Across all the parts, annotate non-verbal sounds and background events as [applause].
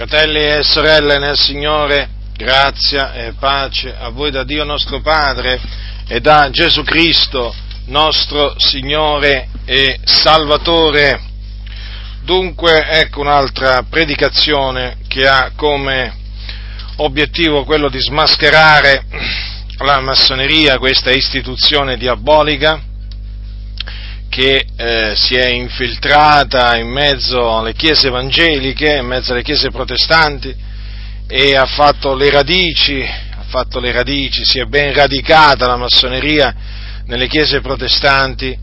Fratelli e sorelle nel Signore, grazia e pace a voi da Dio nostro Padre e da Gesù Cristo, nostro Signore e Salvatore. Dunque, ecco un'altra predicazione che ha come obiettivo quello di smascherare la massoneria, questa istituzione diabolica che eh, si è infiltrata in mezzo alle chiese evangeliche, in mezzo alle chiese protestanti e ha fatto le radici, ha fatto le radici, si è ben radicata la massoneria nelle chiese protestanti,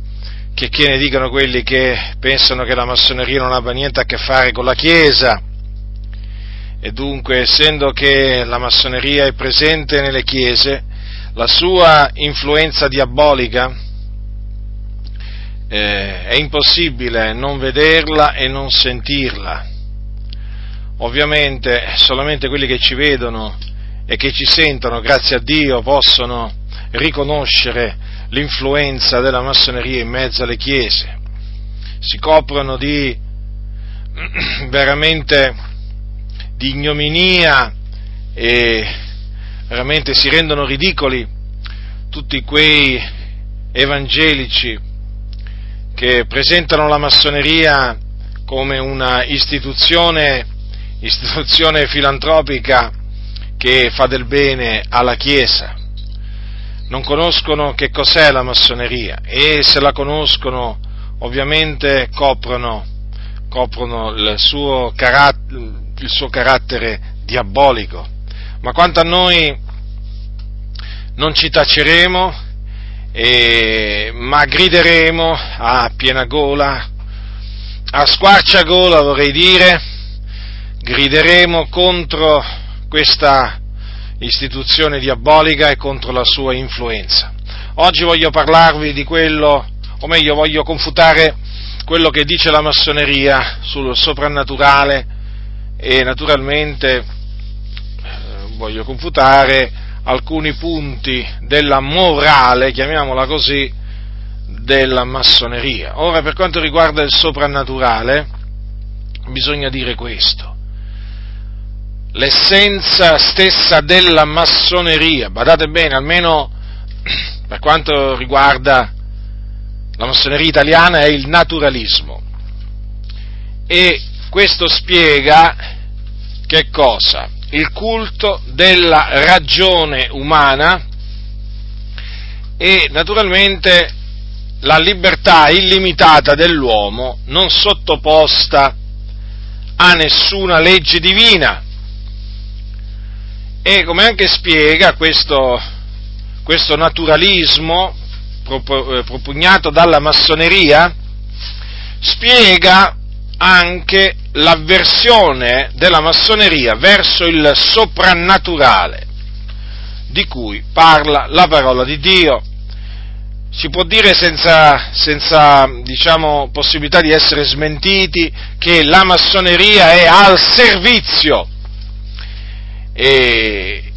che chi ne dicono quelli che pensano che la massoneria non abbia niente a che fare con la Chiesa. E dunque, essendo che la massoneria è presente nelle chiese, la sua influenza diabolica, eh, è impossibile non vederla e non sentirla. Ovviamente solamente quelli che ci vedono e che ci sentono, grazie a Dio, possono riconoscere l'influenza della massoneria in mezzo alle chiese. Si coprono di [clears throat] veramente di ignominia e veramente si rendono ridicoli tutti quei evangelici che presentano la massoneria come una istituzione, istituzione filantropica che fa del bene alla Chiesa. Non conoscono che cos'è la massoneria e se la conoscono ovviamente coprono, coprono il, suo il suo carattere diabolico. Ma quanto a noi non ci taceremo e, ma grideremo a piena gola, a squarciagola vorrei dire, grideremo contro questa istituzione diabolica e contro la sua influenza. Oggi voglio parlarvi di quello, o meglio voglio confutare quello che dice la massoneria sul soprannaturale e naturalmente eh, voglio confutare alcuni punti della morale, chiamiamola così, della massoneria. Ora, per quanto riguarda il soprannaturale, bisogna dire questo. L'essenza stessa della massoneria, badate bene, almeno [clears throat] per quanto riguarda la massoneria italiana, è il naturalismo. E questo spiega che cosa? Il culto della ragione umana e naturalmente la libertà illimitata dell'uomo non sottoposta a nessuna legge divina. E come anche spiega questo, questo naturalismo eh, propugnato dalla massoneria, spiega anche l'avversione della massoneria verso il soprannaturale di cui parla la parola di Dio. Si può dire senza, senza diciamo, possibilità di essere smentiti che la massoneria è al servizio e,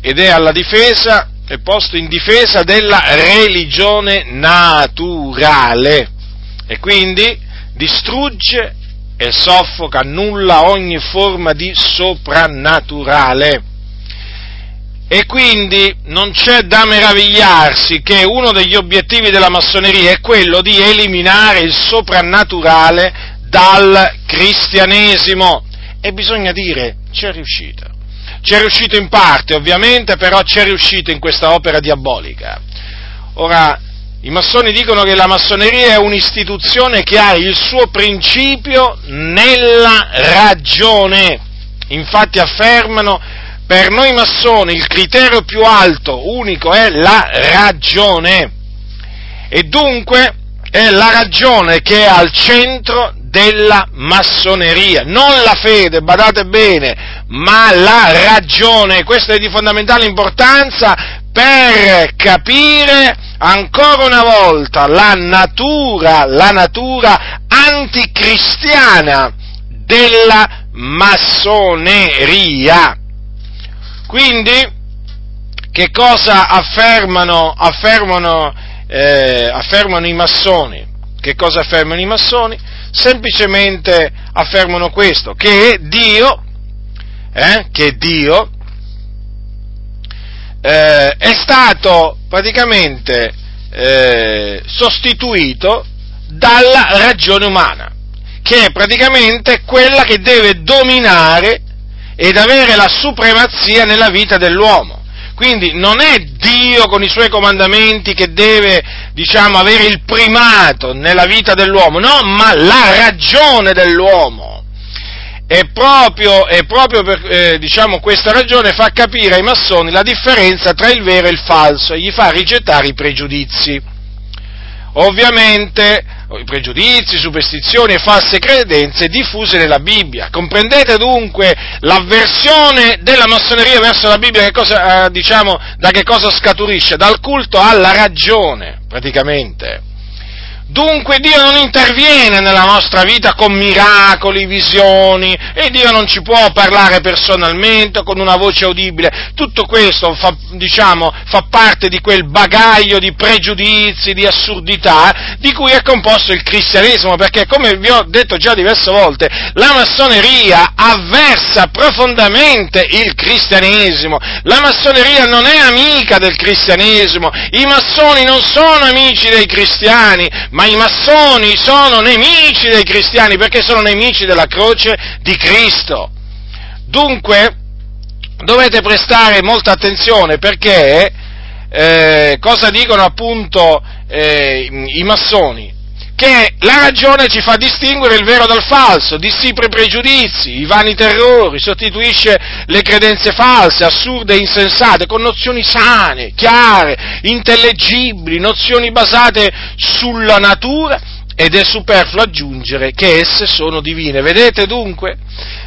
ed è alla difesa, è posto in difesa della religione naturale e quindi distrugge e soffoca, annulla ogni forma di soprannaturale. E quindi non c'è da meravigliarsi che uno degli obiettivi della massoneria è quello di eliminare il soprannaturale dal cristianesimo. E bisogna dire, c'è riuscito. C'è riuscito in parte, ovviamente, però c'è riuscito in questa opera diabolica. Ora, i massoni dicono che la massoneria è un'istituzione che ha il suo principio nella ragione. Infatti affermano, per noi massoni il criterio più alto, unico, è la ragione. E dunque è la ragione che è al centro della massoneria, non la fede, badate bene, ma la ragione. Questo è di fondamentale importanza per capire ancora una volta la natura, la natura anticristiana della massoneria. Quindi, che cosa affermano, affermano, eh, affermano i massoni? Che cosa affermano i massoni? Semplicemente affermano questo, che Dio eh, che Dio, eh, è stato praticamente eh, sostituito dalla ragione umana, che è praticamente quella che deve dominare ed avere la supremazia nella vita dell'uomo. Quindi non è Dio con i suoi comandamenti che deve, diciamo, avere il primato nella vita dell'uomo, no, ma la ragione dell'uomo. E proprio, e proprio per eh, diciamo, questa ragione fa capire ai massoni la differenza tra il vero e il falso e gli fa rigettare i pregiudizi. Ovviamente pregiudizi, superstizioni e false credenze diffuse nella Bibbia. Comprendete dunque l'avversione della massoneria verso la Bibbia che cosa, eh, diciamo, da che cosa scaturisce? Dal culto alla ragione, praticamente. Dunque Dio non interviene nella nostra vita con miracoli, visioni, e Dio non ci può parlare personalmente con una voce udibile. Tutto questo fa, diciamo, fa parte di quel bagaglio di pregiudizi, di assurdità di cui è composto il cristianesimo, perché come vi ho detto già diverse volte, la massoneria avversa profondamente il cristianesimo. La massoneria non è amica del cristianesimo, i massoni non sono amici dei cristiani, ma i massoni sono nemici dei cristiani perché sono nemici della croce di Cristo. Dunque, dovete prestare molta attenzione perché eh, cosa dicono appunto eh, i massoni? Che la ragione ci fa distinguere il vero dal falso, dissipa i pregiudizi, i vani terrori, sostituisce le credenze false, assurde e insensate con nozioni sane, chiare, intellegibili, nozioni basate sulla natura ed è superfluo aggiungere che esse sono divine. Vedete dunque?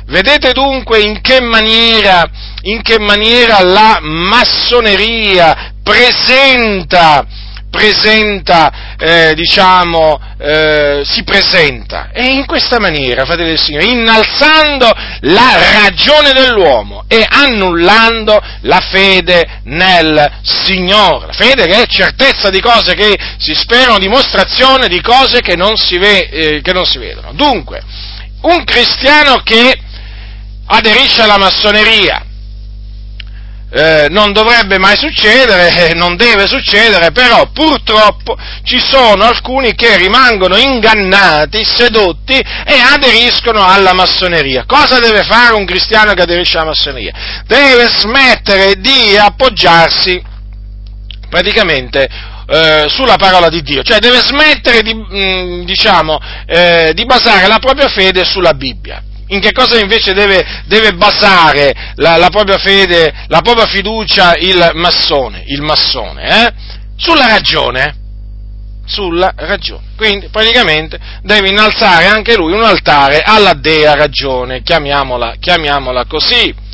Vedete dunque in che maniera, in che maniera la massoneria presenta presenta, eh, diciamo, eh, si presenta. E in questa maniera, fratelli del Signore, innalzando la ragione dell'uomo e annullando la fede nel Signore. La fede che è certezza di cose che si sperano, dimostrazione di cose che non si, ve, eh, che non si vedono. Dunque, un cristiano che aderisce alla massoneria, eh, non dovrebbe mai succedere, [laughs] eh, non deve succedere, però purtroppo ci sono alcuni che rimangono ingannati, sedotti e aderiscono alla massoneria. Cosa deve fare un cristiano che aderisce alla massoneria? Deve smettere di appoggiarsi praticamente eh, sulla parola di Dio, cioè deve smettere di, mm, diciamo, di basare la propria fede sulla Bibbia in che cosa invece deve, deve basare la, la, propria fede, la propria fiducia il massone, il massone eh? Sulla ragione, sulla ragione. Quindi praticamente deve innalzare anche lui un altare alla dea ragione, chiamiamola, chiamiamola così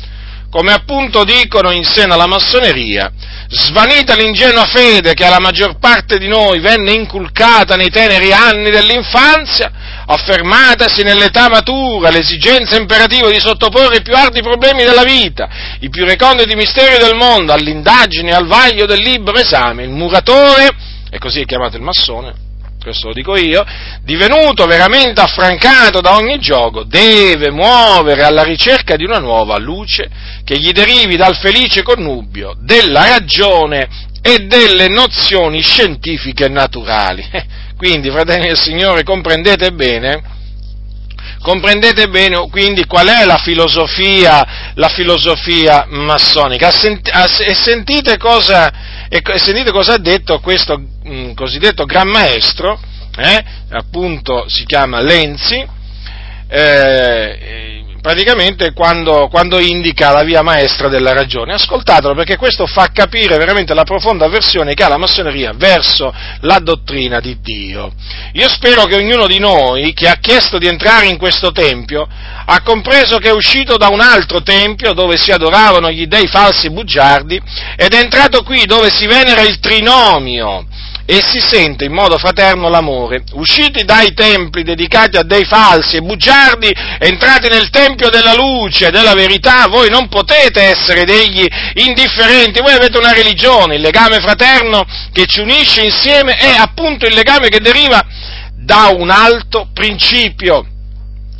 come appunto dicono in seno alla massoneria, svanita l'ingenua fede che alla maggior parte di noi venne inculcata nei teneri anni dell'infanzia, affermatasi nell'età matura l'esigenza imperativa di sottoporre i più ardi problemi della vita, i più reconditi misteri del mondo, all'indagine e al vaglio del libero esame, il muratore, e così è chiamato il massone, questo lo dico io, divenuto veramente affrancato da ogni gioco, deve muovere alla ricerca di una nuova luce che gli derivi dal felice connubio della ragione e delle nozioni scientifiche naturali. [laughs] Quindi, fratelli del Signore, comprendete bene, comprendete bene quindi qual è la filosofia, la filosofia massonica? E sentite cosa, e sentite cosa ha detto questo mh, mm, cosiddetto gran maestro, eh, appunto si chiama Lenzi, eh, praticamente quando, quando, indica la via maestra della ragione. Ascoltatelo perché questo fa capire veramente la profonda avversione che ha la massoneria verso la dottrina di Dio. Io spero che ognuno di noi che ha chiesto di entrare in questo tempio ha compreso che è uscito da un altro tempio dove si adoravano gli dei falsi bugiardi ed è entrato qui dove si venera il trinomio e si sente in modo fraterno l'amore. Usciti dai templi dedicati a dei falsi e bugiardi, entrati nel tempio della luce, della verità, voi non potete essere degli indifferenti, voi avete una religione, il legame fraterno che ci unisce insieme è appunto il legame che deriva da un alto principio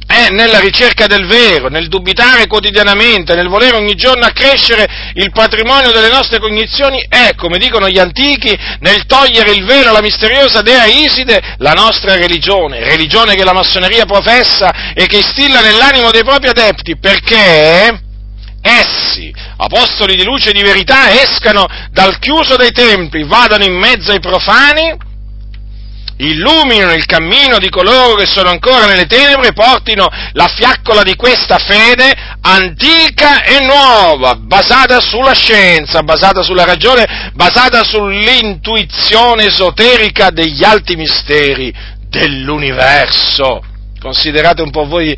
è nella ricerca del vero, nel dubitare quotidianamente, nel volere ogni giorno accrescere il patrimonio delle nostre cognizioni, è, come dicono gli antichi, nel togliere il velo alla misteriosa dea Iside, la nostra religione, religione che la massoneria professa e che instilla nell'animo dei propri adepti, perché essi, apostoli di luce e di verità, escano dal chiuso dei templi, vadano in mezzo ai profani, illuminino il cammino di coloro che sono ancora nelle tenebre, portino la fiaccola di questa fede antica e nuova, basata sulla scienza, basata sulla ragione, basata sull'intuizione esoterica degli alti misteri dell'universo. Considerate un po' voi,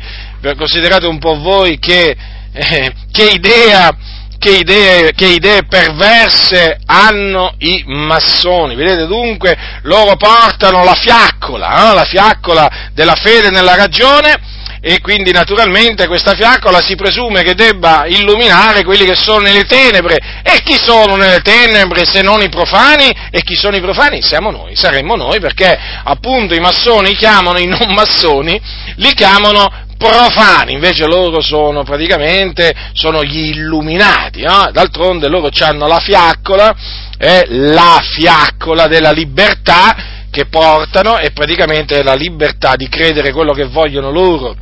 considerate un po voi che, eh, che idea che idee, che idee, perverse hanno i massoni. Vedete dunque, loro portano la fiaccola, eh, la fiaccola della fede nella ragione e quindi naturalmente questa fiaccola si presume che debba illuminare quelli che sono nelle tenebre. E chi sono nelle tenebre se non i profani? E chi sono i profani? Siamo noi, saremmo noi perché appunto i massoni chiamano i non massoni, li chiamano profani, invece loro sono praticamente sono gli illuminati, no? d'altronde loro hanno la fiaccola, eh, la fiaccola della libertà che portano e praticamente la libertà di credere quello che vogliono loro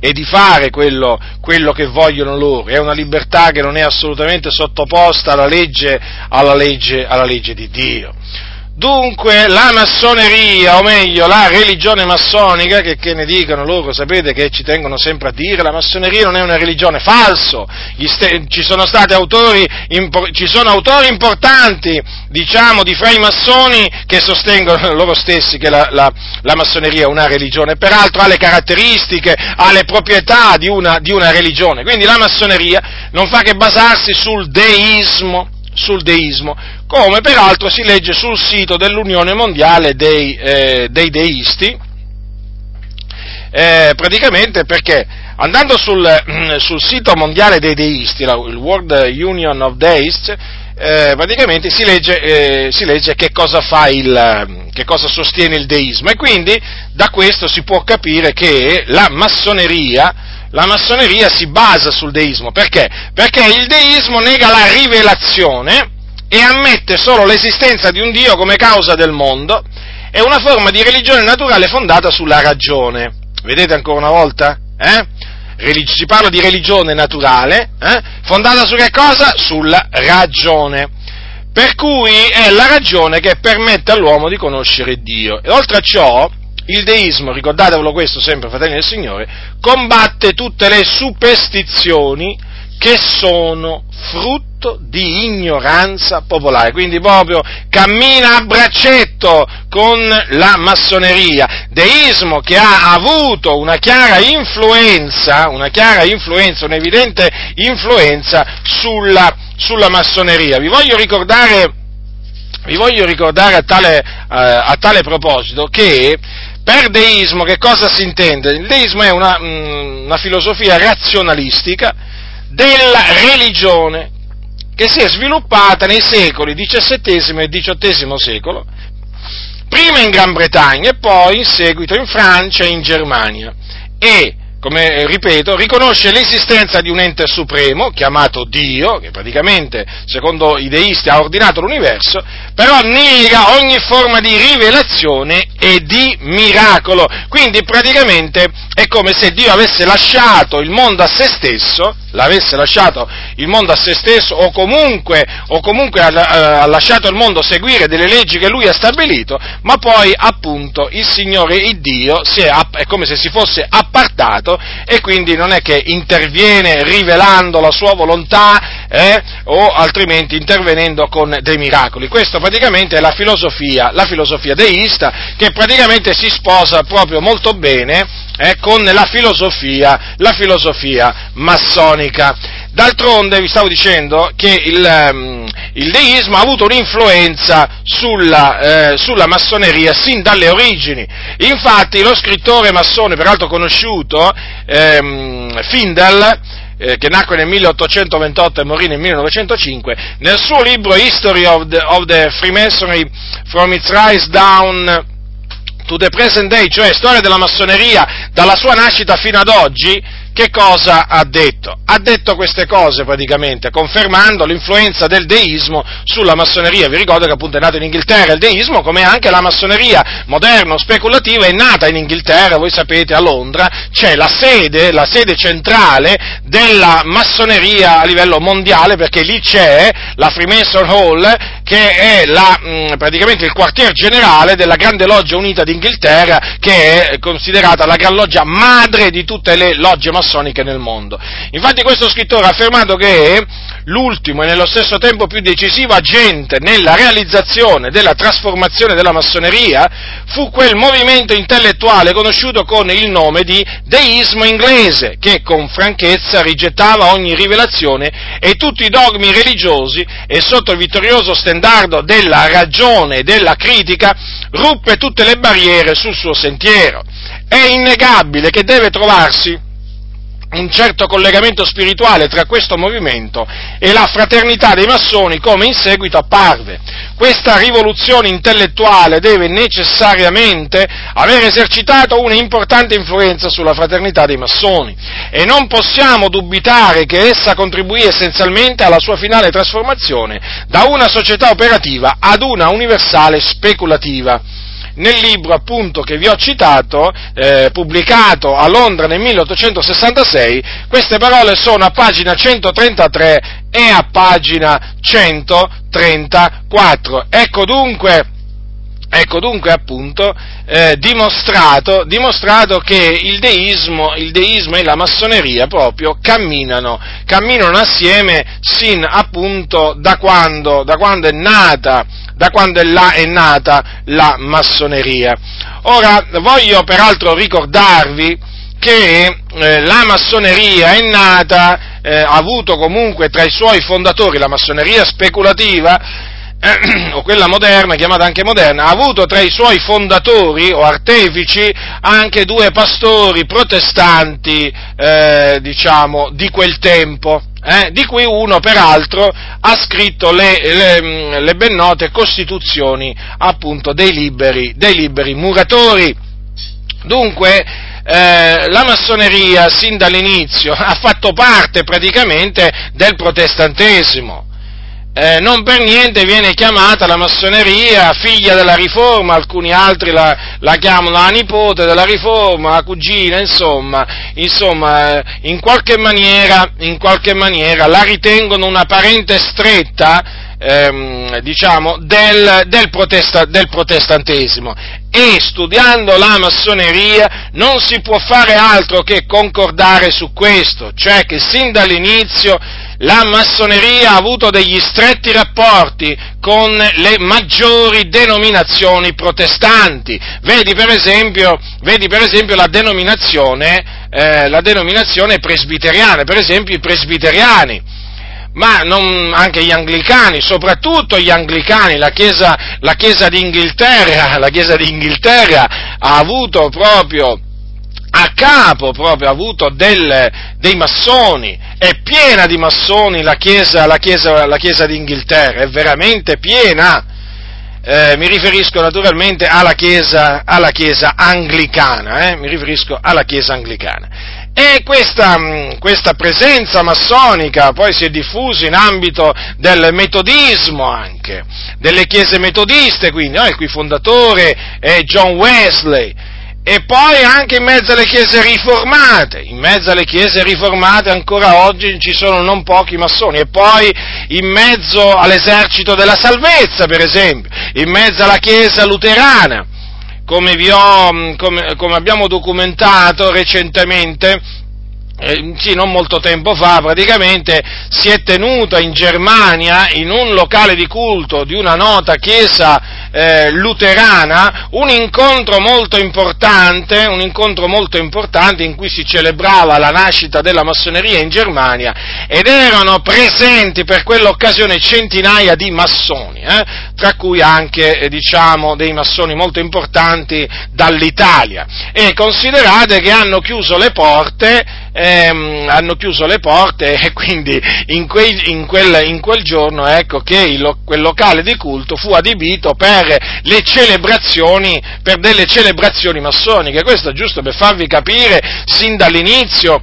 e di fare quello, quello, che vogliono loro. È una libertà che non è assolutamente sottoposta alla legge, alla legge, alla legge di Dio. Dunque la massoneria, o meglio la religione massonica, che, che, ne dicono loro, sapete che ci tengono sempre a dire, la massoneria non è una religione, falso, ste, ci sono autori, ci sono autori importanti, diciamo, di fra i massoni che sostengono [laughs] loro stessi che la, la, la massoneria è una religione, peraltro ha le caratteristiche, ha le proprietà di una, di una religione, quindi la massoneria non fa che basarsi sul deismo, sul deismo, come peraltro si legge sul sito dell'Unione Mondiale dei, eh, dei Deisti, eh, praticamente perché andando sul, sul, sito mondiale dei deisti, il World Union of Deists, eh, praticamente si legge, eh, si legge che, cosa il, che cosa sostiene il deismo. E quindi da questo si può capire che la massoneria la massoneria si basa sul deismo. Perché? Perché il deismo nega la rivelazione e ammette solo l'esistenza di un Dio come causa del mondo. È una forma di religione naturale fondata sulla ragione. Vedete ancora una volta? Eh? si parla di religione naturale, eh? fondata su che cosa? Sulla ragione. Per cui è la ragione che permette all'uomo di conoscere Dio. E oltre a ciò, il deismo, ricordatevelo questo sempre, fratelli del Signore, combatte tutte le superstizioni che sono frutto di ignoranza popolare, quindi proprio cammina a braccetto con la massoneria, deismo che ha avuto una chiara influenza, una chiara influenza, un'evidente influenza sulla, sulla massoneria. Vi voglio ricordare, vi voglio ricordare a, tale, eh, a tale proposito che per deismo che cosa si intende? Il deismo è una, mm, una filosofia razionalistica della religione che si è sviluppata nei secoli XVII e XVIII secolo, prima in Gran Bretagna e poi in seguito in Francia e in Germania. E come ripeto, riconosce l'esistenza di un ente supremo, chiamato Dio, che praticamente, secondo i deisti, ha ordinato l'universo, però nega ogni forma di rivelazione e di miracolo. Quindi praticamente è come se Dio avesse lasciato il mondo a se stesso, l'avesse lasciato il mondo a se stesso o comunque, o comunque ha, ha, lasciato il mondo seguire delle leggi che lui ha stabilito, ma poi appunto il Signore, il Dio, è, è come se si fosse appartato e quindi non è che interviene rivelando la sua volontà eh, o altrimenti intervenendo con dei miracoli. Questa praticamente è la filosofia, la filosofia deista che praticamente si sposa proprio molto bene eh, con la filosofia, la filosofia massonica. D'altronde vi stavo dicendo che il, um, il deismo ha avuto un'influenza sulla, eh, sulla, massoneria sin dalle origini. Infatti lo scrittore massone, peraltro conosciuto, ehm, Findel, eh, che nacque nel 1828 e morì nel 1905, nel suo libro History of the, of the Freemasonry from its rise down to the present day, cioè storia della massoneria dalla sua nascita fino ad oggi, che cosa ha detto? Ha detto queste cose praticamente, confermando l'influenza del deismo sulla massoneria. Vi ricordo che appunto è nato in Inghilterra il deismo, come anche la massoneria moderno speculativa è nata in Inghilterra, voi sapete a Londra c'è la sede, la sede centrale della massoneria a livello mondiale, perché lì c'è la Freemason Hall, che è la, praticamente il quartier generale della Grande Loggia Unita d'Inghilterra, che è considerata la Gran Loggia madre di tutte le logge massoniche nel mondo. Infatti questo scrittore ha affermato che l'ultimo e nello stesso tempo più decisivo agente nella realizzazione della trasformazione della massoneria fu quel movimento intellettuale conosciuto con il nome di deismo inglese, che con franchezza rigettava ogni rivelazione e tutti i dogmi religiosi e sotto il vittorioso stendardo della ragione e della critica ruppe tutte le barriere sul suo sentiero. È innegabile che deve trovarsi un certo collegamento spirituale tra questo movimento e la fraternità dei massoni come in seguito apparve. Questa rivoluzione intellettuale deve necessariamente aver esercitato un'importante influenza sulla fraternità dei massoni e non possiamo dubitare che essa contribuì essenzialmente alla sua finale trasformazione da una società operativa ad una universale speculativa nel libro appunto che vi ho citato, eh, pubblicato a Londra nel 1866, queste parole sono a pagina 133 e a pagina 134. Ecco dunque, Ecco dunque appunto eh, dimostrato, dimostrato, che il deismo, il deismo, e la massoneria proprio camminano, camminano assieme sin appunto da quando, da quando è nata da quando è, là, è nata la massoneria. Ora, voglio peraltro ricordarvi che eh, la massoneria è nata, eh, ha avuto comunque tra i suoi fondatori, la massoneria speculativa, [clears throat] o quella moderna, chiamata anche moderna, ha avuto tra i suoi fondatori o artefici anche due pastori protestanti, eh, diciamo, di quel tempo eh, di cui uno peraltro ha scritto le, le, le ben note costituzioni appunto dei liberi, dei liberi muratori. Dunque, eh, la massoneria sin dall'inizio [laughs] ha fatto parte praticamente del protestantesimo eh, non per niente viene chiamata la massoneria figlia della riforma, alcuni altri la, la chiamano la nipote della riforma, la cugina, insomma, insomma eh, in, qualche maniera, in, qualche maniera, la ritengono una parente stretta ehm, diciamo, del, del, protesta, del protestantesimo. E studiando la massoneria non si può fare altro che concordare su questo, cioè che sin dall'inizio la massoneria ha avuto degli stretti rapporti con le maggiori denominazioni protestanti. Vedi per esempio, vedi per esempio la, denominazione, eh, la denominazione presbiteriana, per esempio i presbiteriani ma non, anche gli anglicani, soprattutto gli anglicani, la Chiesa, la chiesa d'Inghilterra, [laughs] la Chiesa d'Inghilterra ha avuto proprio a capo proprio avuto del, dei massoni, è piena di massoni la Chiesa, la Chiesa, la chiesa d'Inghilterra, è veramente piena. Eh, mi riferisco naturalmente alla Chiesa, alla chiesa anglicana, eh, mi riferisco alla Chiesa anglicana. E questa, mm, questa, presenza massonica poi si è diffusa in ambito del metodismo anche, delle chiese metodiste, quindi, no? il cui fondatore è John Wesley, e poi anche in mezzo alle chiese riformate, in mezzo alle chiese riformate ancora oggi ci sono non pochi massoni, e poi in mezzo all'esercito della salvezza, per esempio, in mezzo alla chiesa luterana, come, ho, come, come abbiamo documentato recentemente, eh, sì, non molto tempo fa, praticamente si è tenuta in Germania, in un locale di culto di una nota chiesa eh, luterana, un incontro molto importante, un incontro molto importante in cui si celebrava la nascita della massoneria in Germania ed erano presenti per quell'occasione centinaia di massoni, eh, tra cui anche, eh, diciamo, dei massoni molto importanti dall'Italia. E considerate che hanno chiuso le porte ehm, hanno chiuso le porte [laughs] e quindi in, quei, in, quel, in quel, giorno ecco che il, quel locale di culto fu adibito per le celebrazioni, per delle celebrazioni massoniche. Questo è giusto per farvi capire sin dall'inizio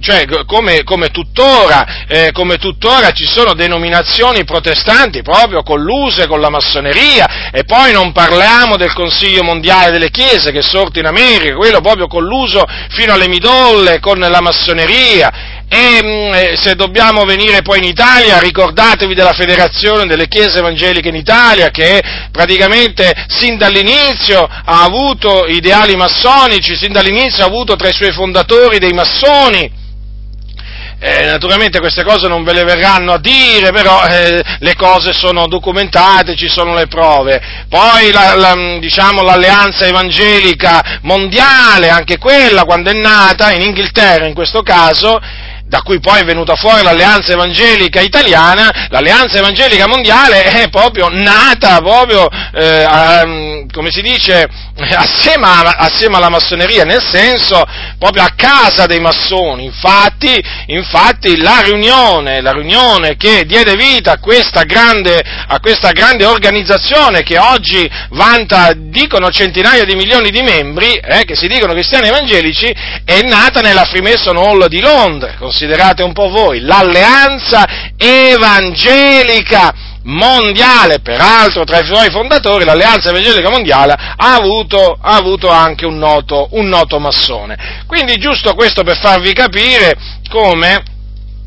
cioè, come, come, tuttora, eh, come, tuttora, ci sono denominazioni protestanti proprio colluse con la massoneria e poi non parliamo del Consiglio Mondiale delle Chiese che è sorto in America, quello proprio colluso fino alle midolle con la massoneria e mm, eh, se dobbiamo venire poi in Italia, ricordatevi della Federazione delle Chiese Evangeliche in Italia, che praticamente sin dall'inizio ha avuto ideali massonici, sin dall'inizio ha avuto tra i suoi fondatori dei massoni. Eh, naturalmente queste cose non ve le verranno a dire, però eh, le cose sono documentate, ci sono le prove. Poi la, la, diciamo, l'alleanza evangelica mondiale, anche quella quando è nata, in Inghilterra in questo caso, da cui poi è venuta fuori l'alleanza evangelica italiana, l'alleanza evangelica mondiale è proprio nata proprio, eh, a, come si dice, [laughs] assieme, a, assieme, alla massoneria, nel senso proprio a casa dei massoni. Infatti, infatti la, riunione, la riunione che diede vita a questa grande, a questa grande organizzazione che oggi vanta, dicono, centinaia di milioni di membri, eh, che si dicono cristiani evangelici, è nata nella Freemason Hall di Londra, considerate un po' voi, l'alleanza evangelica mondiale, peraltro tra i suoi fondatori l'Alleanza Evangelica Mondiale ha avuto, ha avuto anche un noto, un noto massone. Quindi giusto questo per farvi capire come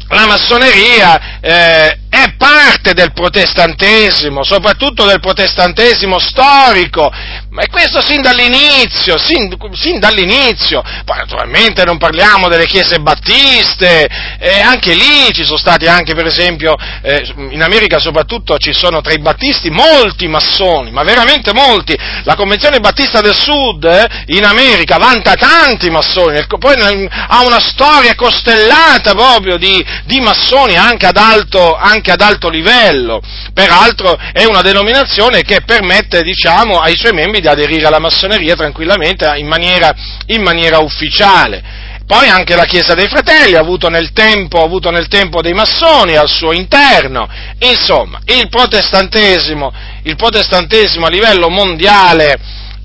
la massoneria eh, è parte del protestantesimo, soprattutto del protestantesimo storico, ma questo sin dall'inizio, sin, sin, dall'inizio. Poi naturalmente non parliamo delle chiese battiste, eh, anche lì ci sono stati anche per esempio, eh, in America soprattutto ci sono tra i battisti molti massoni, ma veramente molti. La Convenzione Battista del Sud eh, in America vanta tanti massoni, poi ha una storia costellata proprio di, di massoni anche ad alto, anche ad alto livello. Peraltro è una denominazione che permette diciamo, ai suoi membri di aderire alla massoneria tranquillamente in maniera, in maniera ufficiale. Poi anche la Chiesa dei Fratelli ha avuto, tempo, ha avuto nel tempo, dei massoni al suo interno. Insomma, il protestantesimo, il protestantesimo a livello mondiale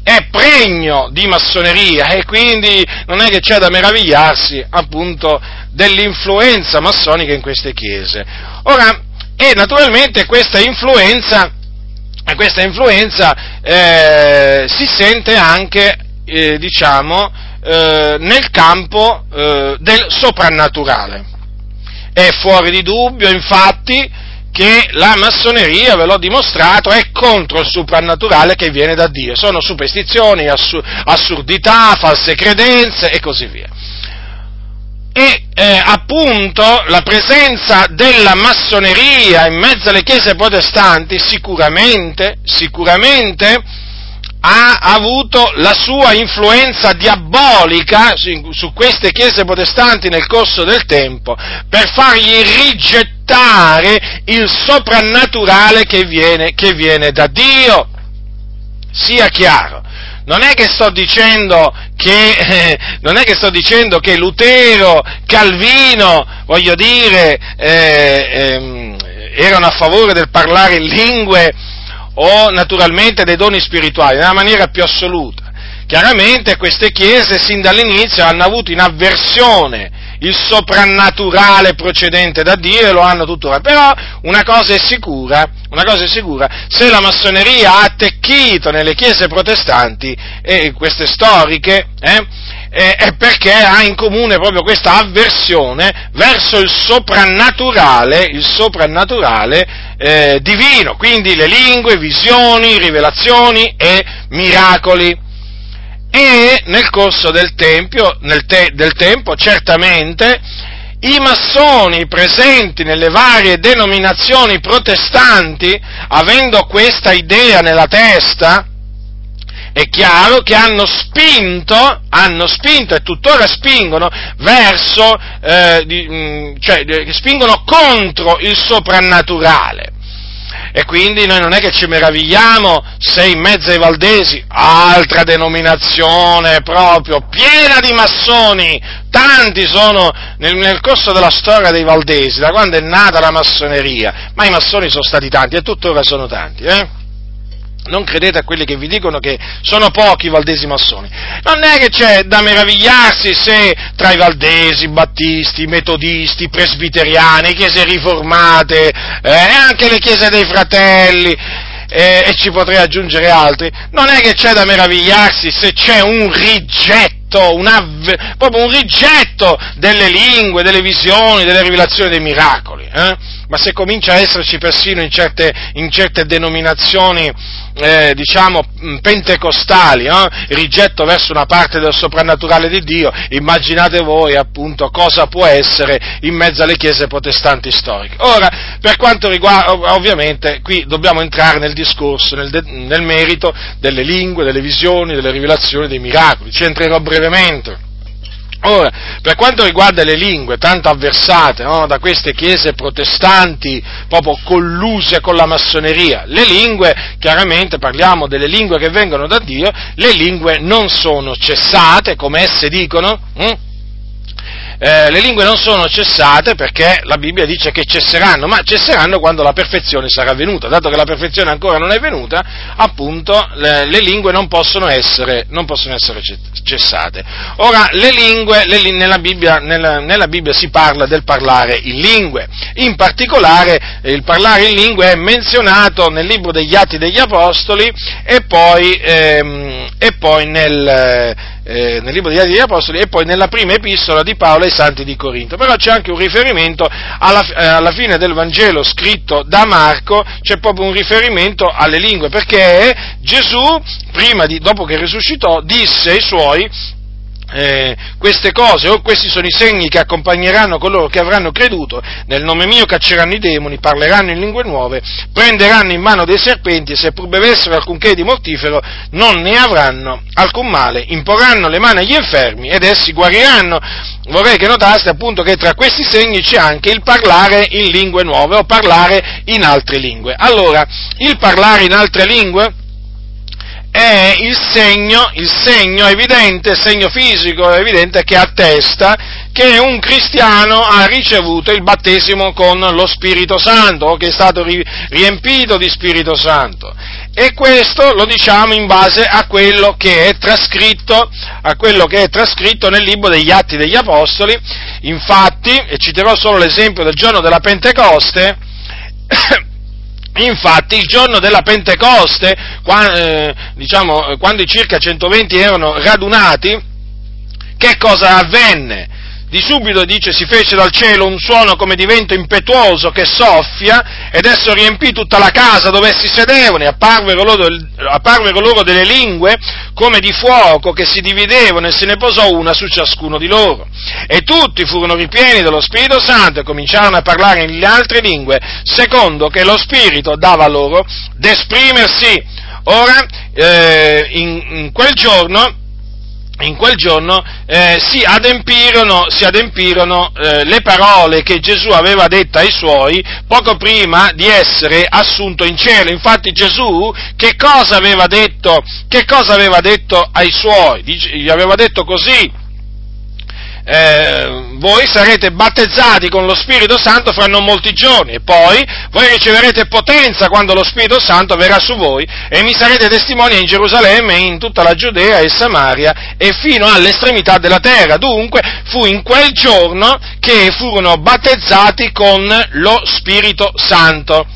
è pregno di massoneria e quindi non è che c'è da meravigliarsi appunto dell'influenza massonica in queste chiese. Ora, e naturalmente questa influenza, questa influenza eh, si sente anche, eh, diciamo, eh, nel campo eh, del soprannaturale. È fuori di dubbio, infatti, che la massoneria, ve l'ho dimostrato, è contro il soprannaturale che viene da Dio. Sono superstizioni, assurdità, false credenze e così via e eh, appunto la presenza della massoneria in mezzo alle chiese protestanti sicuramente, sicuramente ha avuto la sua influenza diabolica su, su queste chiese protestanti nel corso del tempo per fargli rigettare il soprannaturale che viene, che viene da Dio. Sia chiaro, non è che sto dicendo che, eh, [laughs] non è che sto dicendo che Lutero, Calvino, voglio dire, eh, ehm, erano a favore del parlare in lingue o naturalmente dei doni spirituali, nella maniera più assoluta. Chiaramente queste chiese sin dall'inizio hanno avuto in avversione il soprannaturale procedente da Dio e lo hanno tuttora. Però una cosa è sicura, una cosa è sicura, se la massoneria ha attecchito nelle chiese protestanti, e queste storiche, eh, è perché ha in comune proprio questa avversione verso il soprannaturale, il soprannaturale eh, divino, quindi le lingue, visioni, rivelazioni e miracoli e nel corso del, tempio, te, del tempo certamente i massoni presenti nelle varie denominazioni protestanti, avendo questa idea nella testa, è chiaro che hanno spinto, hanno spinto e tuttora spingono verso, eh, di, mm, cioè spingono contro il soprannaturale. E quindi noi non è che ci meravigliamo se in mezzo ai valdesi, altra denominazione proprio, piena di massoni, tanti sono nel, nel, corso della storia dei valdesi, da quando è nata la massoneria, ma i massoni sono stati tanti e tuttora sono tanti, eh? Non credete a quelli che vi dicono che sono pochi i valdesi massoni. Non è che c'è da meravigliarsi se tra i valdesi, battisti, metodisti, presbiteriani, chiese riformate, eh, anche le chiese dei fratelli, eh, e ci potrei aggiungere altri, non è che c'è da meravigliarsi se c'è un rigetto, un avve, proprio un rigetto delle lingue, delle visioni, delle rivelazioni dei miracoli. Eh? Ma se comincia a esserci persino in certe, in certe denominazioni eh, diciamo, pentecostali, no? rigetto verso una parte del soprannaturale di Dio, immaginate voi appunto cosa può essere in mezzo alle chiese protestanti storiche. Ora, per quanto riguarda, ovviamente, qui dobbiamo entrare nel discorso, nel, de, nel merito delle lingue, delle visioni, delle rivelazioni, dei miracoli, ci entrerò brevemente. Ora, per quanto riguarda le lingue, tanto avversate no, da queste chiese protestanti, proprio colluse con la massoneria, le lingue, chiaramente parliamo delle lingue che vengono da Dio, le lingue non sono cessate, come esse dicono, hm? Eh, le lingue non sono cessate perché la Bibbia dice che cesseranno, ma cesseranno quando la perfezione sarà venuta. Dato che la perfezione ancora non è venuta, appunto le, le lingue non possono, essere, non possono, essere, cessate. Ora, le lingue, le, nella, Bibbia, nella, nella, Bibbia, si parla del parlare in lingue. In particolare il parlare in lingue è menzionato nel libro degli Atti degli Apostoli e poi, ehm, e poi nel eh, nel libro degli Atti degli Apostoli e poi nella prima epistola di Paolo ai Santi di Corinto. Però c'è anche un riferimento alla, eh, alla fine del Vangelo scritto da Marco, c'è proprio un riferimento alle lingue, perché Gesù, di, dopo che risuscitò, disse ai suoi eh, queste cose, o questi sono i segni che accompagneranno coloro che avranno creduto, nel nome mio cacceranno i demoni, parleranno in lingue nuove, prenderanno in mano dei serpenti e se pur bevessero alcunché di mortifero non ne avranno alcun male, imporranno le mani agli infermi ed essi guariranno. Vorrei che notaste appunto che tra questi segni c'è anche il parlare in lingue nuove o parlare in altre lingue. Allora, il parlare in altre lingue è il segno, il segno evidente, il segno fisico evidente che attesta che un cristiano ha ricevuto il battesimo con lo Spirito Santo o che è stato riempito di Spirito Santo. E questo lo diciamo in base a quello che è trascritto, a quello che è trascritto nel libro degli Atti degli Apostoli. Infatti, e citerò solo l'esempio del giorno della Pentecoste, [coughs] Infatti il giorno della Pentecoste, quando, eh, diciamo, quando i circa 120 erano radunati, che cosa avvenne? Di subito dice si fece dal cielo un suono come di vento impetuoso che soffia ed esso riempì tutta la casa dove essi sedevano e apparvero loro, apparvero loro delle lingue come di fuoco che si dividevano e se ne posò una su ciascuno di loro. E tutti furono ripieni dello Spirito Santo e cominciarono a parlare in altre lingue secondo che lo Spirito dava loro d'esprimersi. Ora, eh, in, in quel giorno in quel giorno eh, si adempirono, si adempirono eh, le parole che Gesù aveva dette ai suoi poco prima di essere assunto in cielo. Infatti Gesù che cosa aveva detto, che cosa aveva detto ai suoi? Gli aveva detto così, eh, voi sarete battezzati con lo Spirito Santo fra non molti giorni e poi voi riceverete potenza quando lo Spirito Santo verrà su voi e mi sarete testimoni in Gerusalemme, in tutta la Giudea e Samaria e fino all'estremità della terra. Dunque fu in quel giorno che furono battezzati con lo Spirito Santo.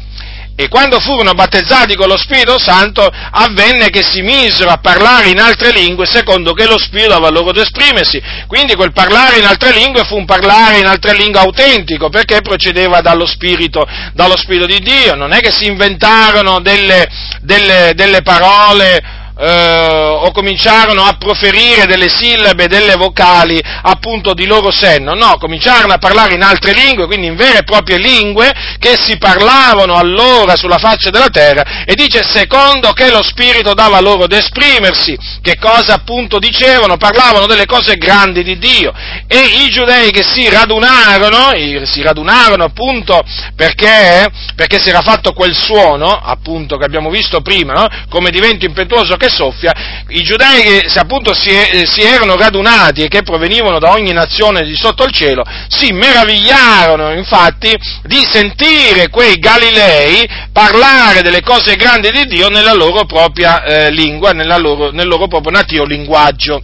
E quando furono battezzati con lo Spirito Santo avvenne che si misero a parlare in altre lingue secondo che lo Spirito dava loro ad esprimersi. Quindi quel parlare in altre lingue fu un parlare in altre lingue autentico perché procedeva dallo Spirito, dallo Spirito di Dio. Non è che si inventarono delle, delle, delle parole eh, o cominciarono a proferire delle sillabe, delle vocali appunto di loro senno, no, cominciarono a parlare in altre lingue, quindi in vere e proprie lingue che si parlavano allora sulla faccia della terra e dice secondo che lo Spirito dava loro ad esprimersi, che cosa appunto dicevano, parlavano delle cose grandi di Dio. E i giudei che si radunarono, si radunarono appunto perché, perché si era fatto quel suono appunto che abbiamo visto prima, no? come di vento impetuoso che e soffia, i giudei che appunto si, si, erano radunati e che provenivano da ogni nazione di sotto il cielo, si meravigliarono infatti di sentire quei Galilei parlare delle cose grandi di Dio nella loro propria eh, lingua, loro, nel loro proprio nativo linguaggio.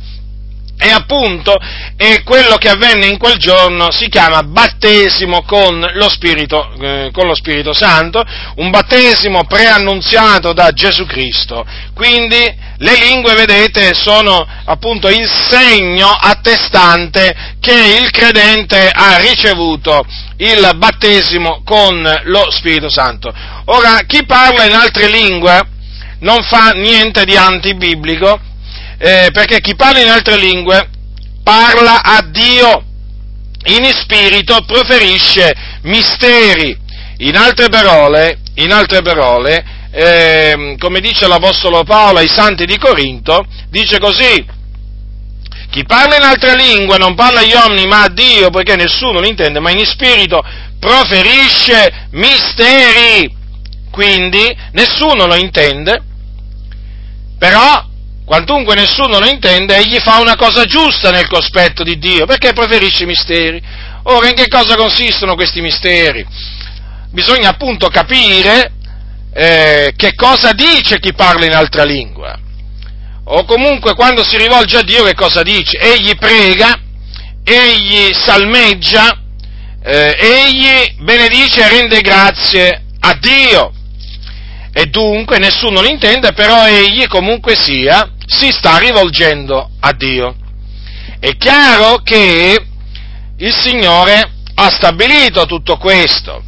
E appunto e quello che avvenne in quel giorno si chiama battesimo con lo, Spirito, eh, con lo Spirito Santo, un battesimo preannunziato da Gesù Cristo. Quindi le lingue, vedete, sono appunto il segno attestante che il credente ha ricevuto il battesimo con lo Spirito Santo. Ora, chi parla in altre lingue non fa niente di antibiblico, eh, perché chi parla in altre lingue parla a Dio, in spirito proferisce misteri. In altre parole, in altre parole eh, come dice l'Apostolo Paolo ai santi di Corinto, dice così, chi parla in altre lingue non parla agli uomini ma a Dio, poiché nessuno lo intende, ma in spirito proferisce misteri. Quindi nessuno lo intende, però Quantunque nessuno lo intende, egli fa una cosa giusta nel cospetto di Dio, perché preferisce i misteri. Ora, in che cosa consistono questi misteri? Bisogna appunto capire eh, che cosa dice chi parla in altra lingua, o comunque quando si rivolge a Dio che cosa dice? Egli prega, egli salmeggia, eh, egli benedice e rende grazie a Dio. E dunque nessuno lo intende, però egli comunque sia, si sta rivolgendo a Dio. È chiaro che il Signore ha stabilito tutto questo,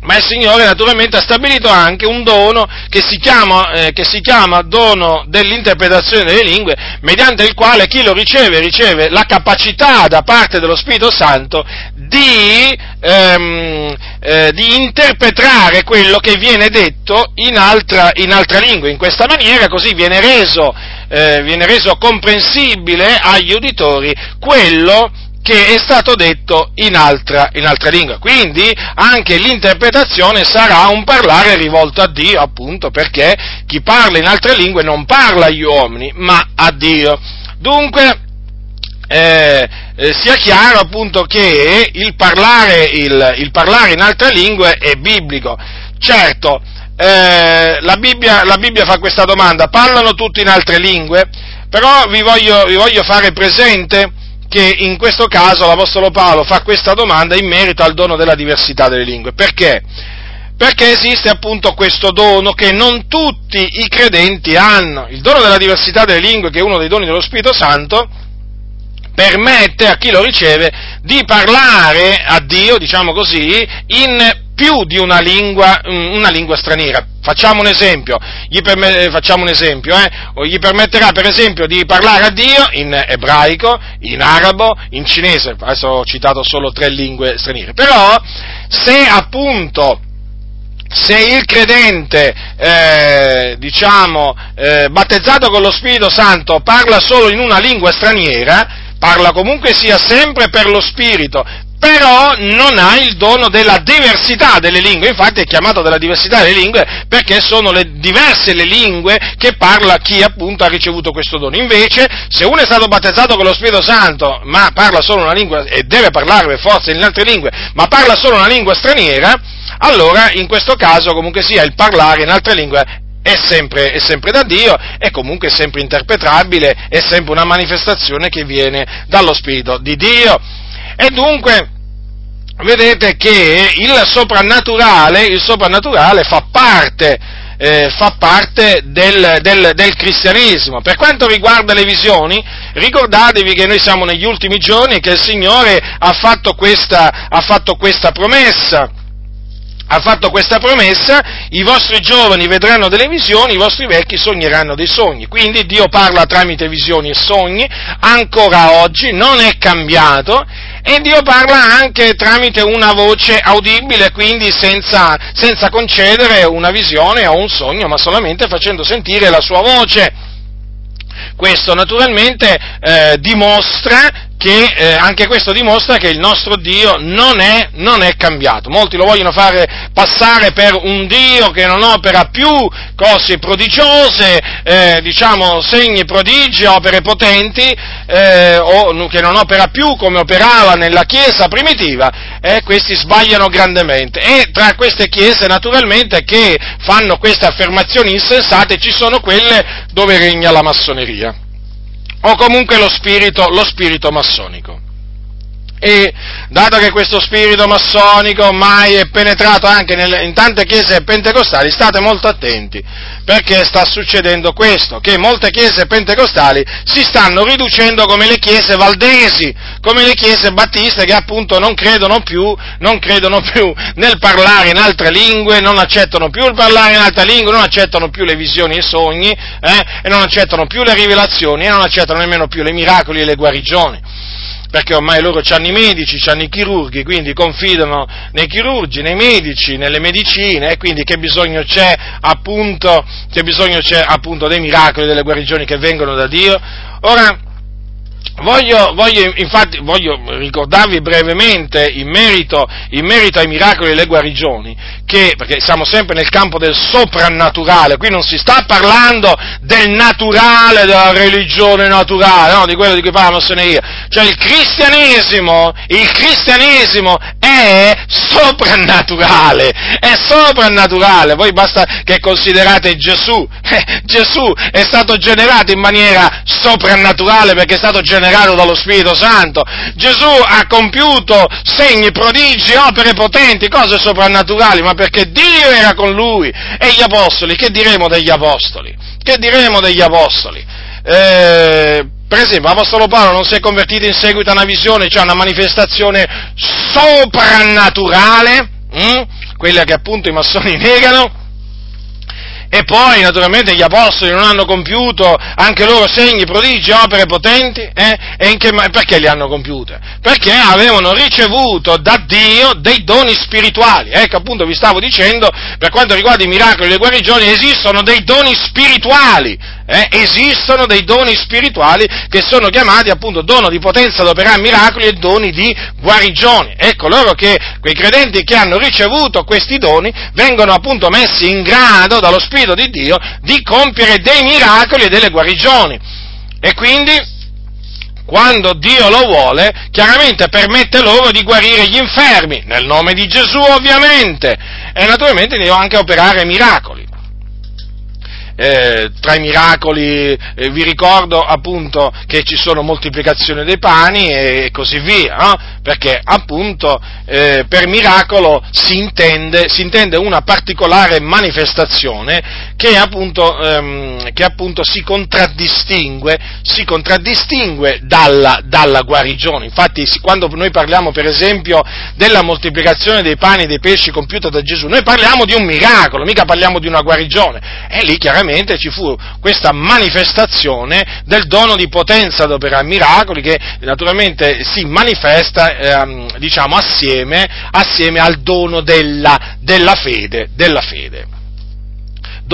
ma il Signore naturalmente ha stabilito anche un dono che si, chiama, eh, che si chiama dono dell'interpretazione delle lingue, mediante il quale chi lo riceve riceve la capacità da parte dello Spirito Santo di, ehm, eh, di interpretare quello che viene detto in altra, in altra lingua. In questa maniera così viene reso, eh, viene reso comprensibile agli uditori quello che è stato detto in altra, in altra, lingua. Quindi anche l'interpretazione sarà un parlare rivolto a Dio, appunto, perché chi parla in altre lingue non parla agli uomini, ma a Dio. Dunque, eh, eh, sia chiaro appunto che il parlare, il, il parlare, in altre lingue è biblico. Certo, eh, la, Bibbia, la, Bibbia, fa questa domanda, parlano tutti in altre lingue? Però vi voglio, vi voglio fare presente che in questo caso l'Apostolo Paolo fa questa domanda in merito al dono della diversità delle lingue. Perché? Perché esiste appunto questo dono che non tutti i credenti hanno. Il dono della diversità delle lingue, che è uno dei doni dello Spirito Santo, permette a chi lo riceve di parlare a Dio, diciamo così, in più di una lingua, una lingua straniera. Facciamo un esempio, gli, permet- facciamo un esempio eh? gli permetterà per esempio di parlare a Dio in ebraico, in arabo, in cinese, adesso ho citato solo tre lingue straniere, però se appunto se il credente, eh, diciamo, eh, battezzato con lo Spirito Santo parla solo in una lingua straniera, parla comunque sia sempre per lo Spirito, però non ha il dono della diversità delle lingue, infatti è chiamato della diversità delle lingue perché sono le diverse le lingue che parla chi appunto ha ricevuto questo dono. Invece, se uno è stato battezzato con lo Spirito Santo, ma parla solo una lingua, e deve parlare per forza in altre lingue, ma parla solo una lingua straniera, allora in questo caso comunque sia il parlare in altre lingue è sempre, è sempre, da Dio, è comunque sempre interpretabile, è sempre una manifestazione che viene dallo Spirito di Dio. E dunque, vedete che il soprannaturale, il soprannaturale fa parte, eh, fa parte del, del, del, cristianesimo. Per quanto riguarda le visioni, ricordatevi che noi siamo negli ultimi giorni e che il Signore ha fatto questa, ha fatto questa promessa ha fatto questa promessa, i vostri giovani vedranno delle visioni, i vostri vecchi sogneranno dei sogni. Quindi Dio parla tramite visioni e sogni, ancora oggi, non è cambiato, e Dio parla anche tramite una voce audibile, quindi senza, senza concedere una visione o un sogno, ma solamente facendo sentire la sua voce. Questo naturalmente eh, dimostra che eh, anche questo dimostra che il nostro Dio non è, non è, cambiato. Molti lo vogliono fare passare per un Dio che non opera più cose prodigiose, eh, diciamo segni, prodigi, opere potenti, eh, o che non opera più come operava nella Chiesa primitiva, e questi sbagliano grandemente. E tra queste Chiese naturalmente che fanno queste affermazioni insensate ci sono quelle dove regna la massoneria o comunque lo spirito, lo spirito massonico. E dato che questo spirito massonico ormai è penetrato anche nelle, in tante chiese pentecostali, state molto attenti, perché sta succedendo questo, che molte chiese pentecostali si stanno riducendo come le chiese valdesi, come le chiese battiste che appunto non credono più, non credono più nel parlare in altre lingue, non accettano più il parlare in altre lingue, non accettano più le visioni e i sogni, eh, e non accettano più le rivelazioni, e non accettano nemmeno più le miracoli e le guarigioni perché ormai loro hanno i medici, hanno i chirurghi, quindi confidano nei chirurgi, nei medici, nelle medicine e quindi che bisogno c'è appunto, che bisogno c'è appunto dei miracoli, delle guarigioni che vengono da Dio? Ora, Voglio, voglio, infatti, voglio ricordarvi brevemente in merito, in merito, ai miracoli e alle guarigioni, che, perché siamo sempre nel campo del soprannaturale, qui non si sta parlando del naturale, della religione naturale, no, di quello di cui parla la massoneria, cioè il cristianesimo, il cristianesimo è soprannaturale, è soprannaturale, voi basta che considerate Gesù, [laughs] eh, Gesù è stato generato in maniera soprannaturale perché è stato generato generato dallo Spirito Santo. Gesù ha compiuto segni, prodigi, opere potenti, cose soprannaturali, ma perché Dio era con lui. E gli apostoli, che diremo degli apostoli? Che diremo degli apostoli? Eh, per esempio, l'Apostolo Paolo non si è convertito in seguito a una visione, cioè a una manifestazione soprannaturale, hm? quella che appunto i massoni [laughs] negano, e poi, naturalmente, gli apostoli non hanno compiuto anche loro segni, prodigi, opere potenti? Eh? E che, perché li hanno compiute? Perché avevano ricevuto da Dio dei doni spirituali. Ecco, appunto, vi stavo dicendo, per quanto riguarda i miracoli e le guarigioni, esistono dei doni spirituali eh, esistono dei doni spirituali che sono chiamati appunto dono di potenza ad operare miracoli e doni di guarigione. Ecco loro che quei credenti che hanno ricevuto questi doni vengono appunto messi in grado dallo Spirito di Dio di compiere dei miracoli e delle guarigioni. E quindi quando Dio lo vuole, chiaramente permette loro di guarire gli infermi, nel nome di Gesù ovviamente, e naturalmente di anche operare miracoli eh, tra i miracoli eh, vi ricordo appunto che ci sono moltiplicazioni dei pani e, così via, no? perché appunto eh, per miracolo si intende, si intende, una particolare manifestazione che appunto, ehm, che appunto si, contraddistingue, si contraddistingue dalla, dalla, guarigione. Infatti quando noi parliamo per esempio della moltiplicazione dei pani e dei pesci compiuta da Gesù, noi parliamo di un miracolo, mica parliamo di una guarigione. E lì chiaramente veramente ci fu questa manifestazione del dono di potenza ad operare miracoli che naturalmente si manifesta ehm, diciamo assieme, assieme, al dono della, della fede. Della fede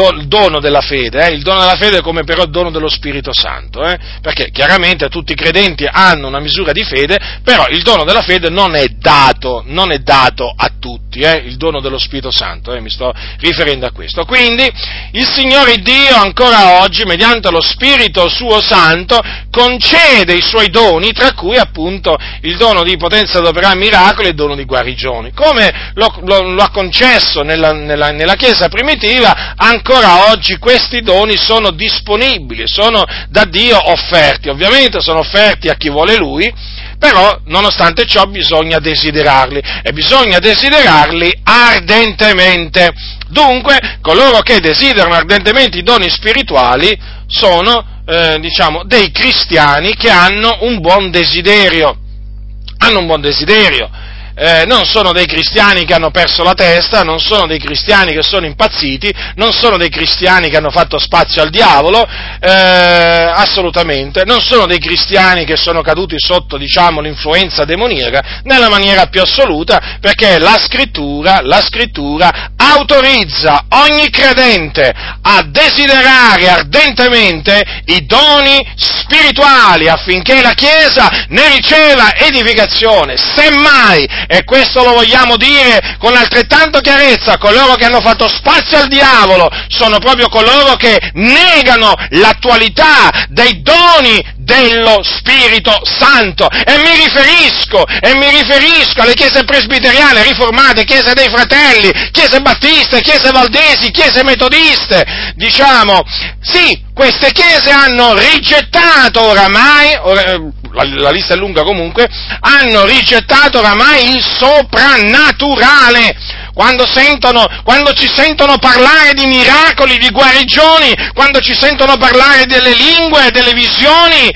il dono della fede, eh? il dono della fede come però il dono dello Spirito Santo, eh? perché chiaramente tutti i credenti hanno una misura di fede, però il dono della fede non è dato, non è dato a tutti, eh? il dono dello Spirito Santo, eh? mi sto riferendo a questo. Quindi il Signore Dio ancora oggi, mediante lo Spirito suo Santo, concede i suoi doni, tra cui appunto il dono di potenza ad miracoli e il dono di guarigioni, come lo, lo, lo ha concesso nella, nella, nella Chiesa primitiva, ancora ancora oggi questi doni sono disponibili, sono da Dio offerti, ovviamente sono offerti a chi vuole Lui, però nonostante ciò bisogna desiderarli e bisogna desiderarli ardentemente. Dunque, coloro che desiderano ardentemente i doni spirituali sono, eh, diciamo, dei cristiani che hanno un buon desiderio. Hanno un buon desiderio eh, non sono dei cristiani che hanno perso la testa, non sono dei cristiani che sono impazziti, non sono dei cristiani che hanno fatto spazio al diavolo, eh, assolutamente, non sono dei cristiani che sono caduti sotto, diciamo, l'influenza demoniaca, nella maniera più assoluta, perché la scrittura, la scrittura autorizza ogni credente a desiderare ardentemente i doni spirituali affinché la Chiesa ne riceva edificazione. Semmai, e questo lo vogliamo dire con altrettanto chiarezza, coloro che hanno fatto spazio al diavolo sono proprio coloro che negano l'attualità dei doni dello Spirito Santo. E mi riferisco, e mi riferisco alle chiese presbiteriane, riformate, chiese dei fratelli, chiese battiste, chiese valdesi, chiese metodiste. Diciamo, sì, queste chiese hanno rigettato oramai, la, la lista è lunga comunque, hanno rigettato oramai il soprannaturale. Quando, sentono, quando ci sentono parlare di miracoli, di guarigioni, quando ci sentono parlare delle lingue, delle visioni,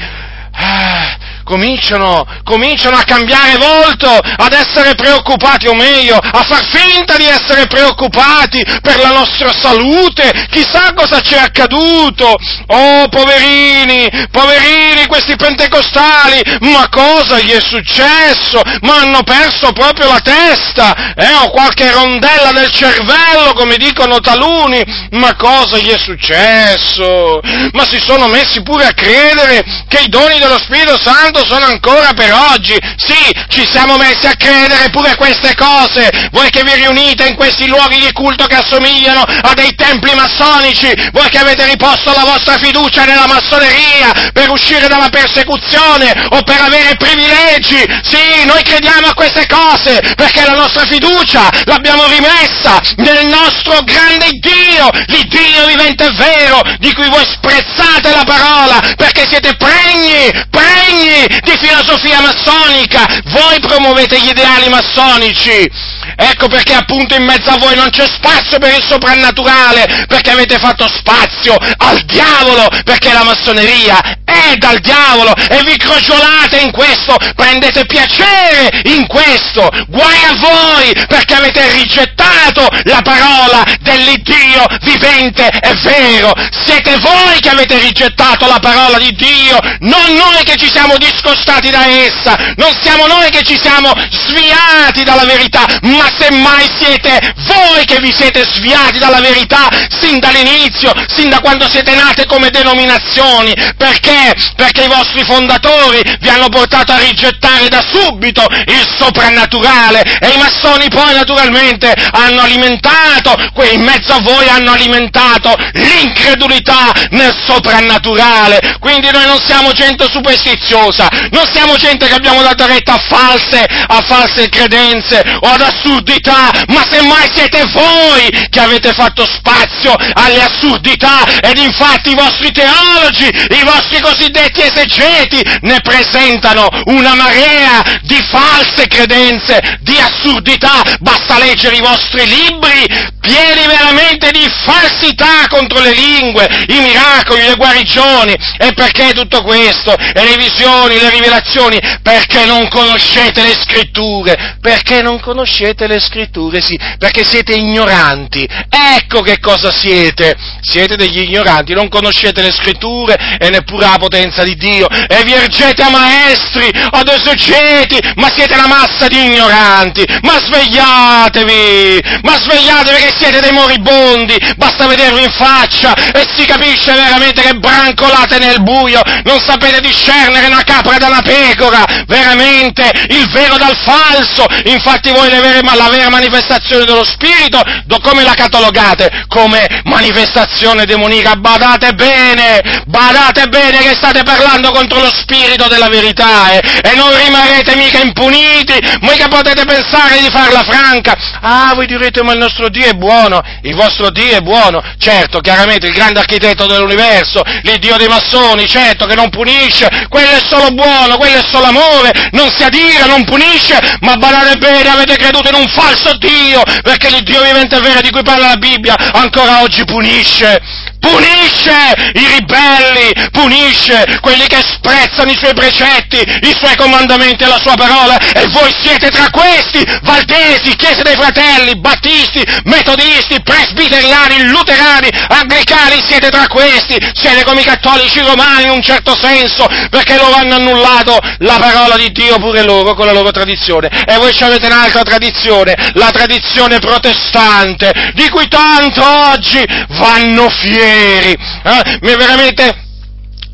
ah, cominciano, cominciano a cambiare volto, ad essere preoccupati, o meglio, a far finta di essere preoccupati per la nostra salute, chissà cosa ci è accaduto. Oh, poverini, poverini questi pentecostali, ma cosa gli è successo? Ma hanno perso proprio la testa, eh, o qualche rondella del cervello, come dicono taluni, ma cosa gli è successo? Ma si sono messi pure a credere che i doni dello Spirito Santo sono ancora per oggi. Sì, ci siamo messi a credere pure queste cose. Voi che vi riunite in questi luoghi di culto che assomigliano a dei templi massonici, voi che avete riposto la vostra fiducia nella massoneria per uscire dalla persecuzione o per avere privilegi. Sì, noi crediamo a queste cose perché la nostra fiducia l'abbiamo rimessa nel nostro grande Dio, l'Iddio vivente vero, di cui voi sprezzate la parola perché siete pregni, pregni di filosofia massonica, voi promuovete gli ideali massonici. Ecco perché appunto in mezzo a voi non c'è spazio per il soprannaturale, perché avete fatto spazio al diavolo, perché la massoneria è dal diavolo e vi crogiolate in questo, prendete piacere in questo, guai a voi perché avete rigettato la parola dell'Iddio vivente e vero, siete voi che avete rigettato la parola di Dio, non noi che ci siamo discostati da essa, non siamo noi che ci siamo sviati dalla verità, ma semmai siete voi che vi siete sviati dalla verità sin dall'inizio, sin da quando siete nate come denominazioni, perché? Perché i vostri fondatori vi hanno portato a rigettare da subito il soprannaturale e i massoni poi naturalmente hanno alimentato, in mezzo a voi hanno alimentato l'incredulità nel soprannaturale, quindi noi non siamo gente superstiziosa, non siamo gente che abbiamo dato retta a false, a false credenze o ad assurdità, ma semmai siete voi che avete fatto spazio alle assurdità ed infatti i vostri teologi, i vostri cosiddetti esegeti ne presentano una marea di false credenze, di assurdità, basta leggere i vostri libri pieni veramente di falsità contro le lingue, i miracoli, le guarigioni. E perché tutto questo? E le visioni, le rivelazioni? Perché non conoscete le scritture? Perché non conoscete le scritture? Sì, perché siete ignoranti. Ecco che cosa siete. Siete degli ignoranti, non conoscete le scritture e neppure la potenza di Dio. E vi ergete a maestri, ad esegeti, ma siete una massa di ignoranti. Ma svegliatevi! Ma svegliatevi che siete dei moribondi, basta vedervi in faccia e si capisce veramente che brancolate nel buio, non sapete discernere una capra da una pecora, veramente il vero dal falso, infatti voi vere, la vera manifestazione dello Spirito, do, come la catalogate? Come manifestazione demonica, badate bene, badate bene che state parlando contro lo Spirito della verità eh, e non rimarrete mica impuniti, mica potete pensare di farla franca, ah voi direte ma il nostro Dio è buono, il vostro Dio è buono, certo, chiaramente il grande architetto dell'universo, l'Iddio dei massoni, certo che non punisce, quello è solo buono, quello è solo amore, non si adira, non punisce, ma badate bene, avete creduto in un falso Dio, perché l'Iddio vivente e vero di cui parla la Bibbia ancora oggi punisce punisce i ribelli, punisce quelli che sprezzano i suoi precetti, i suoi comandamenti e la sua parola, e voi siete tra questi, valdesi, chiese dei fratelli, battisti, metodisti, presbiteriani, luterani, anglicani, siete tra questi, siete come i cattolici romani in un certo senso, perché loro hanno annullato la parola di Dio pure loro con la loro tradizione, e voi avete un'altra tradizione, la tradizione protestante, di cui tanto oggi vanno fieri, eh? veramente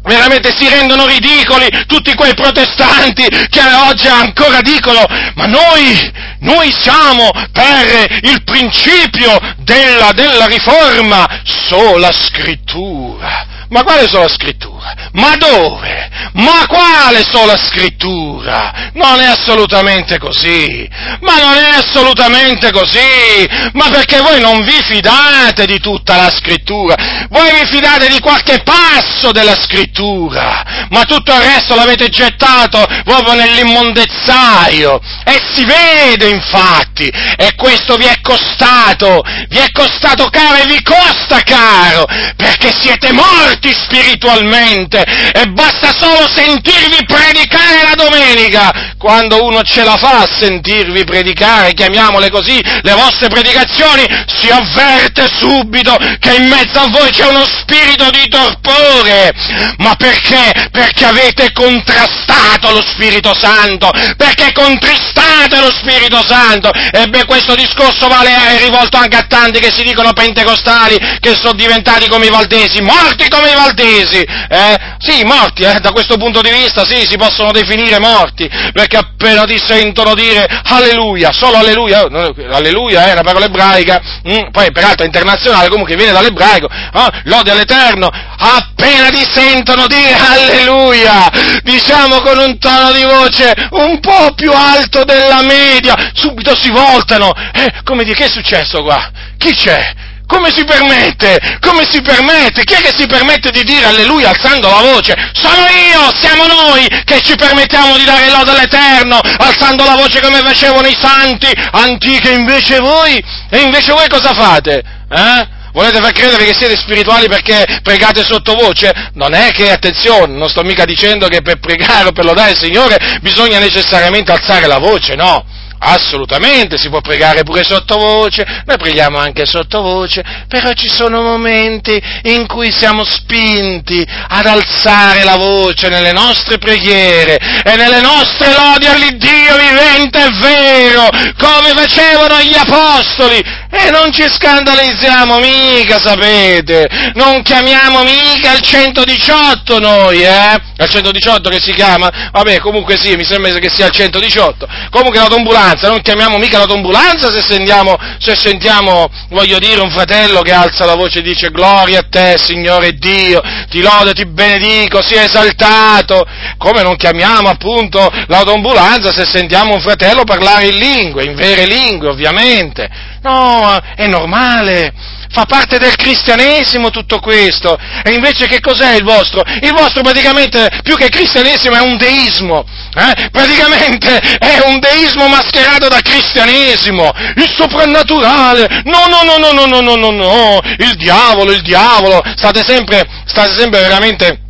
veramente si rendono ridicoli tutti quei protestanti che oggi ancora dicono ma noi, noi siamo per il principio della, della riforma sola scrittura. Ma quale sola scrittura? Ma dove? Ma quale sola scrittura? Non è assolutamente così. Ma non è assolutamente così. Ma perché voi non vi fidate di tutta la scrittura? Voi vi fidate di qualche passo della scrittura. Ma tutto il resto l'avete gettato proprio nell'immondezzaio. E si vede infatti. E questo vi è costato. Vi è costato caro e vi costa caro. Perché siete morti morti spiritualmente e basta solo sentirvi predicare la domenica. Quando uno ce la fa a sentirvi predicare, chiamiamole così, le vostre predicazioni, si avverte subito che in mezzo a voi c'è uno spirito di torpore. Ma perché? Perché avete contrastato lo Spirito Santo, perché contristate lo Spirito Santo. E beh, questo discorso vale, è rivolto anche a tanti che si dicono pentecostali, che sono diventati come i valdesi, morti come i valdesi, eh? Sì, morti, eh? da questo punto di vista, sì, si possono definire morti, perché appena ti sentono dire alleluia, solo alleluia, alleluia è una parola ebraica, mm, poi peraltro internazionale, comunque viene dall'ebraico, eh? lode all'Eterno, appena ti sentono dire [laughs] alleluia, diciamo con un tono di voce un po' più alto della media, subito si voltano, eh, come dire, che è successo qua? Chi c'è? Come si permette? Come si permette? Chi è che si permette di dire alleluia alzando la voce? Sono io, siamo noi che ci permettiamo di dare lode all'Eterno, alzando la voce come facevano i santi antichi, invece voi, e invece voi cosa fate? Eh? Volete far credere che siete spirituali perché pregate sottovoce? Non è che, attenzione, non sto mica dicendo che per pregare o per lodare il Signore bisogna necessariamente alzare la voce, no. Assolutamente, si può pregare pure sottovoce, noi preghiamo anche sottovoce, però ci sono momenti in cui siamo spinti ad alzare la voce nelle nostre preghiere e nelle nostre lodi all'Iddio vivente e vero, come facevano gli apostoli, e non ci scandalizziamo mica, sapete, non chiamiamo mica il 118 noi, eh? Al 118 che si chiama? Vabbè, comunque sì, mi sembra che sia il 118. Comunque l'autoambulanza, non chiamiamo mica l'autoambulanza se sentiamo, se sentiamo, voglio dire, un fratello che alza la voce e dice gloria a te, Signore Dio, ti lodo, ti benedico, sia esaltato. Come non chiamiamo appunto l'autoambulanza se sentiamo un fratello parlare in lingue, in vere lingue ovviamente. No, è normale fa parte del cristianesimo tutto questo. E invece che cos'è il vostro? Il vostro praticamente più che cristianesimo è un deismo. Eh? Praticamente è un deismo mascherato da cristianesimo. Il soprannaturale. No, no, no, no, no, no, no, no, no. Il diavolo, il diavolo. State sempre, state sempre veramente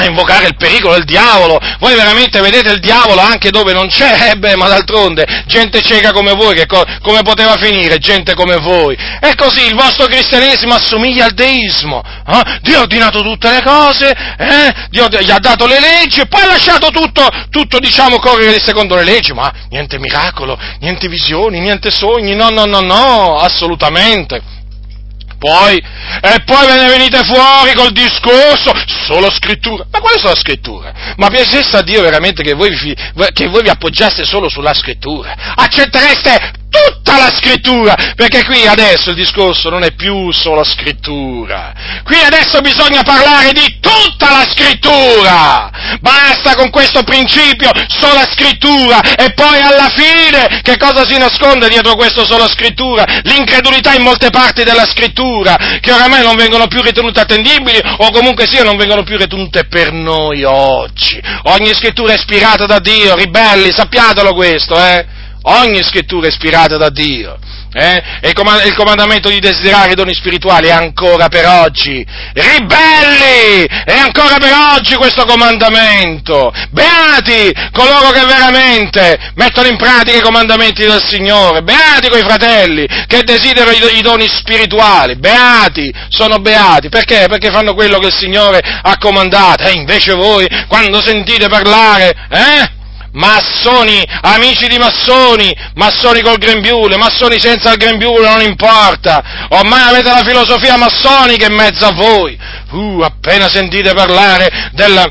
a invocare il pericolo del diavolo. Voi veramente vedete il diavolo anche dove non c'è? [laughs] Eh beh, ma d'altronde, gente cieca come voi, che co- come poteva finire? Gente come voi. E così il vostro cristianesimo assomiglia al deismo. Eh? Dio ha ordinato tutte le cose, eh? Dio gli ha dato le leggi e poi ha lasciato tutto, tutto, diciamo, correre secondo le leggi, ma niente miracolo, niente visioni, niente sogni, no, no, no, no, assolutamente poi, e poi ve ne venite fuori col discorso, solo scrittura. Ma quale sono scrittura? Ma piacesse a Dio veramente che voi, vi, che voi vi appoggiaste solo sulla scrittura? Accettereste tutta la scrittura, perché qui adesso il discorso non è più solo scrittura, qui adesso bisogna parlare di tutta la scrittura, basta con questo principio sola scrittura e poi alla fine che cosa si nasconde dietro questo sola scrittura? L'incredulità in molte parti della scrittura, che oramai non vengono più ritenute attendibili o comunque sia non vengono più ritenute per noi oggi. Ogni scrittura è ispirata da Dio, ribelli, sappiatelo questo, eh? Ogni scrittura è ispirata da Dio. Eh? E il comandamento di desiderare i doni spirituali è ancora per oggi. Ribelli! È ancora per oggi questo comandamento. Beati coloro che veramente mettono in pratica i comandamenti del Signore. Beati quei fratelli che desiderano i doni spirituali. Beati, sono beati. Perché? Perché fanno quello che il Signore ha comandato. E invece voi, quando sentite parlare, eh? Massoni, amici di massoni, massoni col grembiule, massoni senza il grembiule, non importa, ormai avete la filosofia massonica in mezzo a voi, uh, appena sentite parlare della,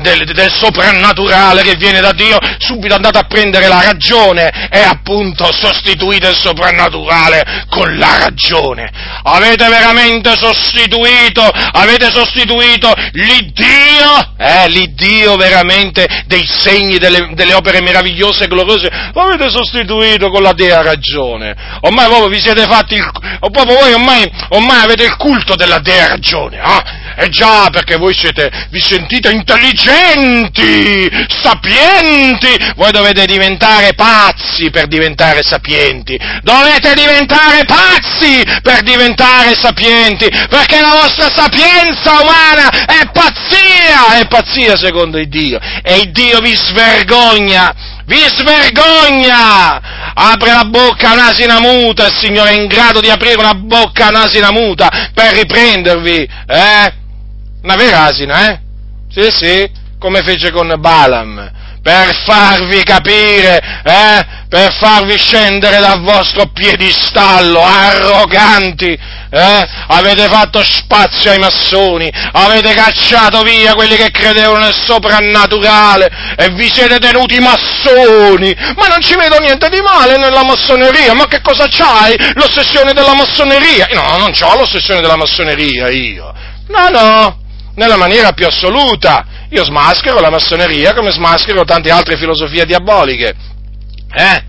del, del, soprannaturale che viene da Dio, subito andate a prendere la ragione e appunto sostituite il soprannaturale con la ragione. Avete veramente sostituito, avete sostituito l'Iddio, eh, l'Iddio veramente dei segni delle, delle opere meravigliose e gloriose, l'avete sostituito con la dea ragione. Ormai proprio vi siete fatti il, proprio voi ormai, ormai avete il culto della dea ragione, eh? Eh già, perché voi siete, vi sentite intelligenti, sapienti, voi dovete diventare pazzi per diventare sapienti, dovete diventare pazzi per diventare sapienti, perché la vostra sapienza umana è pazzia, è pazzia secondo il Dio, e il Dio vi svergogna, vi svergogna! Apre la bocca a un'asina muta, il Signore è in grado di aprire una bocca a un'asina muta per riprendervi, eh? Una vera asina, eh? Sì, sì, come fece con Balaam, per farvi capire, eh? Per farvi scendere dal vostro piedistallo, arroganti, eh? Avete fatto spazio ai massoni, avete cacciato via quelli che credevano nel soprannaturale e vi siete tenuti massoni. Ma non ci vedo niente di male nella massoneria, ma che cosa c'hai? L'ossessione della massoneria? No, non ho l'ossessione della massoneria io. No, no, nella maniera più assoluta. Io smaschero la massoneria come smaschero tante altre filosofie diaboliche. Eh?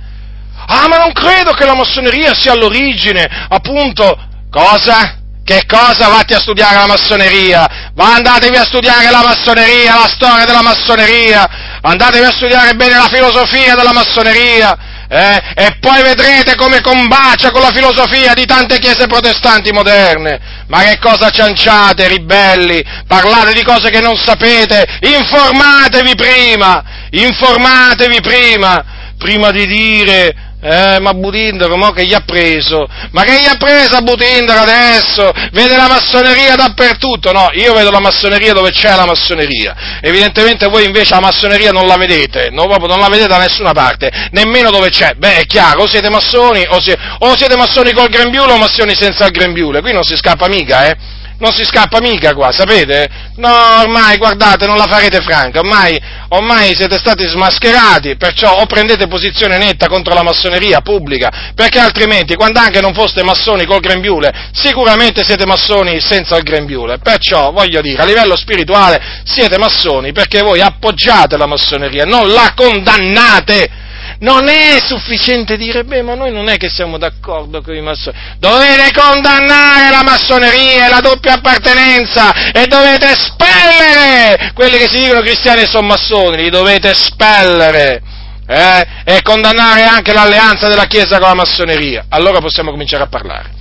Ah, ma non credo che la massoneria sia all'origine, appunto, cosa? Che cosa vatti a studiare la massoneria? Ma andatevi a studiare la massoneria, la storia della massoneria, andatevi a studiare bene la filosofia della massoneria, eh? e poi vedrete come combacia con la filosofia di tante chiese protestanti moderne. Ma che cosa cianciate, ribelli? Parlate di cose che non sapete? Informatevi prima! Informatevi prima! Prima di dire eh, ma Butindaro, mo che gli ha preso? Ma che gli ha preso a Butindaro adesso? Vede la massoneria dappertutto? No, io vedo la massoneria dove c'è la massoneria. Evidentemente voi invece la massoneria non la vedete, no, proprio non la vedete da nessuna parte, nemmeno dove c'è. Beh, è chiaro, o siete massoni, o, si, o siete massoni col grembiule o massoni senza il grembiule. Qui non si scappa mica, eh? Non si scappa mica qua, sapete? No, ormai, guardate, non la farete franca, ormai, ormai siete stati smascherati, perciò o prendete posizione netta contro la massoneria pubblica, perché altrimenti, quando anche non foste massoni col grembiule, sicuramente siete massoni senza il grembiule, perciò, voglio dire, a livello spirituale siete massoni perché voi appoggiate la massoneria, non la condannate, non è sufficiente dire, beh, ma noi non è che siamo d'accordo con i massoni. Dovete condannare la massoneria e la doppia appartenenza e dovete espellere quelli che si dicono cristiani e sono massoni, li dovete espellere. Eh? E condannare anche l'alleanza della Chiesa con la massoneria. Allora possiamo cominciare a parlare.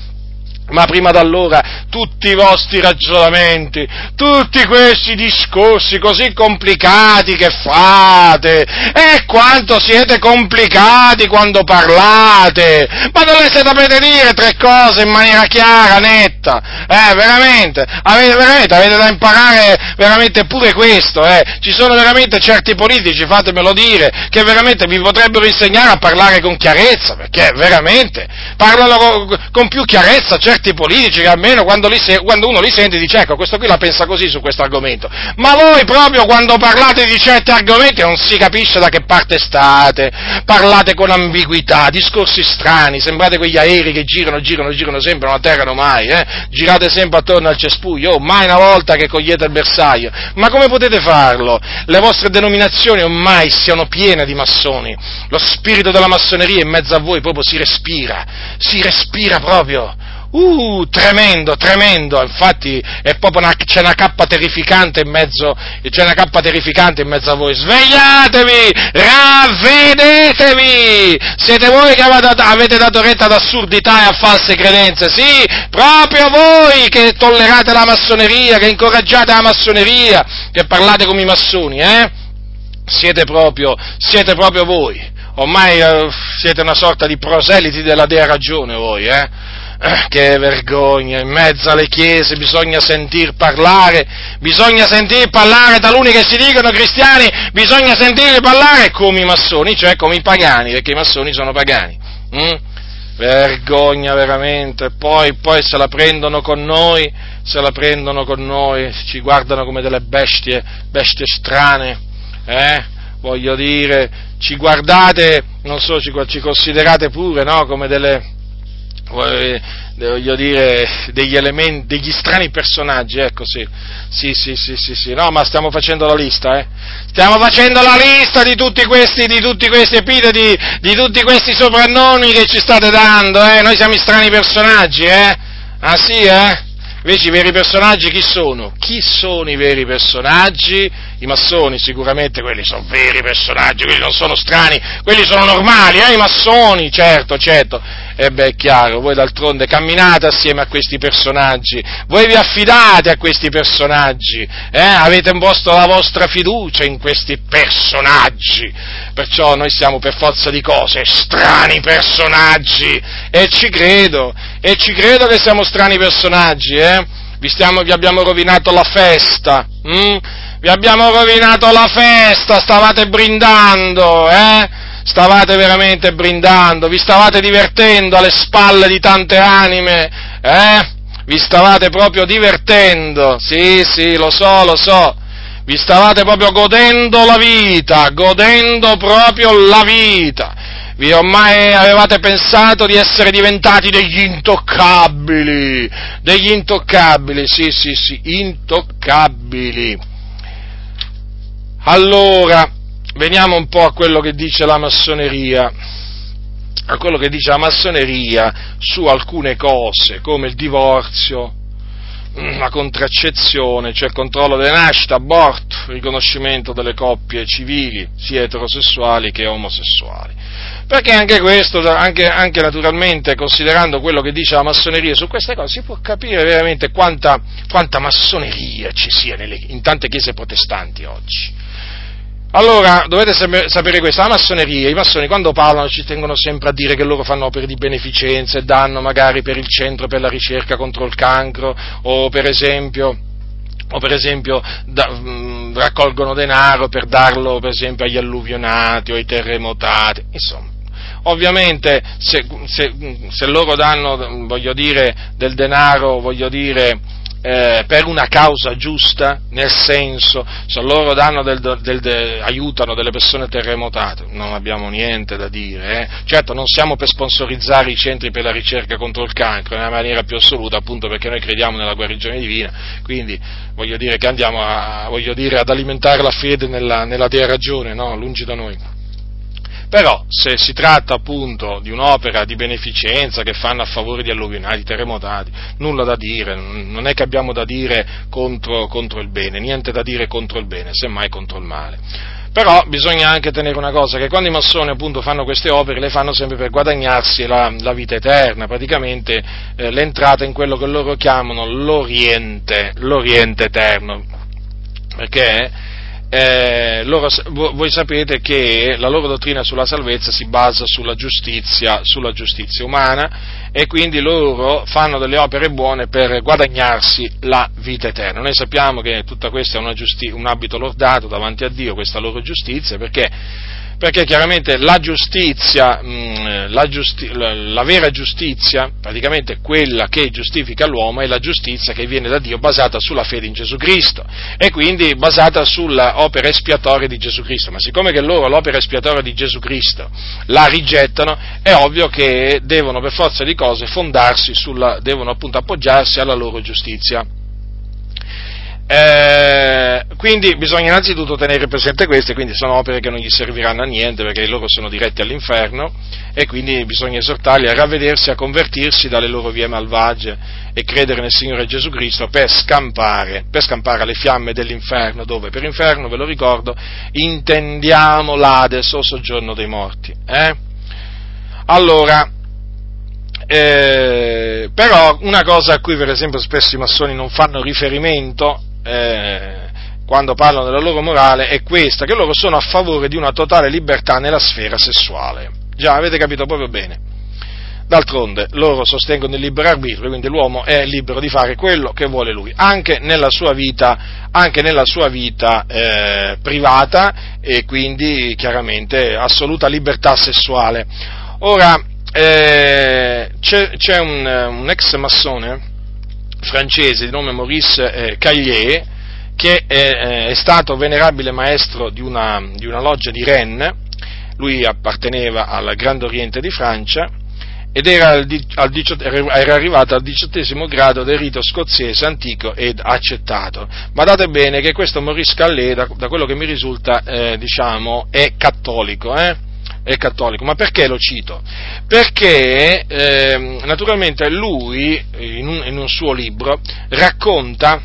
Ma prima d'allora tutti i vostri ragionamenti, tutti questi discorsi così complicati che fate, e quanto siete complicati quando parlate, ma dovete sapete dire tre cose in maniera chiara, netta, eh, veramente, avete, veramente, avete da imparare veramente pure questo, eh, ci sono veramente certi politici, fatemelo dire, che veramente vi potrebbero insegnare a parlare con chiarezza, perché veramente parlano con, con più chiarezza certi certi politici che almeno quando, li, quando, uno li sente dice ecco questo qui la pensa così su questo argomento, ma voi proprio quando parlate di certi argomenti non si capisce da che parte state, parlate con ambiguità, discorsi strani, sembrate quegli aerei che girano, girano, girano sempre, non atterrano mai, eh? girate sempre attorno al cespuglio, oh, mai una volta che cogliete il bersaglio, ma come potete farlo? Le vostre denominazioni ormai siano piene di massoni, lo spirito della massoneria in mezzo a voi proprio si respira, si respira proprio, Uh, tremendo, tremendo, infatti una, c'è una cappa terrificante in mezzo, c'è una cappa terrificante in mezzo a voi. Svegliatevi, ravvedetevi! Siete voi che avete dato retta ad assurdità e a false credenze, sì, proprio voi che tollerate la massoneria, che incoraggiate la massoneria, che parlate come i massoni, eh? Siete proprio, siete proprio voi. Ormai eh, siete una sorta di proseliti della dea ragione voi, eh? Eh? Che vergogna, in mezzo alle chiese bisogna sentir parlare, bisogna sentir parlare taluni che si dicono cristiani, bisogna sentirli parlare come i massoni, cioè come i pagani, perché i massoni sono pagani. Hm? Vergogna veramente, poi, poi se la prendono con noi, se la prendono con noi, ci guardano come delle bestie, bestie strane, eh? Voglio dire, ci guardate, non so, ci, ci considerate pure, no? Come delle, voglio dire, degli elementi, degli strani personaggi, ecco sì. Sì, sì, sì, sì, sì, no, ma stiamo facendo la lista, eh. Stiamo facendo la lista di tutti questi, di tutti questi epiteti, di tutti questi soprannomi che ci state dando, eh. Noi siamo strani personaggi, eh. Ah sì, eh? Invece i veri personaggi chi sono? Chi sono i veri personaggi? I massoni sicuramente quelli sono veri personaggi, quelli non sono strani, quelli sono normali, eh? i massoni, certo, certo. E beh, è chiaro, voi d'altronde camminate assieme a questi personaggi, voi vi affidate a questi personaggi, eh? avete imposto la vostra fiducia in questi personaggi, perciò noi siamo per forza di cose strani personaggi e ci credo, e ci credo che siamo strani personaggi, eh? vi, stiamo, vi abbiamo rovinato la festa, hm? Vi abbiamo rovinato la festa, stavate brindando, eh? stavate veramente brindando, vi stavate divertendo alle spalle di tante anime, eh? Vi stavate proprio divertendo, sì, sì, lo so, lo so, vi stavate proprio godendo la vita, godendo proprio la vita. Vi ormai avevate pensato di essere diventati degli intoccabili, degli intoccabili, sì, sì, sì, intoccabili. Allora, veniamo un po' a quello che dice la massoneria, a quello che dice la massoneria su alcune cose, come il divorzio, la contraccezione, cioè il controllo delle nascite, aborto, riconoscimento delle coppie civili, sia eterosessuali che omosessuali. Perché anche questo, anche, anche naturalmente, considerando quello che dice la massoneria su queste cose, si può capire veramente quanta, quanta massoneria ci sia nelle, in tante chiese protestanti oggi. Allora, dovete sapere questo, la massoneria, i massoni quando parlano ci tengono sempre a dire che loro fanno opere di beneficenza e danno magari per il centro per la ricerca contro il cancro o per esempio, o per esempio da, mh, raccolgono denaro per darlo per esempio agli alluvionati o ai terremotati, insomma. Ovviamente se, se, se loro danno, voglio dire, del denaro, voglio dire, eh, per una causa giusta, nel senso, se loro del, del, del, aiutano delle persone terremotate, non abbiamo niente da dire. Eh. Certo, non siamo per sponsorizzare i centri per la ricerca contro il cancro nella maniera più assoluta, appunto perché noi crediamo nella guarigione divina, quindi voglio dire che andiamo a, dire, ad alimentare la fede nella, nella Dea ragione, no? lungi da noi. Però se si tratta appunto di un'opera di beneficenza che fanno a favore di alluvionati, terremotati, nulla da dire, non è che abbiamo da dire contro, contro il bene, niente da dire contro il bene, semmai contro il male. Però bisogna anche tenere una cosa, che quando i massoni appunto fanno queste opere le fanno sempre per guadagnarsi la, la vita eterna, praticamente eh, l'entrata in quello che loro chiamano l'Oriente, l'Oriente eterno. Perché eh, loro, voi sapete che la loro dottrina sulla salvezza si basa sulla giustizia, sulla giustizia umana e quindi loro fanno delle opere buone per guadagnarsi la vita eterna. Noi sappiamo che tutta questa è giusti- un abito lordato davanti a Dio, questa loro giustizia, perché perché chiaramente la giustizia, la, giusti- la, vera giustizia, praticamente quella che giustifica l'uomo, è la giustizia che viene da Dio basata sulla fede in Gesù Cristo e quindi basata sull'opera espiatoria di Gesù Cristo. Ma siccome che loro l'opera espiatoria di Gesù Cristo la rigettano, è ovvio che devono per forza di cose fondarsi sulla, devono appunto appoggiarsi alla loro giustizia. Eh, quindi bisogna innanzitutto tenere presente queste, quindi sono opere che non gli serviranno a niente perché loro sono diretti all'inferno e quindi bisogna esortarli a ravvedersi, a convertirsi dalle loro vie malvagie e credere nel Signore Gesù Cristo per scampare, per scampare alle fiamme dell'inferno, dove per inferno, ve lo ricordo, intendiamo l'Ades o soggiorno dei morti. Eh? Allora, eh, però una cosa a cui per esempio spesso i massoni non fanno riferimento eh, quando parlano della loro morale è questa, che loro sono a favore di una totale libertà nella sfera sessuale. Già, avete capito proprio bene. D'altronde loro sostengono il libero arbitrio, quindi l'uomo è libero di fare quello che vuole lui, anche nella sua vita, nella sua vita eh, privata e quindi chiaramente assoluta libertà sessuale. Ora, eh, c'è, c'è un, un, ex massone francese di nome Maurice eh, Caglier che è, è, stato venerabile maestro di una, di una loggia di Rennes, lui apparteneva al Grande Oriente di Francia ed era, al, al, era, arrivato al diciottesimo grado del rito scozzese antico ed accettato. Badate bene che questo Maurice Calais, da, da quello che mi risulta, eh, diciamo, è cattolico, eh? È cattolico. Ma perché lo cito? Perché eh, naturalmente lui, in un, in un suo libro, racconta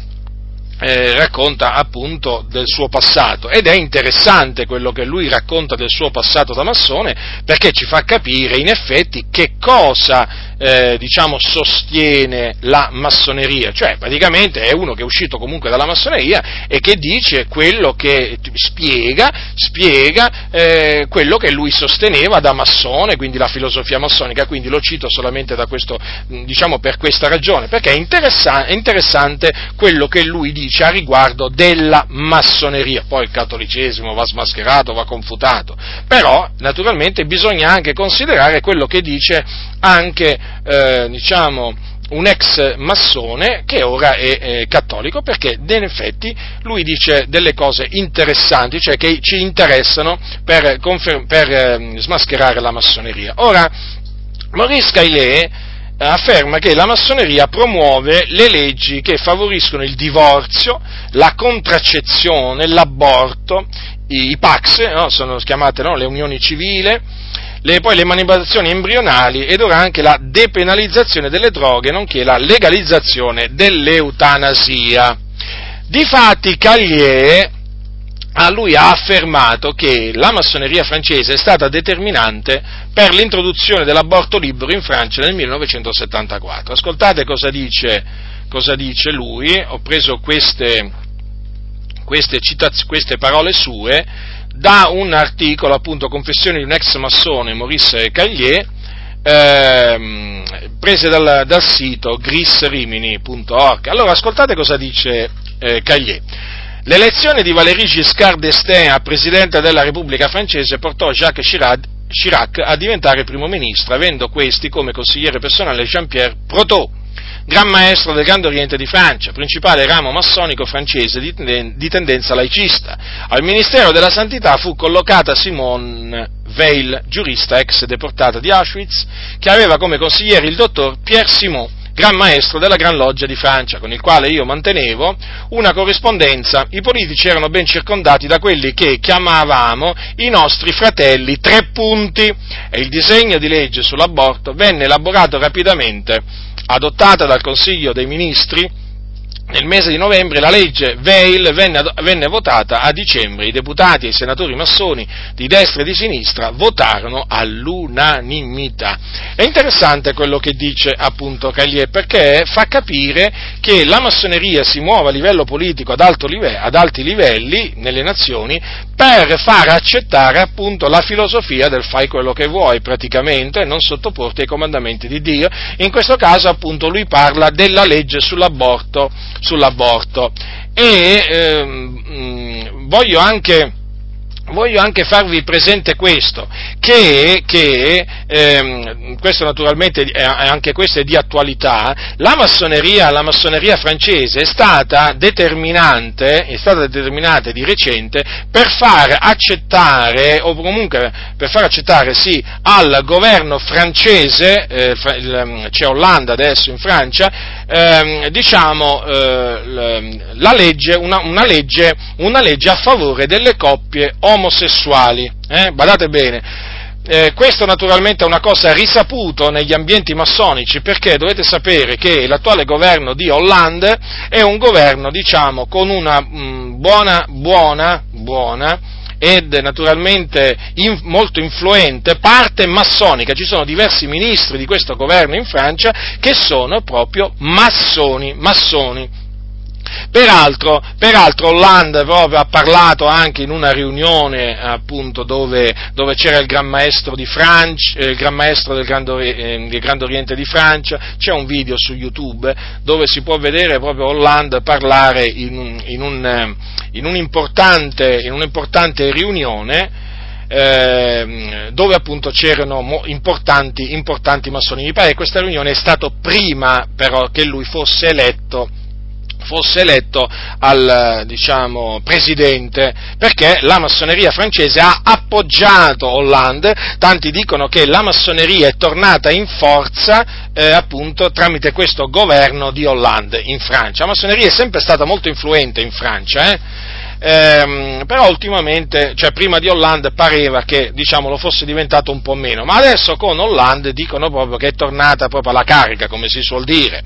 eh, racconta appunto del suo passato ed è interessante quello che lui racconta del suo passato da massone perché ci fa capire in effetti che cosa eh, diciamo, sostiene la massoneria, cioè praticamente è uno che è uscito comunque dalla massoneria e che dice quello che spiega, spiega eh, quello che lui sosteneva da massone, quindi la filosofia massonica, quindi lo cito solamente questo, diciamo, per questa ragione, perché è, interessa- è interessante quello che lui dice a riguardo della massoneria, poi il cattolicesimo va smascherato, va confutato, però naturalmente bisogna anche considerare quello che dice anche eh, diciamo, un ex massone che ora è eh, cattolico perché in effetti lui dice delle cose interessanti, cioè che ci interessano per, confer- per eh, smascherare la massoneria. Ora, Maurice Caillet afferma che la massoneria promuove le leggi che favoriscono il divorzio, la contraccezione, l'aborto, i, i PAX, no? sono chiamate no? le unioni civili, le, poi le manipolazioni embrionali ed ora anche la depenalizzazione delle droghe, nonché la legalizzazione dell'eutanasia. Difatti Caglier a lui ha affermato che la massoneria francese è stata determinante per l'introduzione dell'aborto libero in Francia nel 1974. Ascoltate cosa dice, cosa dice lui, ho preso queste, queste, citaz- queste parole sue da un articolo, appunto, Confessioni di un ex massone, Maurice Caglier, ehm, prese dal, dal, sito grisrimini.org. Allora, ascoltate cosa dice eh, Caglier. L'elezione di Valéry Giscard d'Estaing a Presidente della Repubblica francese portò Jacques Chirac, Chirac a diventare primo ministro, avendo questi come consigliere personale Jean-Pierre Protot Gran maestro del Grande Oriente di Francia, principale ramo massonico francese di, tendenza laicista. Al Ministero della Santità fu collocata Simone Veil, giurista ex deportata di Auschwitz, che aveva come consigliere il dottor Pierre Simon, gran maestro della Gran Loggia di Francia, con il quale io mantenevo una corrispondenza. I politici erano ben circondati da quelli che chiamavamo i nostri fratelli tre punti e il disegno di legge sull'aborto venne elaborato rapidamente adottata dal Consiglio dei Ministri nel mese di novembre la legge Veil venne, venne, votata a dicembre. I deputati e i senatori massoni di destra e di sinistra votarono all'unanimità. È interessante quello che dice appunto Caglier perché fa capire che la massoneria si muove a livello politico ad, livello, ad alti livelli nelle nazioni per far accettare appunto la filosofia del fai quello che vuoi praticamente non sottoporti ai comandamenti di Dio. In questo caso appunto lui parla della legge sull'aborto sull'aborto. E ehm, voglio anche voglio anche farvi presente questo, che, che ehm, questo naturalmente è, anche questo è di attualità, la massoneria, la massoneria francese è stata determinante, è stata determinata di recente per far accettare, o comunque per far accettare sì, al governo francese, eh, c'è Hollande adesso in Francia, ehm, diciamo, eh, la legge, una, una, legge, una, legge, a favore delle coppie omosessuali. Eh? Badate bene. Eh, questo naturalmente è una cosa risaputo negli ambienti massonici perché dovete sapere che l'attuale governo di Hollande è un governo, diciamo, con una mh, mm, buona, buona, buona ed naturalmente in, molto influente parte massonica. Ci sono diversi ministri di questo governo in Francia che sono proprio massoni, massoni. Peraltro, peraltro Hollande proprio ha parlato anche in una riunione appunto dove, dove c'era il Gran Maestro, di Francia, eh, il Gran Maestro del, Grand, eh, del Grande Oriente di Francia, c'è un video su YouTube dove si può vedere proprio Hollande parlare in, in, un, eh, in, un'importante, in un'importante riunione eh, dove appunto c'erano importanti, importanti massoni. Pare che questa riunione è stata prima però che lui fosse eletto fosse eletto al diciamo, presidente, perché la massoneria francese ha appoggiato Hollande, tanti dicono che la massoneria è tornata in forza eh, appunto tramite questo governo di Hollande in Francia. La massoneria è sempre stata molto influente in Francia, eh? Ehm, però ultimamente, cioè prima di Hollande pareva che diciamo, lo fosse diventato un po' meno, ma adesso con Hollande dicono proprio che è tornata proprio alla carica, come si suol dire.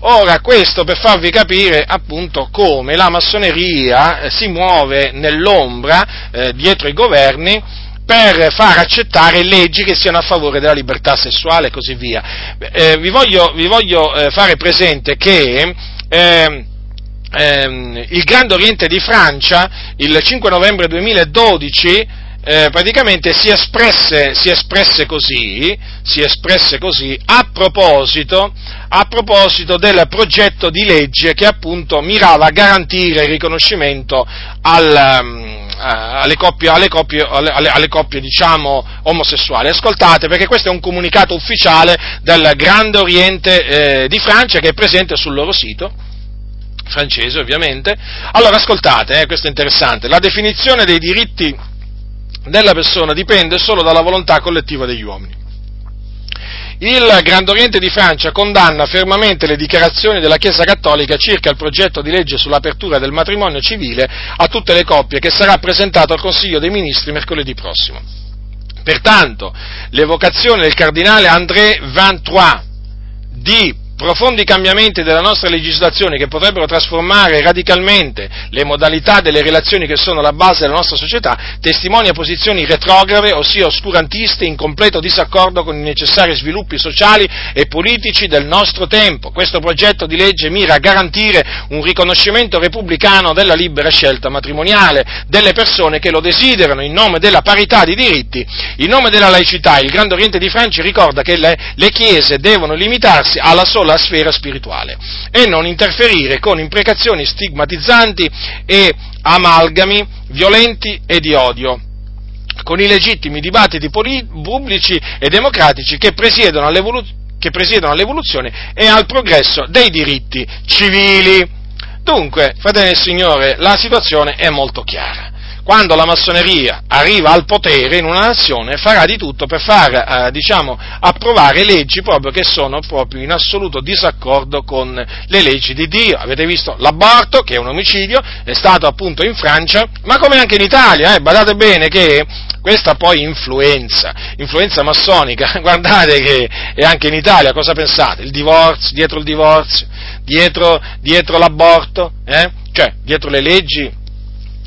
Ora, questo per farvi capire appunto come la massoneria eh, si muove nell'ombra eh, dietro i governi per far accettare leggi che siano a favore della libertà sessuale e così via. Eh, vi voglio, vi voglio eh, fare presente che eh, ehm, il Grande Oriente di Francia, il 5 novembre 2012, eh, praticamente si espresse, si espresse, così, si espresse così a, proposito, a proposito, del progetto di legge che appunto mirava a garantire il riconoscimento al, um, alle coppie, alle coppie, alle, alle coppie diciamo, omosessuali. Ascoltate perché questo è un comunicato ufficiale del Grande Oriente eh, di Francia che è presente sul loro sito francese ovviamente. Allora ascoltate, eh, questo è interessante, la definizione dei diritti della persona dipende solo dalla volontà collettiva degli uomini. Il Grand Oriente di Francia condanna fermamente le dichiarazioni della Chiesa Cattolica circa il progetto di legge sull'apertura del matrimonio civile a tutte le coppie che sarà presentato al Consiglio dei Ministri mercoledì prossimo. Pertanto, l'evocazione del cardinale André Van Trois di profondi cambiamenti della nostra legislazione che potrebbero trasformare radicalmente le modalità delle relazioni che sono la base della nostra società, testimonia posizioni retrograde, ossia oscurantiste, in completo disaccordo con i necessari sviluppi sociali e politici del nostro tempo. Questo progetto di legge mira a garantire un riconoscimento repubblicano della libera scelta matrimoniale delle persone che lo desiderano in nome della parità di diritti, in nome della laicità. Il Grande Oriente di Francia ricorda che le, le chiese devono limitarsi alla sola la sfera spirituale e non interferire con imprecazioni stigmatizzanti e amalgami violenti e di odio con i legittimi dibattiti pubblici e democratici che presiedono, che presiedono all'evoluzione e al progresso dei diritti civili. Dunque, fratelli del Signore, la situazione è molto chiara quando la massoneria arriva al potere in una nazione, farà di tutto per far, eh, diciamo, approvare leggi proprio che sono proprio in assoluto disaccordo con le leggi di Dio. Avete visto l'aborto, che è un omicidio, è stato appunto in Francia, ma come anche in Italia, eh, badate bene che questa poi influenza, influenza massonica, [laughs] guardate che è anche in Italia, cosa pensate? Il divorzio, dietro il divorzio, dietro, dietro l'aborto, eh? cioè dietro le leggi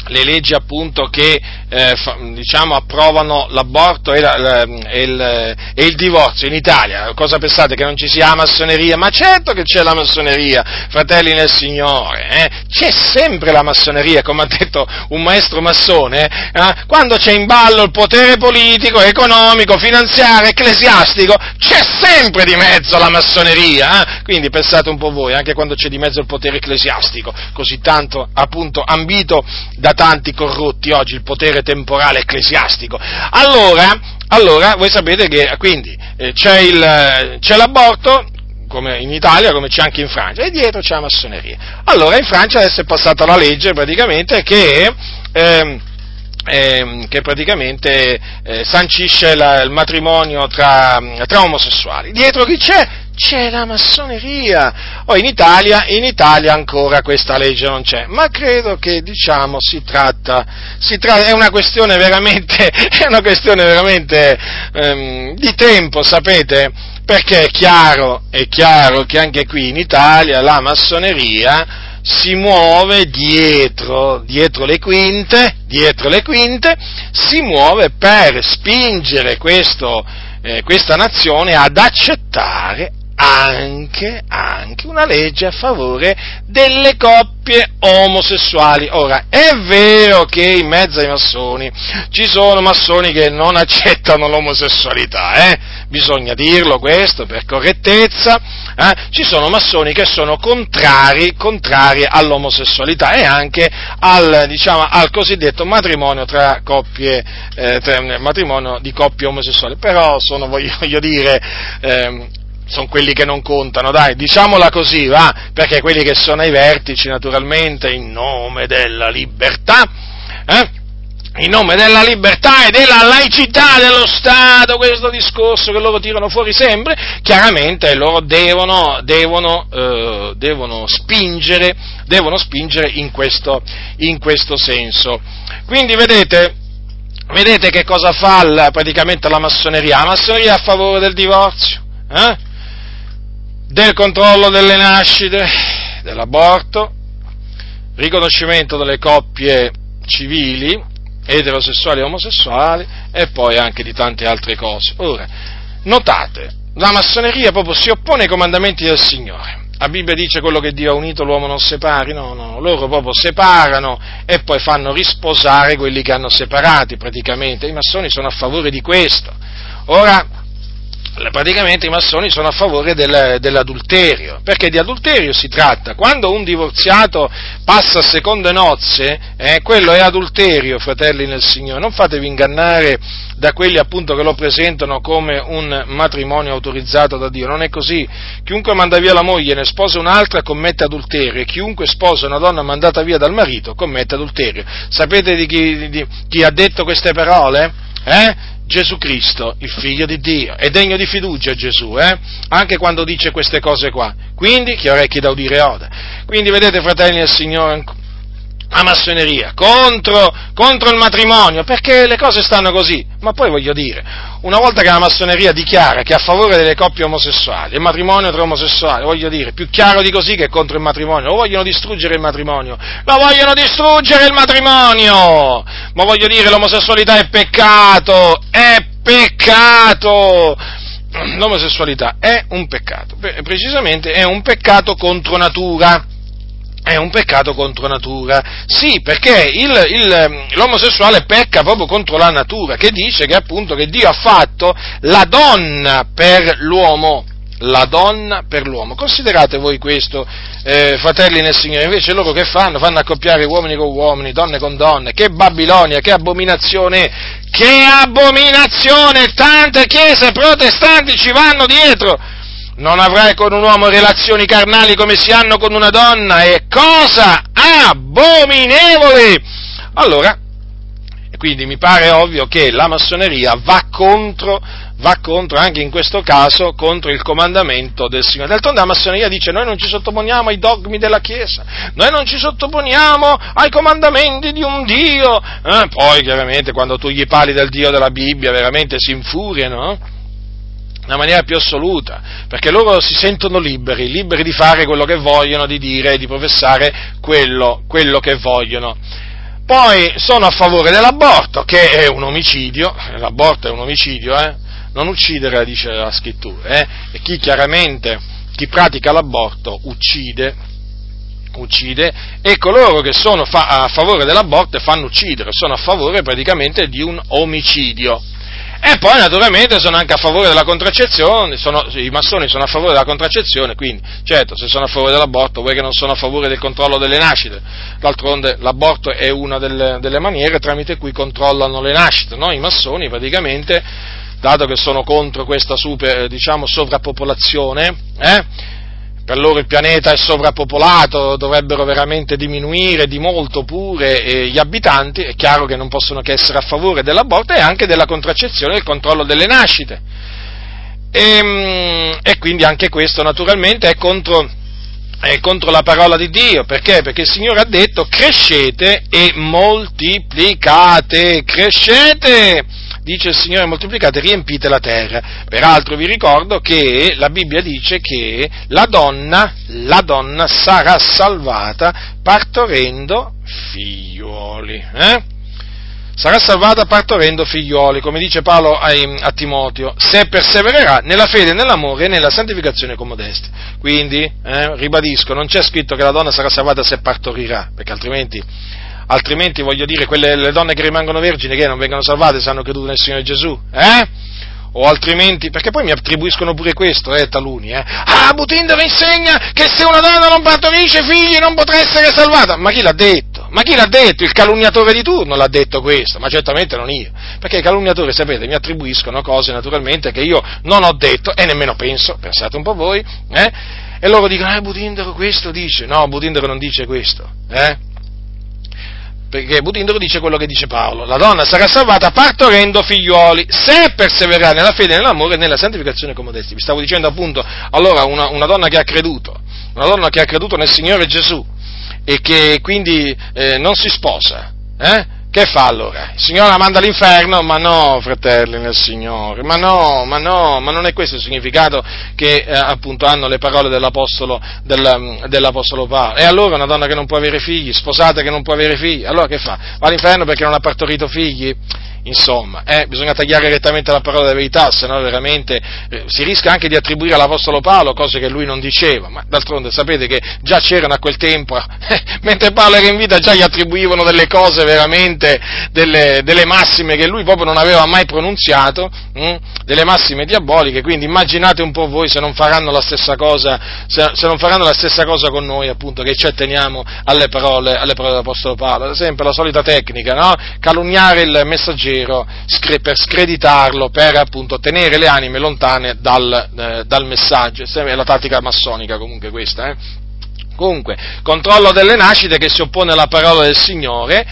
le leggi appunto che eh, fa, diciamo, approvano l'aborto e, la, e, il, e, il, divorzio in Italia. Cosa pensate che non ci sia massoneria? Ma certo che c'è la massoneria, fratelli nel Signore, eh? c'è sempre la massoneria, come ha detto un maestro massone, eh? quando c'è in ballo il potere politico, economico, finanziario, ecclesiastico, c'è sempre di mezzo la massoneria. Eh? Quindi pensate un po' voi, anche quando c'è di mezzo il potere ecclesiastico, così tanto appunto ambito da tanti corrotti oggi il potere temporale ecclesiastico. Allora, allora voi sapete che quindi eh, c'è, il, c'è l'aborto, come in Italia, come c'è anche in Francia, e dietro c'è la massoneria. Allora in Francia adesso è passata la legge praticamente che, eh, eh, che praticamente eh, sancisce la, il matrimonio tra, tra, omosessuali. Dietro chi c'è? c'è la massoneria. Oh, in Italia, in Italia ancora questa legge non c'è, ma credo che, diciamo, si tratta, si tratta è una questione veramente, [laughs] una questione veramente ehm, di tempo, sapete? Perché è chiaro, è chiaro che anche qui in Italia la massoneria si muove dietro, dietro le quinte, dietro le quinte, si muove per spingere questo, eh, questa nazione ad accettare anche, anche una legge a favore delle coppie omosessuali. Ora, è vero che in mezzo ai massoni ci sono massoni che non accettano l'omosessualità, eh? bisogna dirlo questo per correttezza, eh? ci sono massoni che sono contrari, contrari all'omosessualità e anche al, diciamo, al cosiddetto matrimonio tra coppie, eh, tra, matrimonio di coppie omosessuali, però sono, voglio, voglio dire, eh, sono quelli che non contano, dai, diciamola così, va, perché quelli che sono ai vertici, naturalmente, in nome della libertà, eh? in nome della libertà e della laicità dello Stato, questo discorso che loro tirano fuori sempre, chiaramente loro devono, devono, eh, devono spingere, devono spingere in, questo, in questo senso. Quindi vedete, vedete che cosa fa la, praticamente la massoneria? La massoneria a favore del divorzio, eh? Del controllo delle nascite, dell'aborto, riconoscimento delle coppie civili, eterosessuali e omosessuali, e poi anche di tante altre cose. Ora, notate, la massoneria proprio si oppone ai comandamenti del Signore. La Bibbia dice quello che Dio ha unito l'uomo non separi, no, no, loro proprio separano e poi fanno risposare quelli che hanno separati praticamente. I massoni sono a favore di questo. Ora, praticamente i massoni sono a favore del, dell'adulterio, perché di adulterio si tratta. Quando un divorziato passa a seconde nozze, eh, quello è adulterio, fratelli nel Signore. Non fatevi ingannare da quelli appunto che lo presentano come un matrimonio autorizzato da Dio. Non è così. Chiunque manda via la moglie e ne sposa un'altra commette adulterio e chiunque sposa una donna mandata via dal marito commette adulterio. Sapete di chi, di, chi ha detto queste parole? Eh? Gesù Cristo, il figlio di Dio. È degno di fiducia Gesù, eh? anche quando dice queste cose qua. Quindi, chi orecchi da udire oda. Quindi, vedete, fratelli del Signore, la massoneria, contro, contro, il matrimonio, perché le cose stanno così. Ma poi voglio dire, una volta che la massoneria dichiara che è a favore delle coppie omosessuali, il matrimonio tra omosessuali, voglio dire, più chiaro di così che è contro il matrimonio, lo vogliono distruggere il matrimonio, lo vogliono distruggere il matrimonio, ma voglio dire, l'omosessualità è peccato, è peccato! L'omosessualità è un peccato, precisamente è un peccato contro natura è un peccato contro natura. Sì, perché il, il, l'omosessuale pecca proprio contro la natura, che dice che appunto che Dio ha fatto la donna per l'uomo. La donna per l'uomo. Considerate voi questo, eh, fratelli nel Signore, invece loro che fanno? Fanno accoppiare uomini con uomini, donne con donne. Che Babilonia, che abominazione! Che abominazione! Tante chiese protestanti ci vanno dietro! Non avrai con un uomo relazioni carnali come si hanno con una donna, è cosa abominevole! Allora, quindi mi pare ovvio che la massoneria va contro, va contro, anche in questo caso, contro il comandamento del Signore. D'altronde la massoneria dice noi non ci sottoponiamo ai dogmi della Chiesa, noi non ci sottoponiamo ai comandamenti di un Dio. Eh, poi chiaramente quando tu gli parli del Dio della Bibbia veramente si infuriano. Nella maniera più assoluta, perché loro si sentono liberi, liberi di fare quello che vogliono, di dire di professare quello, quello che vogliono. Poi sono a favore dell'aborto, che è un omicidio, l'aborto è un omicidio, eh? non uccidere, dice la scrittura, eh? e chi chiaramente, chi pratica l'aborto uccide, uccide, e coloro che sono fa- a favore dell'aborto fanno uccidere, sono a favore praticamente di un omicidio. E poi naturalmente sono anche a favore della contraccezione, sono, i massoni sono a favore della contraccezione, quindi certo se sono a favore dell'aborto vuoi che non sono a favore del controllo delle nascite, d'altronde l'aborto è una delle, delle maniere tramite cui controllano le nascite, no? i massoni praticamente, dato che sono contro questa super, diciamo, sovrappopolazione, eh, per loro il pianeta è sovrappopolato, dovrebbero veramente diminuire di molto pure eh, gli abitanti, è chiaro che non possono che essere a favore dell'aborto e anche della contraccezione e del controllo delle nascite. E, mm, e quindi anche questo naturalmente è contro, è contro la parola di Dio, perché? Perché il Signore ha detto crescete e moltiplicate, crescete! Dice il Signore moltiplicate, riempite la terra. Peraltro vi ricordo che la Bibbia dice che la donna, la donna sarà salvata partorendo figliuoli. Eh? Sarà salvata partorendo figlioli, come dice Paolo a, a, Timoteo, se persevererà nella fede, nell'amore e nella santificazione con modesti. Quindi, eh, ribadisco, non c'è scritto che la donna sarà salvata se partorirà, perché altrimenti altrimenti voglio dire, quelle, le donne che rimangono vergini che non vengono salvate se hanno creduto nel Signore Gesù, eh? O altrimenti, perché poi mi attribuiscono pure questo, eh, taluni, eh? Ah, Butindaro insegna che se una donna non partorisce figli non potrà essere salvata. Ma chi l'ha detto? Ma chi l'ha detto? Il calunniatore di turno l'ha detto questo, ma certamente non io. Perché i calunniatori, sapete, mi attribuiscono cose naturalmente che io non ho detto e nemmeno penso, pensate un po' voi, eh? E loro dicono, eh, Butindaro questo dice. No, Butindaro non dice questo, eh? Perché Butindaro dice quello che dice Paolo, la donna sarà salvata partorendo figliuoli, se persevererà nella fede, nell'amore e nella santificazione come modesti. Vi stavo dicendo appunto, allora una, una, donna che ha creduto, una donna che ha creduto nel Signore Gesù e che quindi eh, non si sposa, eh? Che fa allora? Il Signore la manda all'inferno? Ma no, fratelli nel Signore, ma no, ma no, ma non è questo il significato che eh, appunto hanno le parole dell'Apostolo, del, dell'Apostolo Paolo. E allora una donna che non può avere figli, sposata che non può avere figli, allora che fa? Va all'inferno perché non ha partorito figli? Insomma, eh, bisogna tagliare rettamente la parola della verità, se no veramente eh, si rischia anche di attribuire all'Apostolo Paolo cose che lui non diceva, ma d'altronde sapete che già c'erano a quel tempo, eh, [laughs] mentre Paolo era in vita già gli attribuivano delle cose veramente, delle, delle massime che lui proprio non aveva mai pronunziato, hm? delle massime diaboliche, quindi immaginate un po' voi se non faranno la stessa cosa, se, se non faranno la stessa cosa con noi appunto, che ci atteniamo alle parole, alle parole dell'Apostolo Paolo, sempre la solita tecnica, no? Calunniare il messaggero vero per screditarlo, per appunto tenere le anime lontane dal, eh, dal messaggio. È la tattica massonica comunque questa. Eh? Comunque, controllo delle nascite che si oppone alla parola del Signore,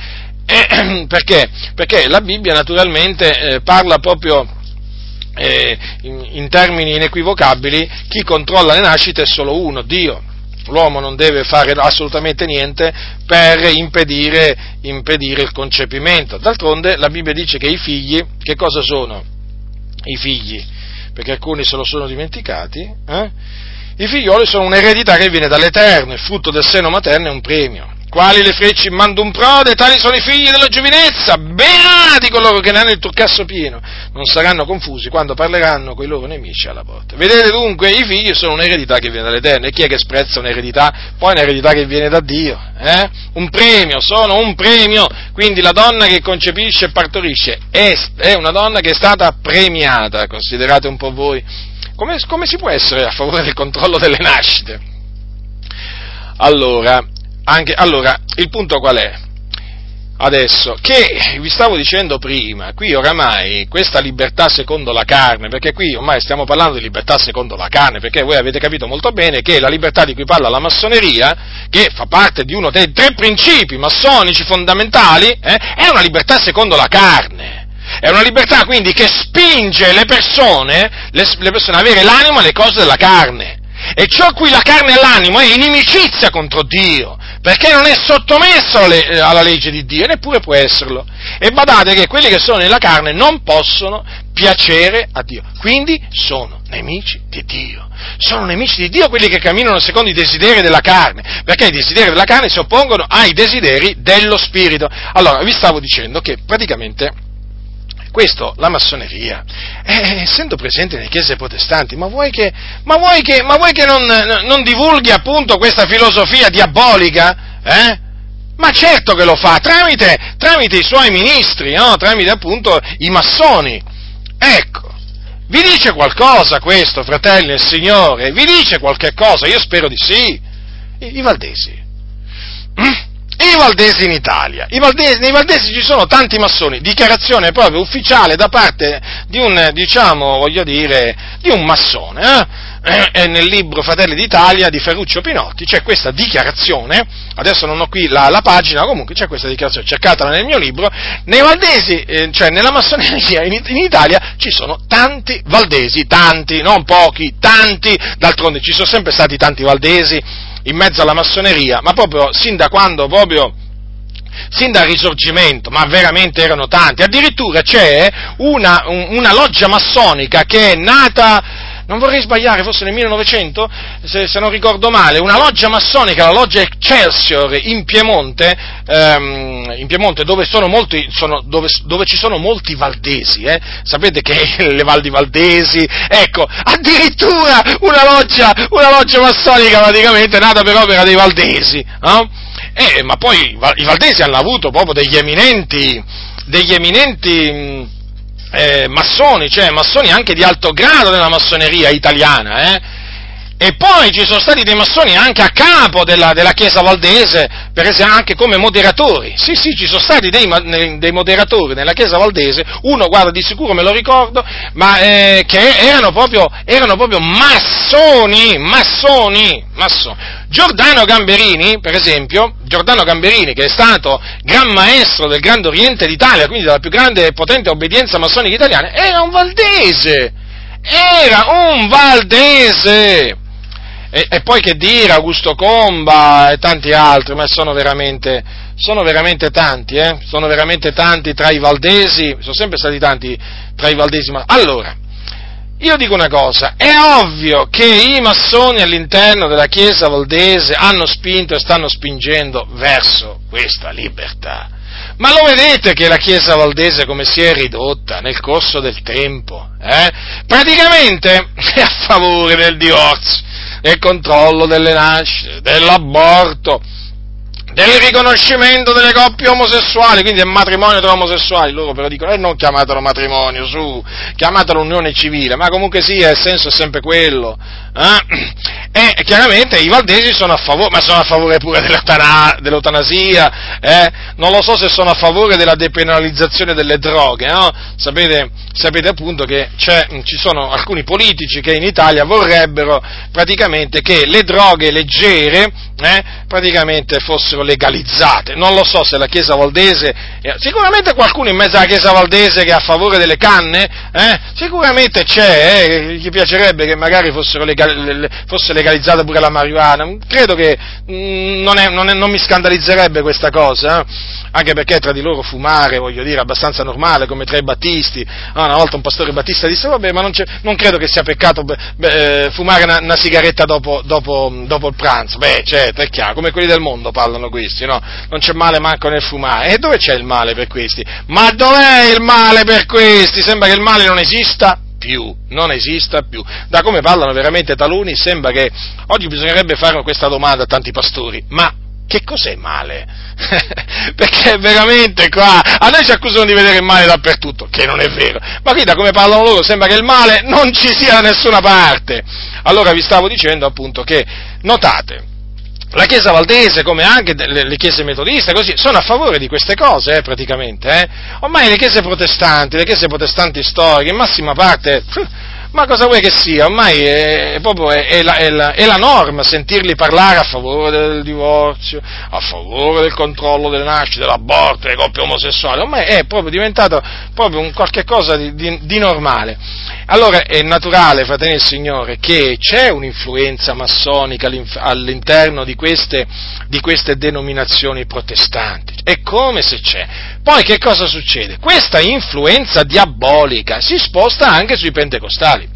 eh, [clears throat] perché? Perché la Bibbia naturalmente eh, parla proprio eh, in, in termini inequivocabili, chi controlla le nascite è solo uno, Dio l'uomo non deve fare assolutamente niente per impedire, impedire, il concepimento. D'altronde la Bibbia dice che i figli, che cosa sono? I figli, perché alcuni se lo sono dimenticati, eh? i figlioli sono un'eredità che viene dall'Eterno, il frutto del seno materno è un premio quali le frecce in mando un prode, tali sono i figli della giovinezza, beati coloro che ne hanno il turcasso pieno, non saranno confusi quando parleranno con i loro nemici alla porta. Vedete dunque, i figli sono un'eredità che viene dall'Eterno, e chi è che sprezza un'eredità? Poi un'eredità che viene da Dio, eh? un premio, sono un premio, quindi la donna che concepisce e partorisce è, è una donna che è stata premiata, considerate un po' voi, come, come si può essere a favore del controllo delle nascite? Allora, anche, allora, il punto qual è? Adesso, che vi stavo dicendo prima, qui oramai questa libertà secondo la carne, perché qui ormai stiamo parlando di libertà secondo la carne, perché voi avete capito molto bene che la libertà di cui parla la massoneria, che fa parte di uno dei tre principi massonici fondamentali, eh, è una libertà secondo la carne. È una libertà quindi che spinge le persone, le, le persone ad avere l'animo alle cose della carne. E ciò cui la carne e l'animo è inimicizia contro Dio, perché non è sottomesso alla legge di Dio, neppure può esserlo. E badate che quelli che sono nella carne non possono piacere a Dio, quindi sono nemici di Dio. Sono nemici di Dio quelli che camminano secondo i desideri della carne, perché i desideri della carne si oppongono ai desideri dello Spirito. Allora, vi stavo dicendo che praticamente questo, la massoneria, eh, essendo presente nelle chiese protestanti, ma vuoi che, ma vuoi che, ma vuoi che non, non, divulghi appunto questa filosofia diabolica? Eh? Ma certo che lo fa, tramite, tramite i suoi ministri, no? tramite appunto i massoni. Ecco, vi dice qualcosa questo, fratelli del Signore? Vi dice qualche cosa? Io spero di sì. I, i Valdesi. [clears throat] i Valdesi in Italia. I Valdesi, nei Valdesi ci sono tanti massoni, dichiarazione proprio ufficiale da parte di un, diciamo, voglio dire, di un massone, eh? eh, nel libro Fratelli d'Italia di Ferruccio Pinotti, c'è questa dichiarazione, adesso non ho qui la, la pagina, comunque c'è questa dichiarazione, cercatela nel mio libro, nei valdesi, eh, cioè nella massoneria in, in, Italia ci sono tanti valdesi, tanti, non pochi, tanti, d'altronde ci sono sempre stati tanti valdesi in mezzo alla massoneria, ma proprio sin da quando proprio sin dal risorgimento, ma veramente erano tanti. Addirittura c'è una, una loggia massonica che è nata non vorrei sbagliare, forse nel 1900, se, se, non ricordo male, una loggia massonica, la loggia Excelsior in Piemonte, ehm, in Piemonte dove, molti, sono, dove, dove, ci sono molti valdesi, eh? sapete che [laughs] le Valdi Valdesi, ecco, addirittura una loggia, una loggia massonica praticamente nata per opera dei valdesi, no? Eh, ma poi i valdesi hanno avuto proprio degli eminenti, degli eminenti eh, massoni, cioè massoni anche di alto grado nella massoneria italiana, eh? E poi ci sono stati dei massoni anche a capo della, della Chiesa Valdese, per esempio anche come moderatori. Sì, sì, ci sono stati dei, dei moderatori nella Chiesa Valdese, uno, guarda, di sicuro me lo ricordo, ma eh, che erano proprio, erano proprio massoni, massoni, massoni. Giordano Gamberini, per esempio, Giordano Gamberini, che è stato gran maestro del Grande Oriente d'Italia, quindi della più grande e potente obbedienza massonica italiana, era un valdese! Era un valdese! E, e, poi che dire, Augusto Comba e tanti altri, ma sono veramente, sono veramente tanti, eh? sono veramente tanti tra i valdesi, sono sempre stati tanti tra i valdesi. Ma... Allora, io dico una cosa, è ovvio che i massoni all'interno della Chiesa valdese hanno spinto e stanno spingendo verso questa libertà. Ma lo vedete che la Chiesa valdese come si è ridotta nel corso del tempo? Eh? Praticamente [laughs] è a favore del divorzio del controllo delle nascite, dell'aborto, del riconoscimento delle coppie omosessuali, quindi è matrimonio tra omosessuali, loro però dicono, eh non chiamatelo matrimonio, su, chiamatelo unione civile, ma comunque sia, il senso è sempre quello. Eh? [clears throat] E chiaramente i valdesi sono a favore, ma sono a favore pure dell'eutanasia, eh? non lo so se sono a favore della depenalizzazione delle droghe, no? sapete, sapete, appunto che ci sono alcuni politici che in Italia vorrebbero praticamente che le droghe leggere eh, praticamente fossero legalizzate. Non lo so se la Chiesa Valdese, eh, sicuramente qualcuno in mezzo alla Chiesa Valdese che è a favore delle canne, eh, sicuramente c'è, eh, gli piacerebbe che magari legal, fosse legalizzata pure la marijuana. Credo che mm, non, è, non, è, non, mi scandalizzerebbe questa cosa, eh, anche perché tra di loro fumare, voglio dire, è abbastanza normale, come tra i battisti. Ah, una volta un pastore battista disse, vabbè, ma non, non credo che sia peccato beh, fumare una, una sigaretta dopo, dopo, dopo, il pranzo. Beh, certo, è chiaro, come quelli del mondo parlano questi, no? Non c'è male manco nel fumare. E dove c'è il male per questi? Ma dov'è il male per questi? Sembra che il male non esista più, non esista più. Da come parlano veramente taluni sembra che oggi bisognerebbe fare questa domanda a tanti pastori, ma che cos'è male? [laughs] Perché veramente qua a noi ci accusano di vedere il male dappertutto, che non è vero, ma qui da come parlano loro sembra che il male non ci sia da nessuna parte. Allora vi stavo dicendo appunto che, notate, la Chiesa Valdese, come anche le, chiese metodiste, così, sono a favore di queste cose, eh, praticamente. Eh. Ormai le chiese protestanti, le chiese protestanti storiche, in massima parte, ma cosa vuoi che sia? Ormai è, proprio, è, è, la, è, la, è, la, norma sentirli parlare a favore del divorzio, a favore del controllo delle nascite, dell'aborto, delle coppie omosessuali. Ormai è proprio diventato proprio un qualche cosa di, di, di normale. Allora è naturale, fratelli del Signore, che c'è un'influenza massonica all'interno di queste, di queste denominazioni protestanti. È come se c'è. Poi che cosa succede? Questa influenza diabolica si sposta anche sui pentecostali.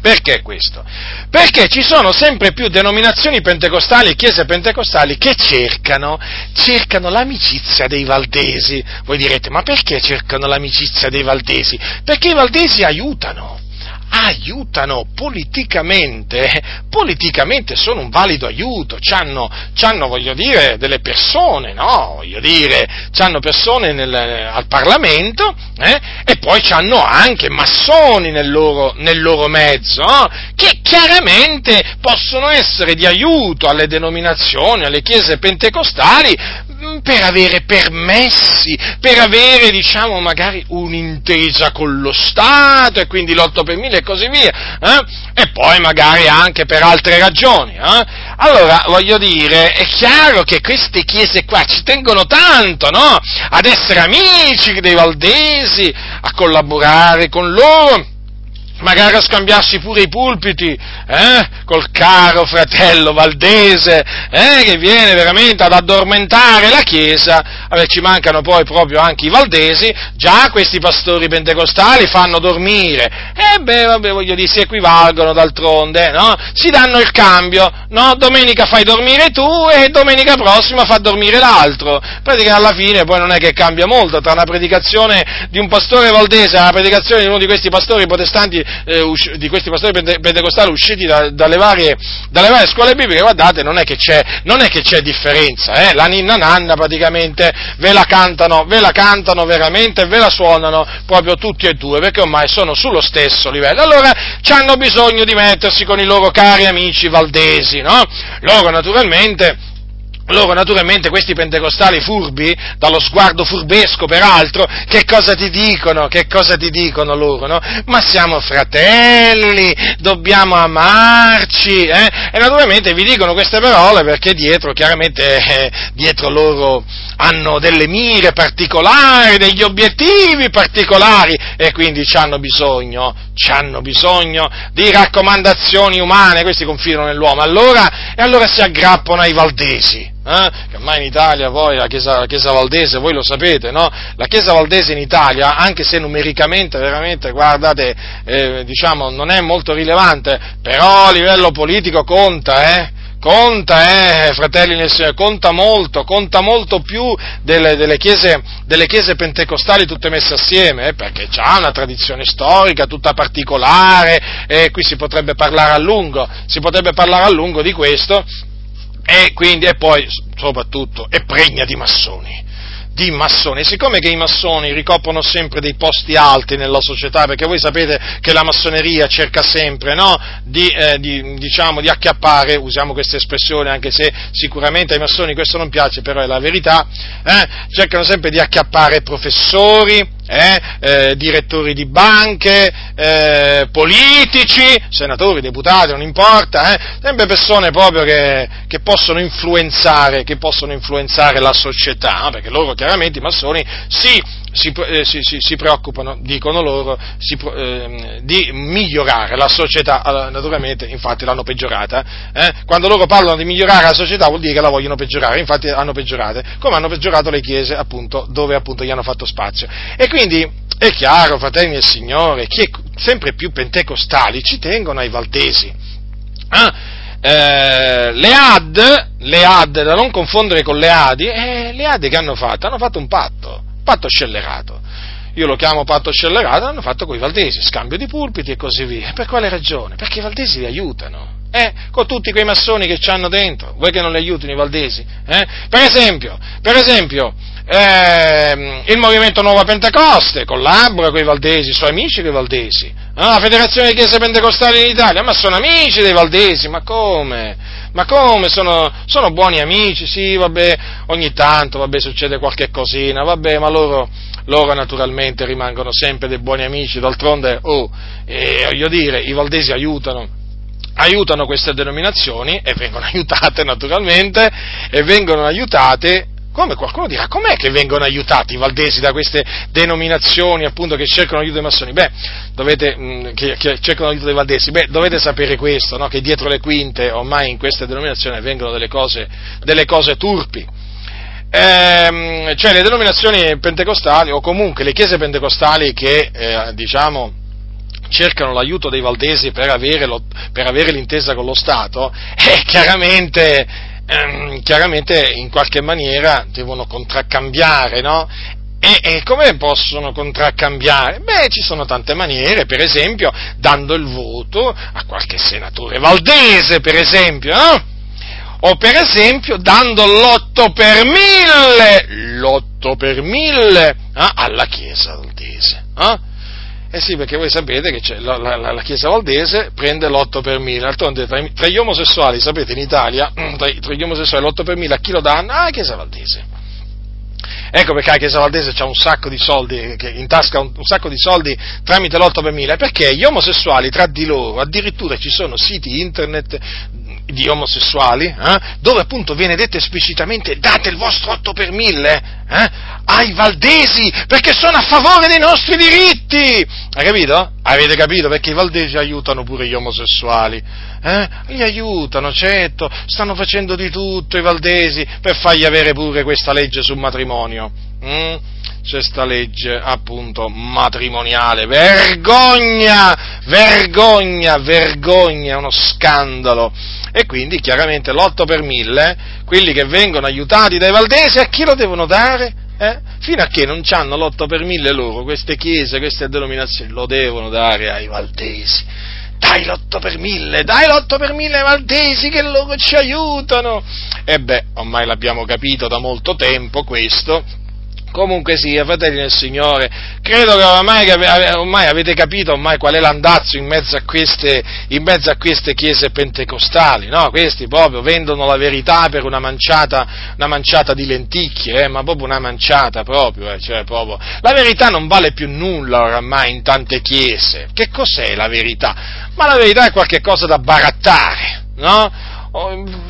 Perché questo? Perché ci sono sempre più denominazioni pentecostali e chiese pentecostali che cercano, cercano l'amicizia dei valdesi. Voi direte, ma perché cercano l'amicizia dei valdesi? Perché i valdesi aiutano aiutano politicamente, politicamente sono un valido aiuto, c'hanno, c'hanno voglio dire, delle persone, no? Voglio dire, c'hanno persone nel, al Parlamento eh? e poi c'hanno anche massoni nel loro, nel loro mezzo, no? che chiaramente possono essere di aiuto alle denominazioni, alle chiese pentecostali mm, per avere permessi, per avere, diciamo, magari un'intesa con lo Stato e quindi l'8 per 1000 e così via, eh? e poi magari anche per altre ragioni. Eh? Allora, voglio dire, è chiaro che queste chiese qua ci tengono tanto, no? Ad essere amici dei valdesi, a collaborare con loro magari a scambiarsi pure i pulpiti, eh? col caro fratello Valdese, eh? che viene veramente ad addormentare la Chiesa, Vabbè, ci mancano poi proprio anche i Valdesi, già questi pastori pentecostali fanno dormire, e beh, vabbè, voglio dire, si equivalgono d'altronde, no? Si danno il cambio, no? Domenica fai dormire tu e domenica prossima fa dormire l'altro, praticamente alla fine poi non è che cambia molto tra una predicazione di un pastore valdese e una predicazione di uno di questi pastori protestanti eh, di questi pastori pentecostali usciti da, dalle, varie, dalle, varie, scuole bibliche, guardate, non è che c'è, è che c'è differenza, eh? la ninna nanna praticamente ve la cantano, ve la cantano veramente ve la suonano proprio tutti e due, perché ormai sono sullo stesso livello. Allora, hanno bisogno di mettersi con i loro cari amici valdesi, no? Loro naturalmente loro naturalmente questi pentecostali furbi, dallo sguardo furbesco peraltro, che cosa ti dicono? Che cosa ti dicono loro? No? Ma siamo fratelli, dobbiamo amarci, eh? E naturalmente vi dicono queste parole perché dietro, chiaramente, eh, [laughs] dietro loro hanno delle mire particolari, degli obiettivi particolari e quindi hanno bisogno, hanno bisogno di raccomandazioni umane, questi confidano nell'uomo, allora, e allora si aggrappano ai valdesi eh? ormai in Italia poi la chiesa, la chiesa, Valdese, voi lo sapete, no? La Chiesa Valdese in Italia, anche se numericamente veramente, guardate, eh, diciamo, non è molto rilevante, però a livello politico conta, eh? Conta, eh, fratelli nel Signore, conta molto, conta molto più delle, delle, chiese, delle chiese, pentecostali tutte messe assieme, eh, perché ha una tradizione storica tutta particolare, e qui si potrebbe parlare a lungo, si potrebbe parlare a lungo di questo, e quindi, e poi, soprattutto, è pregna di massoni di massoni. Siccome che i massoni ricoprono sempre dei posti alti nella società, perché voi sapete che la massoneria cerca sempre no, di, eh, di, diciamo, di, acchiappare, usiamo questa espressione anche se sicuramente ai massoni questo non piace, però è la verità, eh, cercano sempre di acchiappare professori, eh, eh, direttori di banche, eh, politici, senatori, deputati, non importa, eh, sempre persone proprio che, che, possono che, possono influenzare, la società, perché loro chiaramente i massoni si si, eh, si, si, preoccupano, dicono loro, eh, di migliorare la società, allora, naturalmente, infatti l'hanno peggiorata, eh? quando loro parlano di migliorare la società vuol dire che la vogliono peggiorare, infatti l'hanno peggiorata, come hanno peggiorato le chiese appunto dove appunto gli hanno fatto spazio. E quindi è chiaro, fratelli del Signore, che sempre più pentecostali ci tengono ai valdesi. Ah, eh, le ad, le ad, da non confondere con le adi, eh, le adi che hanno fatto? Hanno fatto un patto patto scellerato. Io lo chiamo patto scellerato, hanno fatto con i valdesi, scambio di pulpiti e così via. Per quale ragione? Perché i valdesi li aiutano. Eh, con tutti quei massoni che ci hanno dentro, vuoi che non li aiutino i valdesi? Eh? Per esempio, per esempio eh, il movimento Nuova Pentecoste collabora con i valdesi, suoi amici con i valdesi, la Federazione di Chiese Pentecostali in Italia, ma sono amici dei valdesi, ma come? Ma come? Sono, sono, buoni amici, sì, vabbè, ogni tanto, vabbè, succede qualche cosina, vabbè, ma loro, loro naturalmente rimangono sempre dei buoni amici, d'altronde, oh, eh, voglio dire, i valdesi aiutano, aiutano queste denominazioni e vengono [laughs] aiutate naturalmente, e vengono aiutate come qualcuno dirà, com'è che vengono aiutati i valdesi da queste denominazioni appunto che cercano l'aiuto dei massoni? Beh, dovete, mh, mm, che, che, cercano l'aiuto dei valdesi? Beh, dovete sapere questo, no? che dietro le quinte ormai in queste denominazioni vengono delle cose, delle cose turpi. Ehm, cioè le denominazioni pentecostali o comunque le chiese pentecostali che eh, diciamo cercano l'aiuto dei valdesi per avere, lo, per avere l'intesa con lo Stato, eh, chiaramente ehm, chiaramente in qualche maniera devono contraccambiare, no? E, e, come possono contraccambiare? Beh, ci sono tante maniere, per esempio dando il voto a qualche senatore valdese, per esempio, no? O per esempio dando l'8 per mille, l'8 per mille eh, alla Chiesa valdese. Eh? Eh sì, perché voi sapete che la, la, la, Chiesa Valdese prende l'8 per 1000, d'altronde tra, tra, gli omosessuali, sapete, in Italia, [clears throat] tra, tra gli omosessuali l'8 per 1000 a chi lo danno? Ah, la Chiesa Valdese. Ecco perché la Chiesa Valdese ha un sacco di soldi, in tasca un, un sacco di soldi tramite l'8 per 1000, perché gli omosessuali tra di loro, addirittura ci sono siti internet di omosessuali, eh, dove appunto viene detto esplicitamente date il vostro 8 per 1000 eh, ai valdesi perché sono a favore dei nostri diritti. Hai capito? Avete capito? Perché i valdesi aiutano pure gli omosessuali. Eh? Li aiutano, certo, stanno facendo di tutto i valdesi per fargli avere pure questa legge sul matrimonio. Mm? C'è legge appunto matrimoniale. Vergogna! Vergogna! Vergogna! Uno scandalo! E quindi chiaramente l'8 per 1000, quelli che vengono aiutati dai valdesi, a chi lo devono dare? Eh? Fino a che non hanno l'8 per 1000 loro, queste chiese, queste denominazioni, lo devono dare ai valdesi. Dai l'8 per 1000, dai l'8 per 1000 ai valdesi che loro ci aiutano. E beh, ormai l'abbiamo capito da molto tempo questo Comunque sia, fratelli del Signore, credo che ormai, ormai, avete capito ormai qual è l'andazzo in mezzo a queste, in mezzo a queste chiese pentecostali, no? Questi proprio vendono la verità per una manciata, una manciata di lenticchie, eh? ma proprio una manciata proprio, eh? cioè proprio. La verità non vale più nulla oramai in tante chiese. Che cos'è la verità? Ma la verità è qualcosa da barattare, no?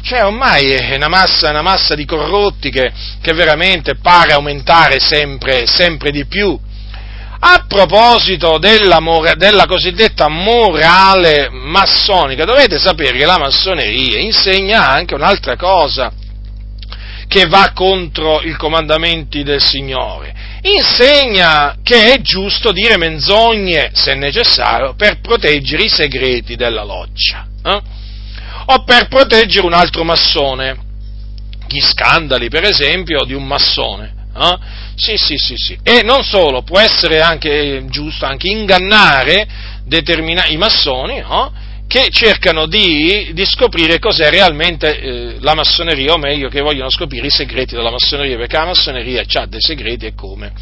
Cioè ormai è una massa, una massa di corrotti che, che, veramente pare aumentare sempre, sempre di più. A proposito della, della, cosiddetta morale massonica, dovete sapere che la massoneria insegna anche un'altra cosa che va contro i comandamenti del Signore. Insegna che è giusto dire menzogne, se necessario, per proteggere i segreti della loggia. Eh? O per proteggere un altro massone. Gli scandali, per esempio, di un massone. Eh? Sì, sì, sì, sì. E non solo, può essere anche giusto anche ingannare determina- i massoni no? che cercano di, di, scoprire cos'è realmente eh, la massoneria, o meglio, che vogliono scoprire i segreti della massoneria, perché la massoneria ha dei segreti e come.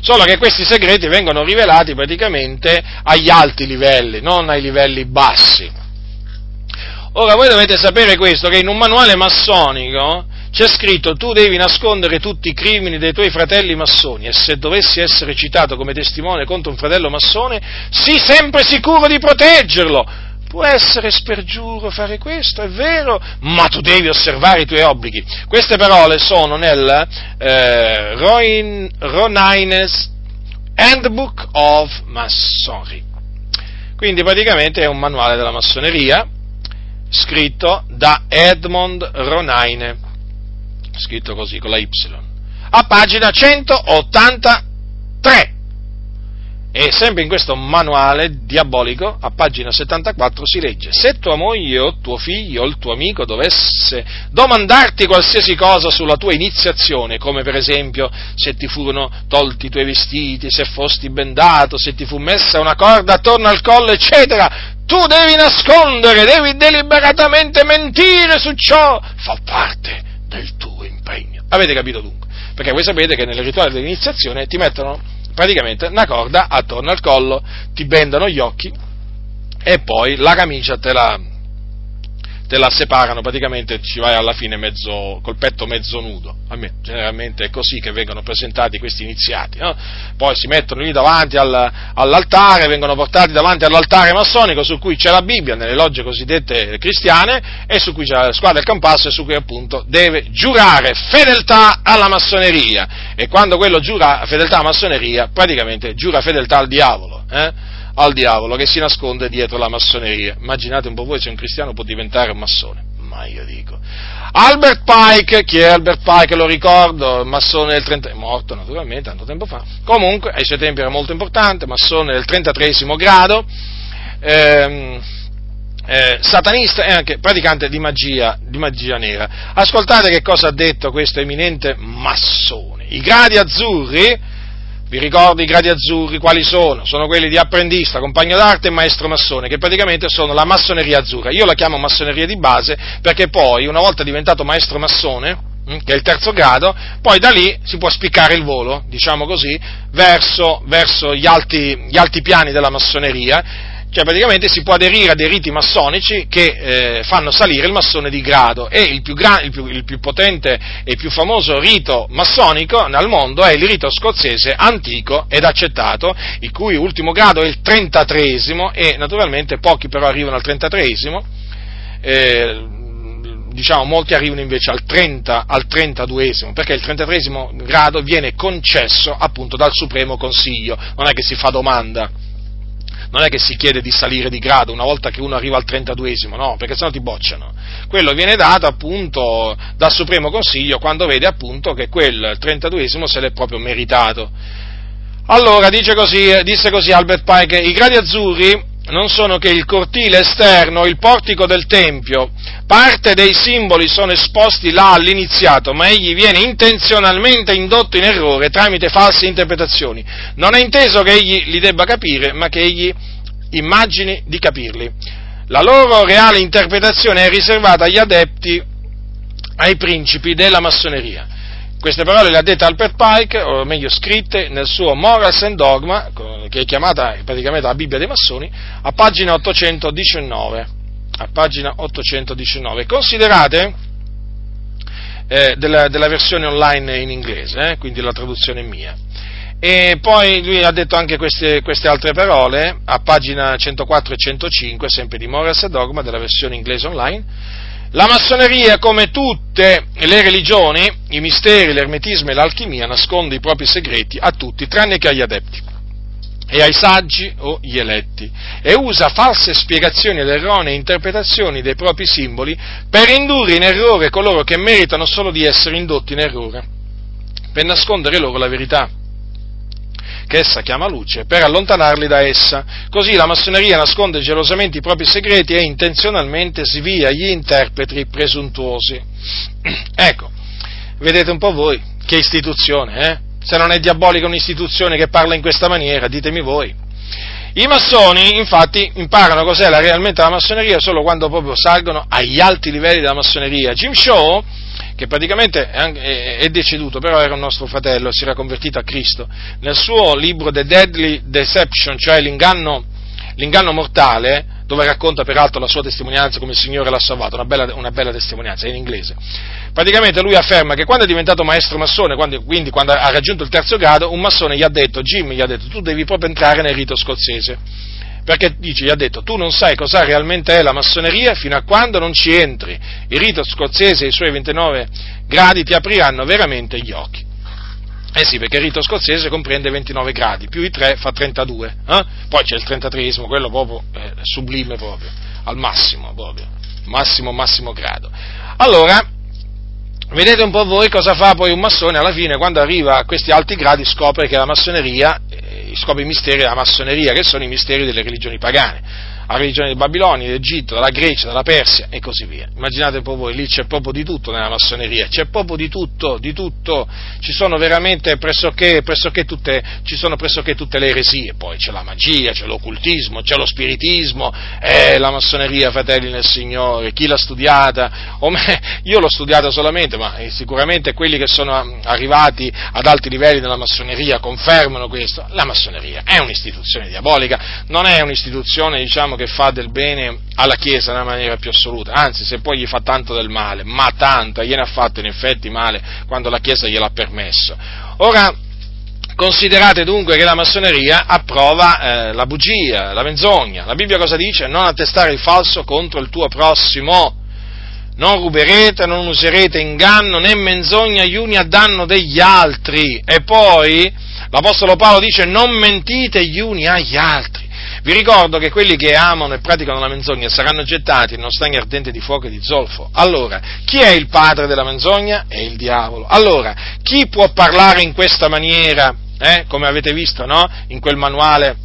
Solo che questi segreti vengono rivelati praticamente agli alti livelli, non ai livelli bassi. Ora voi dovete sapere questo, che in un manuale massonico c'è scritto tu devi nascondere tutti i crimini dei tuoi fratelli massoni e se dovessi essere citato come testimone contro un fratello massone, sii sempre sicuro di proteggerlo. Può essere spergiuro fare questo, è vero, ma tu devi osservare i tuoi obblighi. Queste parole sono nel eh, Roin, Ronines Handbook of Masonry. Quindi praticamente è un manuale della massoneria scritto da Edmond Ronaine, scritto così con la Y, a pagina 183. E sempre in questo manuale diabolico, a pagina 74, si legge, se tua moglie o tuo figlio o il tuo amico dovesse domandarti qualsiasi cosa sulla tua iniziazione, come per esempio se ti furono tolti i tuoi vestiti, se fosti bendato, se ti fu messa una corda attorno al collo, eccetera, tu devi nascondere, devi deliberatamente mentire su ciò, fa parte del tuo impegno. Avete capito dunque? Perché voi sapete che nel rituale dell'iniziazione ti mettono praticamente una corda attorno al collo, ti bendano gli occhi e poi la camicia te la, te la separano, praticamente ci vai alla fine mezzo, col petto mezzo nudo. Me generalmente è così che vengono presentati questi iniziati. No? Poi si mettono lì davanti al, all'altare, vengono portati davanti all'altare massonico su cui c'è la Bibbia, nelle logge cosiddette cristiane, e su cui c'è la squadra del campasso e su cui appunto deve giurare fedeltà alla massoneria. E quando quello giura fedeltà alla massoneria, praticamente giura fedeltà al diavolo. Eh? Al diavolo che si nasconde dietro la massoneria. Immaginate un po' voi se un cristiano può diventare un massone. Ma io dico. Albert Pike, chi è Albert Pike? Lo ricordo, massone del 30, morto naturalmente tanto tempo fa. Comunque, ai suoi tempi era molto importante, massone del 33 grado. Ehm, eh, satanista e anche praticante di magia, di magia nera. Ascoltate che cosa ha detto questo eminente massone. I gradi azzurri vi ricordo i gradi azzurri quali sono? Sono quelli di apprendista, compagno d'arte e maestro massone, che praticamente sono la massoneria azzurra. Io la chiamo massoneria di base perché poi, una volta diventato maestro massone, hm, che è il terzo grado, poi da lì si può spiccare il volo, diciamo così, verso, verso gli, alti, gli alti piani della massoneria Cioè praticamente si può aderire a dei riti massonici che eh, fanno salire il massone di grado. E il più, gran, il, più, il più, potente e il più famoso rito massonico al mondo è il rito scozzese antico ed accettato, il cui ultimo grado è il 33 e naturalmente pochi però arrivano al 33 eh, diciamo, molti arrivano invece al, 30, al 32esimo, perché il 33 grado viene concesso appunto dal Supremo Consiglio, non è che si fa domanda non è che si chiede di salire di grado una volta che uno arriva al 32esimo, no, perché sennò ti bocciano. Quello viene dato appunto dal Supremo Consiglio quando vede appunto che quel 32esimo se l'è proprio meritato. Allora, dice così, disse così Albert Pike, i gradi azzurri non sono che il cortile esterno, il portico del Tempio. Parte dei simboli sono esposti là all'iniziato, ma egli viene intenzionalmente indotto in errore tramite false interpretazioni. Non è inteso che egli li debba capire, ma che egli immagini di capirli. La loro reale interpretazione è riservata agli adepti, ai principi della massoneria. Queste parole le ha dette Albert Pike, o meglio scritte, nel suo Morals and Dogma, che è chiamata praticamente la Bibbia dei massoni, a pagina 819. A pagina 819. Considerate eh, della, della, versione online in inglese, eh, quindi la traduzione mia. E poi lui ha detto anche queste, queste, altre parole a pagina 104 e 105, sempre di Morals and Dogma, della versione inglese online la massoneria, come tutte le religioni, i misteri, l'ermetismo e l'alchimia, nasconde i propri segreti a tutti, tranne che agli adepti e ai saggi o gli eletti, e usa false spiegazioni ed erronee interpretazioni dei propri simboli per indurre in errore coloro che meritano solo di essere indotti in errore, per nascondere loro la verità che essa chiama luce, per allontanarli da essa. Così la massoneria nasconde gelosamente i propri segreti e intenzionalmente svia gli interpreti presuntuosi. [clears throat] Ecco, vedete un po' voi che istituzione, eh? Se non è diabolica un'istituzione che parla in questa maniera, ditemi voi. I massoni, infatti, imparano cos'è la, realmente la massoneria solo quando proprio salgono agli alti livelli della massoneria. Jim Shaw che praticamente è, deceduto, però era un nostro fratello, si era convertito a Cristo, nel suo libro The Deadly Deception, cioè l'inganno, l'inganno mortale, dove racconta peraltro la sua testimonianza come il Signore l'ha salvato, una bella, una bella testimonianza, è in inglese. Praticamente lui afferma che quando è diventato maestro massone, quando, quindi quando ha raggiunto il terzo grado, un massone gli ha detto, Jim gli ha detto, tu devi proprio entrare nel rito scozzese perché dice, gli ha detto, tu non sai cosa realmente è la massoneria fino a quando non ci entri. Il rito scozzese e i suoi 29 gradi ti apriranno veramente gli occhi. Eh sì, perché il rito scozzese comprende 29 gradi, più i 3 fa 32. Eh? Poi c'è il 33 quello proprio eh, sublime proprio, al massimo proprio, massimo, massimo grado. Allora, vedete un po' voi cosa fa poi un massone alla fine, quando arriva a questi alti gradi scopre che la massoneria scopre i misteri della massoneria, che sono i misteri delle religioni pagane alla religione dei Babiloni, dell'Egitto, della Grecia, della Persia e così via. Immaginate un po' voi, lì c'è proprio di tutto nella massoneria, c'è proprio di tutto, di tutto, ci sono veramente pressoché, pressoché tutte, ci sono pressoché tutte le eresie, poi c'è la magia, c'è l'occultismo, c'è lo spiritismo, eh, la massoneria, fratelli nel Signore, chi l'ha studiata? Me, io l'ho studiata solamente, ma eh, sicuramente quelli che sono arrivati ad alti livelli della massoneria confermano questo, la massoneria è un'istituzione diabolica, non è un'istituzione, diciamo, diciamo che fa del bene alla Chiesa nella maniera più assoluta, anzi se poi gli fa tanto del male, ma tanto, gliene ha fatto in effetti male quando la Chiesa gliel'ha permesso. Ora, Considerate dunque che la massoneria approva eh, la bugia, la menzogna. La Bibbia cosa dice? Non attestare il falso contro il tuo prossimo. Non ruberete, non userete inganno né menzogna gli uni a danno degli altri. E poi l'Apostolo Paolo dice non mentite gli uni agli altri. Vi ricordo che quelli che amano e praticano la menzogna saranno gettati in uno stagno ardente di fuoco e di zolfo. Allora, chi è il padre della menzogna? È il diavolo. Allora, chi può parlare in questa maniera, eh, come avete visto, no? In quel manuale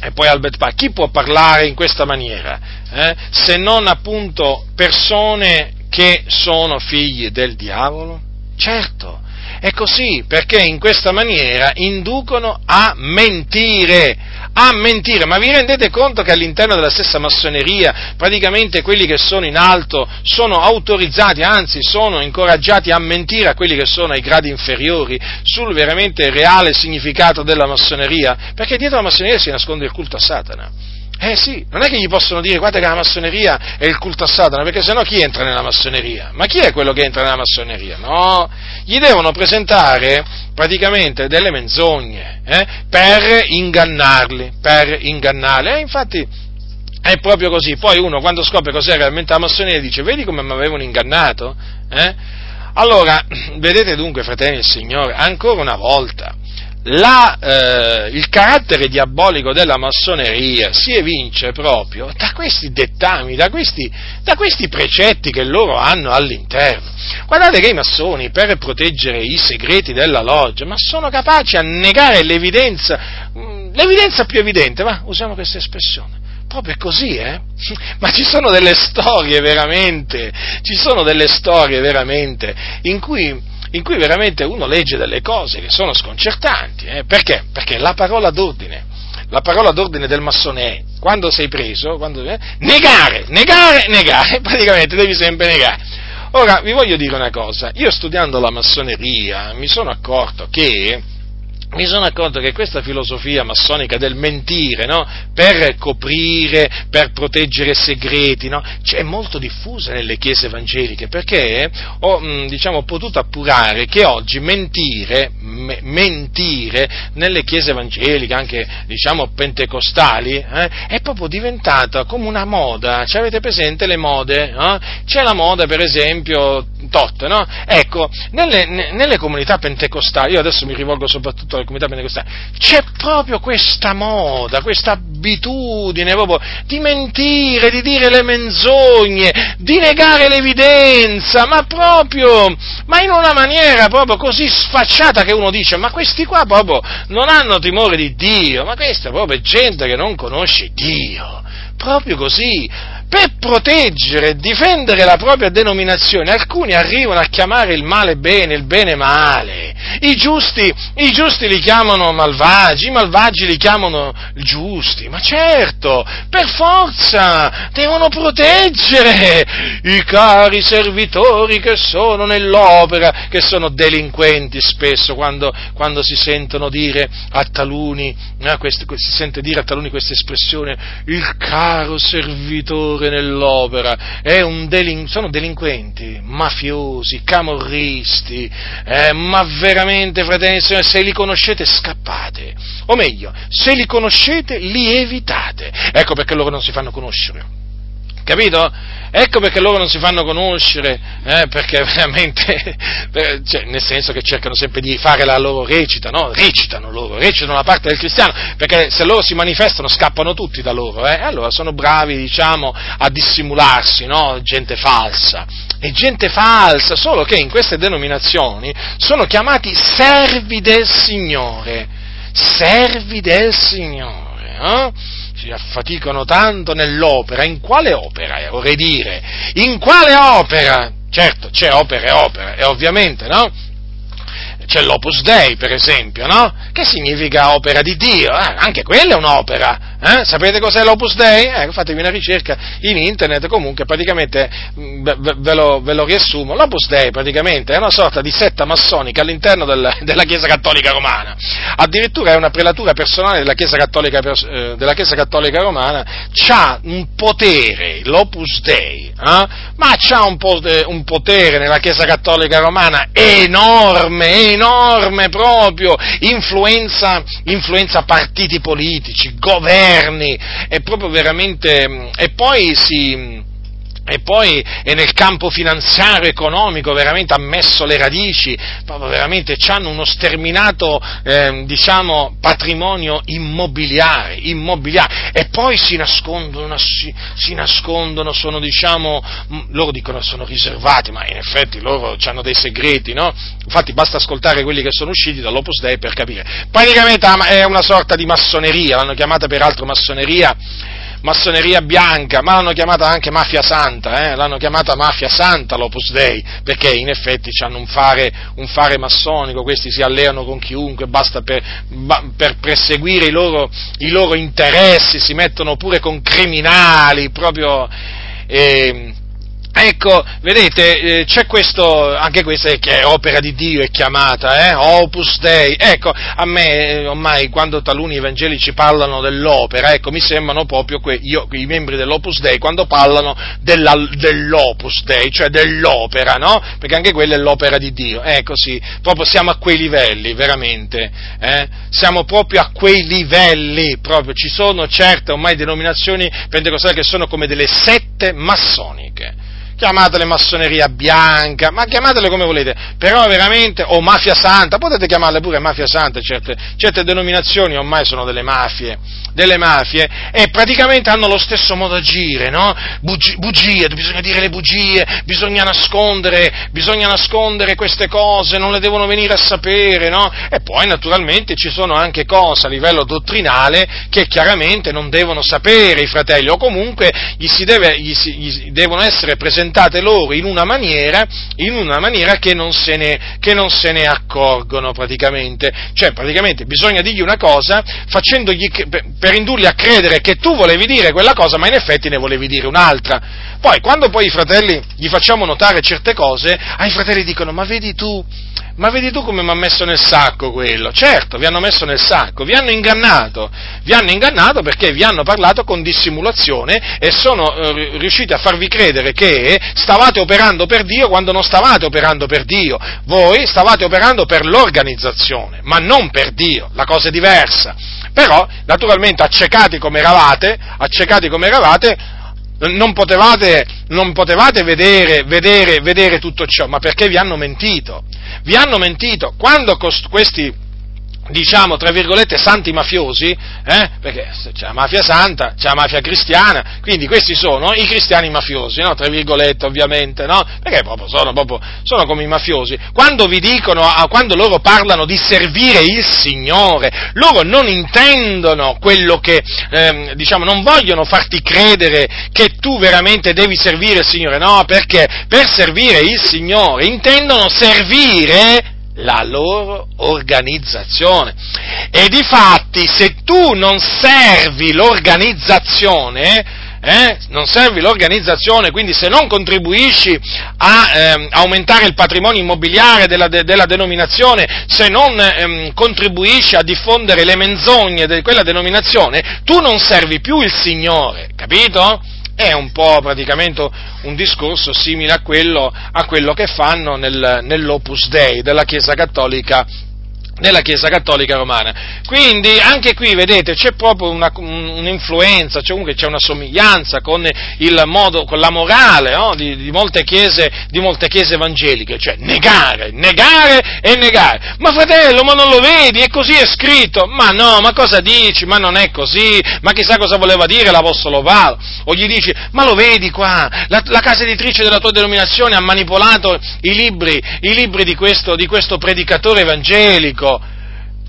e poi Albert Pike, chi può parlare in questa maniera? Eh? Se non appunto persone che sono figli del diavolo? Certo, è così, perché in questa maniera inducono a mentire, a mentire, ma vi rendete conto che all'interno della stessa massoneria praticamente quelli che sono in alto sono autorizzati, anzi sono incoraggiati a mentire a quelli che sono ai gradi inferiori sul veramente reale significato della massoneria? Perché dietro la massoneria si nasconde il culto a Satana. Eh sì, non è che gli possono dire guarda che la massoneria è il culto a Satana, perché sennò chi entra nella massoneria? Ma chi è quello che entra nella massoneria? No, gli devono presentare praticamente delle menzogne eh, per ingannarli, per ingannarli. E infatti è proprio così. Poi uno quando scopre cos'è realmente la massoneria dice vedi come mi avevano ingannato? Eh? Allora, [clears throat] vedete dunque, fratelli del Signore, ancora una volta, la, eh, il carattere diabolico della massoneria si evince proprio da questi dettami, da questi, da questi, precetti che loro hanno all'interno. Guardate che i massoni, per proteggere i segreti della loggia, ma sono capaci a negare l'evidenza, mm, l'evidenza più evidente, ma usiamo questa espressione. Proprio così, eh? [laughs] Ma ci sono delle storie veramente, ci sono delle storie veramente in cui in cui veramente uno legge delle cose che sono sconcertanti. Eh? Perché? Perché la parola d'ordine, la parola d'ordine del massone è, quando sei preso, quando, eh, negare, negare, negare, [laughs] praticamente devi sempre negare. Ora, vi voglio dire una cosa, io studiando la massoneria mi sono accorto che mi sono accorto che questa filosofia massonica del mentire, no? per coprire, per proteggere segreti, no? cioè, è molto diffusa nelle chiese evangeliche, perché ho diciamo, potuto appurare che oggi mentire, me, mentire nelle chiese evangeliche, anche diciamo, pentecostali, eh, è proprio diventata come una moda. Cioè, avete presente le mode? No? C'è la moda, per esempio, tot, no? Ecco, nelle, nelle comunità pentecostali, io adesso mi rivolgo soprattutto alle comunità pentecostali, c'è proprio questa moda, questa abitudine proprio di mentire, di dire le menzogne, di negare l'evidenza, ma proprio, ma in una maniera proprio così sfacciata che uno dice, ma questi qua proprio non hanno timore di Dio, ma questa è proprio gente che non conosce Dio, proprio così per proteggere e difendere la propria denominazione, alcuni arrivano a chiamare il male bene, il bene male. I giusti, i giusti li chiamano malvagi, i malvagi li chiamano giusti. Ma certo, per forza, devono proteggere i cari servitori che sono nell'opera, che sono delinquenti spesso quando, quando si sentono dire a taluni, eh, queste, si sente dire a taluni questa espressione, il caro servitore oppure nell'opera, delin- sono delinquenti, mafiosi, camorristi, eh, ma veramente, fratelli e sorelle, se li conoscete scappate, o meglio, se li conoscete li evitate, ecco perché loro non si fanno conoscere. Capito? Ecco perché loro non si fanno conoscere, eh, perché [laughs] veramente, cioè, nel senso che cercano sempre di fare la loro recita, no? Recitano loro, recitano la parte del cristiano, perché se loro si manifestano scappano tutti da loro, eh? Allora sono bravi, diciamo, a dissimularsi, no? Gente falsa. E gente falsa, solo che in queste denominazioni sono chiamati servi del Signore. Servi del Signore, eh? Si affaticano tanto nell'opera, in quale opera, vorrei dire? In quale opera? Certo, c'è opera e opera, e ovviamente, no? C'è l'Opus Dei, per esempio, no? Che significa opera di Dio? Eh, anche quella è un'opera. Eh? Sapete cos'è l'Opus Dei? Eh, fatevi una ricerca in internet, comunque praticamente mm, ve lo, ve lo, riassumo. L'Opus Dei praticamente è una sorta di setta massonica all'interno del, [laughs] della Chiesa Cattolica Romana. Addirittura è una prelatura personale della Chiesa Cattolica, eh, della Chiesa Cattolica Romana, ha un potere, l'Opus Dei, eh? ma ha un, un potere nella Chiesa Cattolica Romana enorme, enorme proprio, influenza, influenza partiti politici, governi, è proprio veramente, e poi si, e poi è nel campo finanziario, economico, veramente ha messo le radici, proprio veramente hanno uno sterminato, eh, diciamo, patrimonio immobiliare, immobiliare, e poi si nascondono, si, si nascondono, sono, diciamo, loro dicono sono riservati, ma in effetti loro hanno dei segreti, no? Infatti basta ascoltare quelli che sono usciti dall'Opus Dei per capire. Praticamente è una sorta di massoneria, l'hanno chiamata peraltro massoneria massoneria bianca, ma l'hanno chiamata anche mafia santa, eh? l'hanno chiamata mafia santa l'Opus Dei, perché in effetti hanno un fare, un fare massonico, questi si alleano con chiunque, basta per, per perseguire i loro, i loro, interessi, si mettono pure con criminali, proprio... Eh, Ecco, vedete, eh, c'è questo, anche questa che è opera di Dio, è chiamata, eh? Opus Dei. Ecco, a me eh, ormai quando taluni evangelici parlano dell'opera, ecco, mi sembrano proprio que- io, i membri dell'Opus Dei quando parlano della, dell'Opus Dei, cioè dell'opera, no? Perché anche quella è l'opera di Dio. Ecco, sì, proprio siamo a quei livelli, veramente. Eh? Siamo proprio a quei livelli, proprio. Ci sono certe ormai denominazioni pentecostali che sono come delle sette massoniche chiamatele massoneria bianca, ma chiamatele come volete, però veramente, o mafia santa, potete chiamarle pure mafia santa, certe, certe denominazioni ormai sono delle mafie, delle mafie, e praticamente hanno lo stesso modo di agire, no? Bugie, bugie, bisogna dire le bugie, bisogna nascondere, bisogna nascondere queste cose, non le devono venire a sapere, no? E poi naturalmente ci sono anche cose a livello dottrinale che chiaramente non devono sapere i fratelli, o comunque gli, deve, gli, si, gli devono essere presentate loro in una maniera, in una maniera che, non ne, che non se ne accorgono praticamente. Cioè praticamente bisogna dirgli una cosa per indurli a credere che tu volevi dire quella cosa, ma in effetti ne volevi dire un'altra. Poi, quando poi i fratelli gli facciamo notare certe cose, ai fratelli dicono, ma vedi tu, ma vedi tu come mi ha messo nel sacco quello? Certo, vi hanno messo nel sacco, vi hanno ingannato, vi hanno ingannato perché vi hanno parlato con dissimulazione e sono eh, riusciti a farvi credere che stavate operando per Dio quando non stavate operando per Dio, voi stavate operando per l'organizzazione, ma non per Dio, la cosa è diversa. Però, naturalmente, accecati come eravate, accecati come eravate, non potevate, non potevate vedere, vedere, vedere, tutto ciò, ma perché vi hanno mentito. Vi hanno mentito. Quando questi diciamo, tra virgolette, santi mafiosi, eh? perché c'è la mafia santa, c'è la mafia cristiana, quindi questi sono i cristiani mafiosi, no? tra virgolette ovviamente, no? perché proprio sono, proprio, sono, come i mafiosi. Quando vi dicono, quando loro parlano di servire il Signore, loro non intendono quello che, ehm, diciamo, non vogliono farti credere che tu veramente devi servire il Signore, no, perché per servire il Signore intendono servire la loro organizzazione. E di fatti, se tu non servi l'organizzazione, eh, non servi l'organizzazione, quindi se non contribuisci a eh, aumentare il patrimonio immobiliare della, de, della denominazione, se non eh, contribuisci a diffondere le menzogne di quella denominazione, tu non servi più il Signore, capito? È un po' praticamente un discorso simile a quello, a quello che fanno nel, nell'Opus Dei della Chiesa Cattolica nella Chiesa Cattolica Romana. Quindi anche qui, vedete, c'è proprio una, un'influenza, cioè comunque c'è una somiglianza con, modo, con la morale no? di, di, molte chiese, di, molte chiese, evangeliche, cioè negare, negare e negare. Ma fratello, ma non lo vedi? E così è scritto. Ma no, ma cosa dici? Ma non è così. Ma chissà cosa voleva dire l'Apostolo Paolo. O gli dici, ma lo vedi qua? La, la casa editrice della tua denominazione ha manipolato i libri, i libri di, questo, di questo predicatore evangelico dico,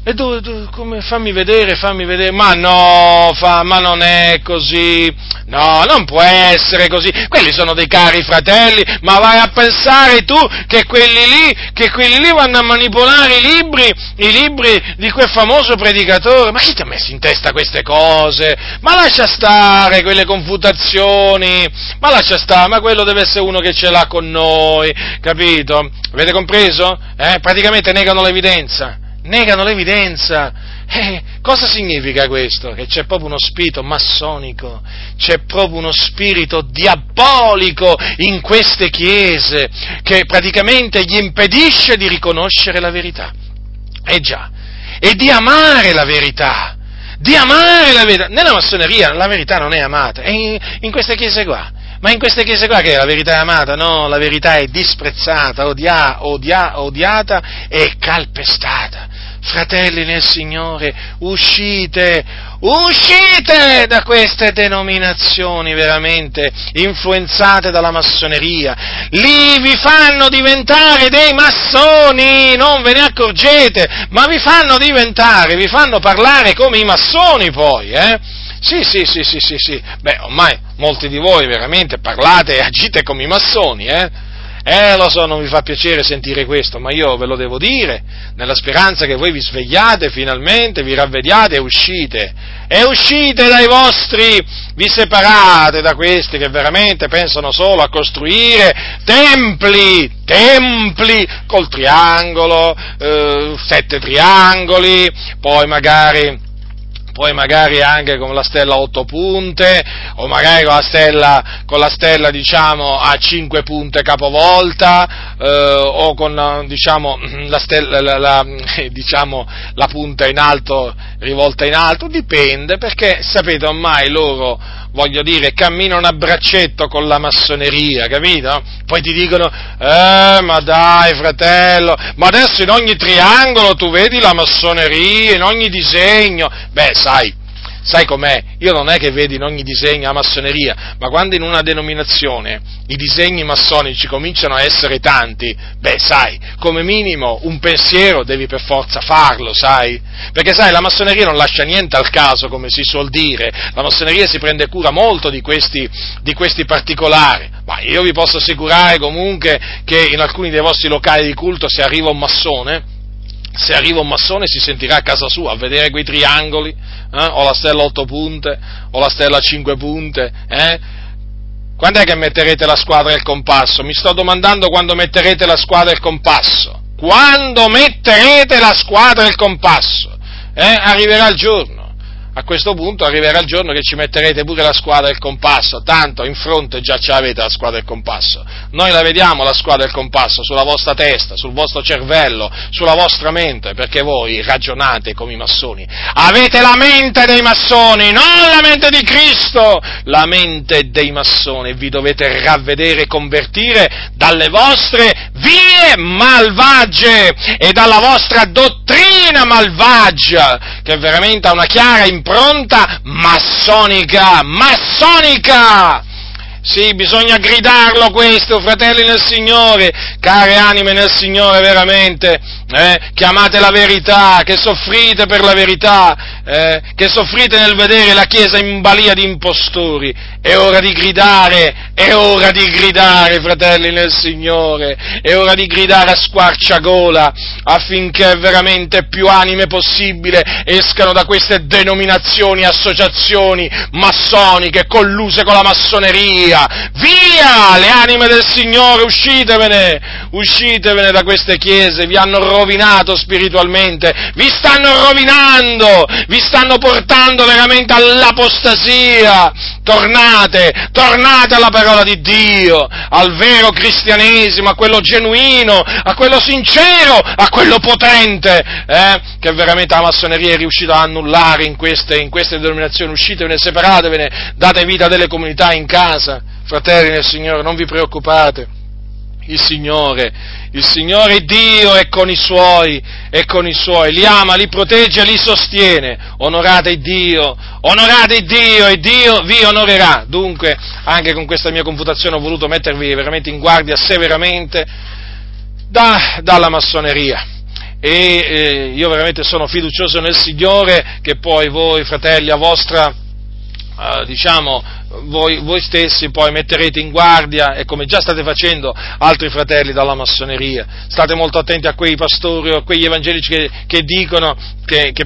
e dove, dove, come, fammi vedere, fammi vedere, ma no, fa, ma non è così, no, non può essere così, quelli sono dei cari fratelli, ma vai a pensare tu che quelli lì, che quelli lì vanno a manipolare i libri, i libri di quel famoso predicatore, ma chi ti ha messo in testa queste cose? Ma lascia stare quelle confutazioni, ma lascia stare, ma quello deve essere uno che ce l'ha con noi, capito? Avete compreso? Eh? Praticamente negano l'evidenza negano l'evidenza. Eh, cosa significa questo? Che c'è proprio uno spirito massonico, c'è proprio uno spirito diabolico in queste chiese che praticamente gli impedisce di riconoscere la verità. Eh già, e di amare la verità, di amare la verità. Nella massoneria la verità non è amata, è in, in queste chiese qua. Ma in queste chiese qua che la verità è amata? No, la verità è disprezzata, odia, odia, odiata e calpestata fratelli nel Signore, uscite, uscite da queste denominazioni veramente influenzate dalla massoneria. Lì vi fanno diventare dei massoni, non ve ne accorgete, ma vi fanno diventare, vi fanno parlare come i massoni poi, eh? Sì, sì, sì, sì, sì, sì. Beh, ormai molti di voi veramente parlate e agite come i massoni, eh? Eh, lo so, non vi fa piacere sentire questo, ma io ve lo devo dire, nella speranza che voi vi svegliate finalmente, vi ravvediate e uscite. E uscite dai vostri, vi separate da questi che veramente pensano solo a costruire templi, templi col triangolo, eh, sette triangoli, poi magari poi magari anche con la stella a otto punte, o magari con la stella, con la stella diciamo, a cinque punte capovolta, eh, o con diciamo [clears throat] la, stella, la, la, [laughs] diciamo, la punta in alto, rivolta in alto, dipende, perché sapete ormai loro voglio dire, camminano a braccetto con la massoneria, capito? Poi ti dicono, eh, ma dai fratello, ma adesso in ogni triangolo tu vedi la massoneria, in ogni disegno, beh sai, sai com'è? Io non è che vedi in ogni disegno la massoneria, ma quando in una denominazione i disegni massonici cominciano a essere tanti, beh, sai, come minimo un pensiero devi per forza farlo, sai? Perché sai, la massoneria non lascia niente al caso, come si suol dire, la massoneria si prende cura molto di questi, di questi particolari. Ma io vi posso assicurare comunque che in alcuni dei vostri locali di culto se arriva un massone, se arriva un massone si sentirà a casa sua a vedere quei triangoli, eh? o la stella a otto punte, o la stella a cinque punte, eh? Quando è che metterete la squadra e il compasso? Mi sto domandando quando metterete la squadra e il compasso. Quando metterete la squadra e il compasso? Eh? Arriverà il giorno a questo punto arriverà il giorno che ci metterete pure la squadra e il compasso, tanto in fronte già ce l'avete la squadra e il compasso. Noi la vediamo la squadra e il compasso sulla vostra testa, sul vostro cervello, sulla vostra mente, perché voi ragionate come i massoni. Avete la mente dei massoni, non la mente di Cristo, la mente dei massoni. Vi dovete ravvedere e convertire dalle vostre vie malvagie e dalla vostra dottrina malvagia, che veramente ha una chiara importanza impronta massonica, massonica! Sì, bisogna gridarlo questo, fratelli nel Signore, care anime nel Signore veramente, eh, chiamate la verità, che soffrite per la verità, eh, che soffrite nel vedere la Chiesa in balia di impostori. È ora di gridare, è ora di gridare, fratelli nel Signore, è ora di gridare a squarciagola affinché veramente più anime possibile escano da queste denominazioni, associazioni massoniche colluse con la massoneria. Via le anime del Signore, uscitevene, uscitevene da queste chiese, vi hanno rovinato spiritualmente, vi stanno rovinando, vi stanno portando veramente all'apostasia. Tornate, tornate alla parola di Dio, al vero cristianesimo, a quello genuino, a quello sincero, a quello potente, eh, che veramente la massoneria è riuscita a annullare in queste, in queste denominazioni. Uscitevene, separatevene, date vita a delle comunità in casa. Fratelli nel Signore, non vi preoccupate il Signore, il Signore Dio è con i suoi, è con i suoi, li ama, li protegge, li sostiene. Onorate Dio, onorate Dio e Dio vi onorerà. Dunque, anche con questa mia confutazione ho voluto mettervi veramente in guardia severamente da, dalla massoneria. E eh, io veramente sono fiducioso nel Signore che poi voi, fratelli, a vostra, eh, diciamo, voi, voi, stessi poi metterete in guardia, e come già state facendo altri fratelli dalla massoneria, state molto attenti a quei pastori o a quegli evangelici che, che dicono che, che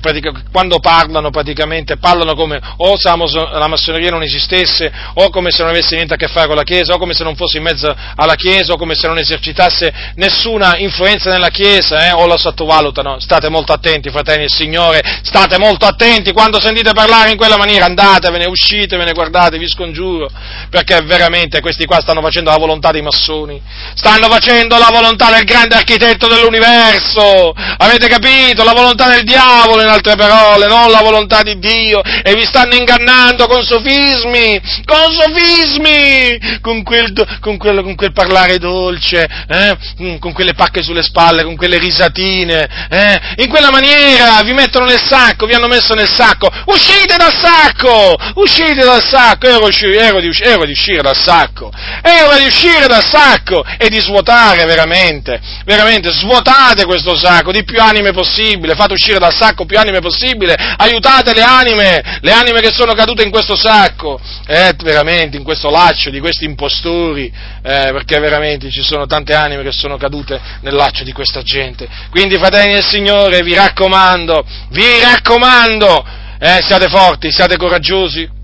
quando parlano praticamente parlano come o se la massoneria non esistesse, o come se non avesse niente a che fare con la Chiesa, o come se non fosse in mezzo alla Chiesa, o come se non esercitasse nessuna influenza nella Chiesa, eh, o la sottovalutano. State molto attenti, fratelli del Signore, state molto attenti quando sentite parlare in quella maniera, andatevene, uscitevene, guardate, vi scongiuro, perché veramente questi qua stanno facendo la volontà dei massoni, stanno facendo la volontà del grande architetto dell'universo, avete capito? La volontà del diavolo, in altre parole, non la volontà di Dio, e vi stanno ingannando con sofismi, con sofismi, con quel, con quel, con quel parlare dolce, eh? Mm, con quelle pacche sulle spalle, con quelle risatine, eh? in quella maniera vi mettono nel sacco, vi hanno messo nel sacco, uscite dal sacco, uscite dal sacco, io ero, ero, di, ero di uscire dal sacco, ero di uscire dal sacco e di svuotare veramente, veramente, svuotate questo sacco, di più anime possibile, fate uscire dal sacco più anime possibile, aiutate le anime, le anime che sono cadute in questo sacco, eh, veramente, in questo laccio di questi impostori, eh, perché veramente ci sono tante anime che sono cadute nel laccio di questa gente. Quindi, fratelli del Signore, vi raccomando, vi raccomando, eh, siate forti, siate coraggiosi,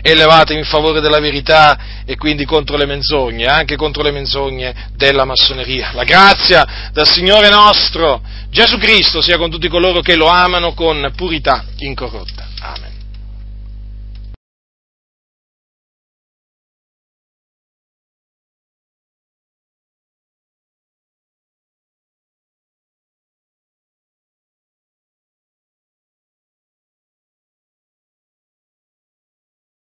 e levatevi in favore della verità e quindi contro le menzogne, anche contro le menzogne della massoneria. La grazia del Signore nostro Gesù Cristo sia con tutti coloro che lo amano con purità incorrotta.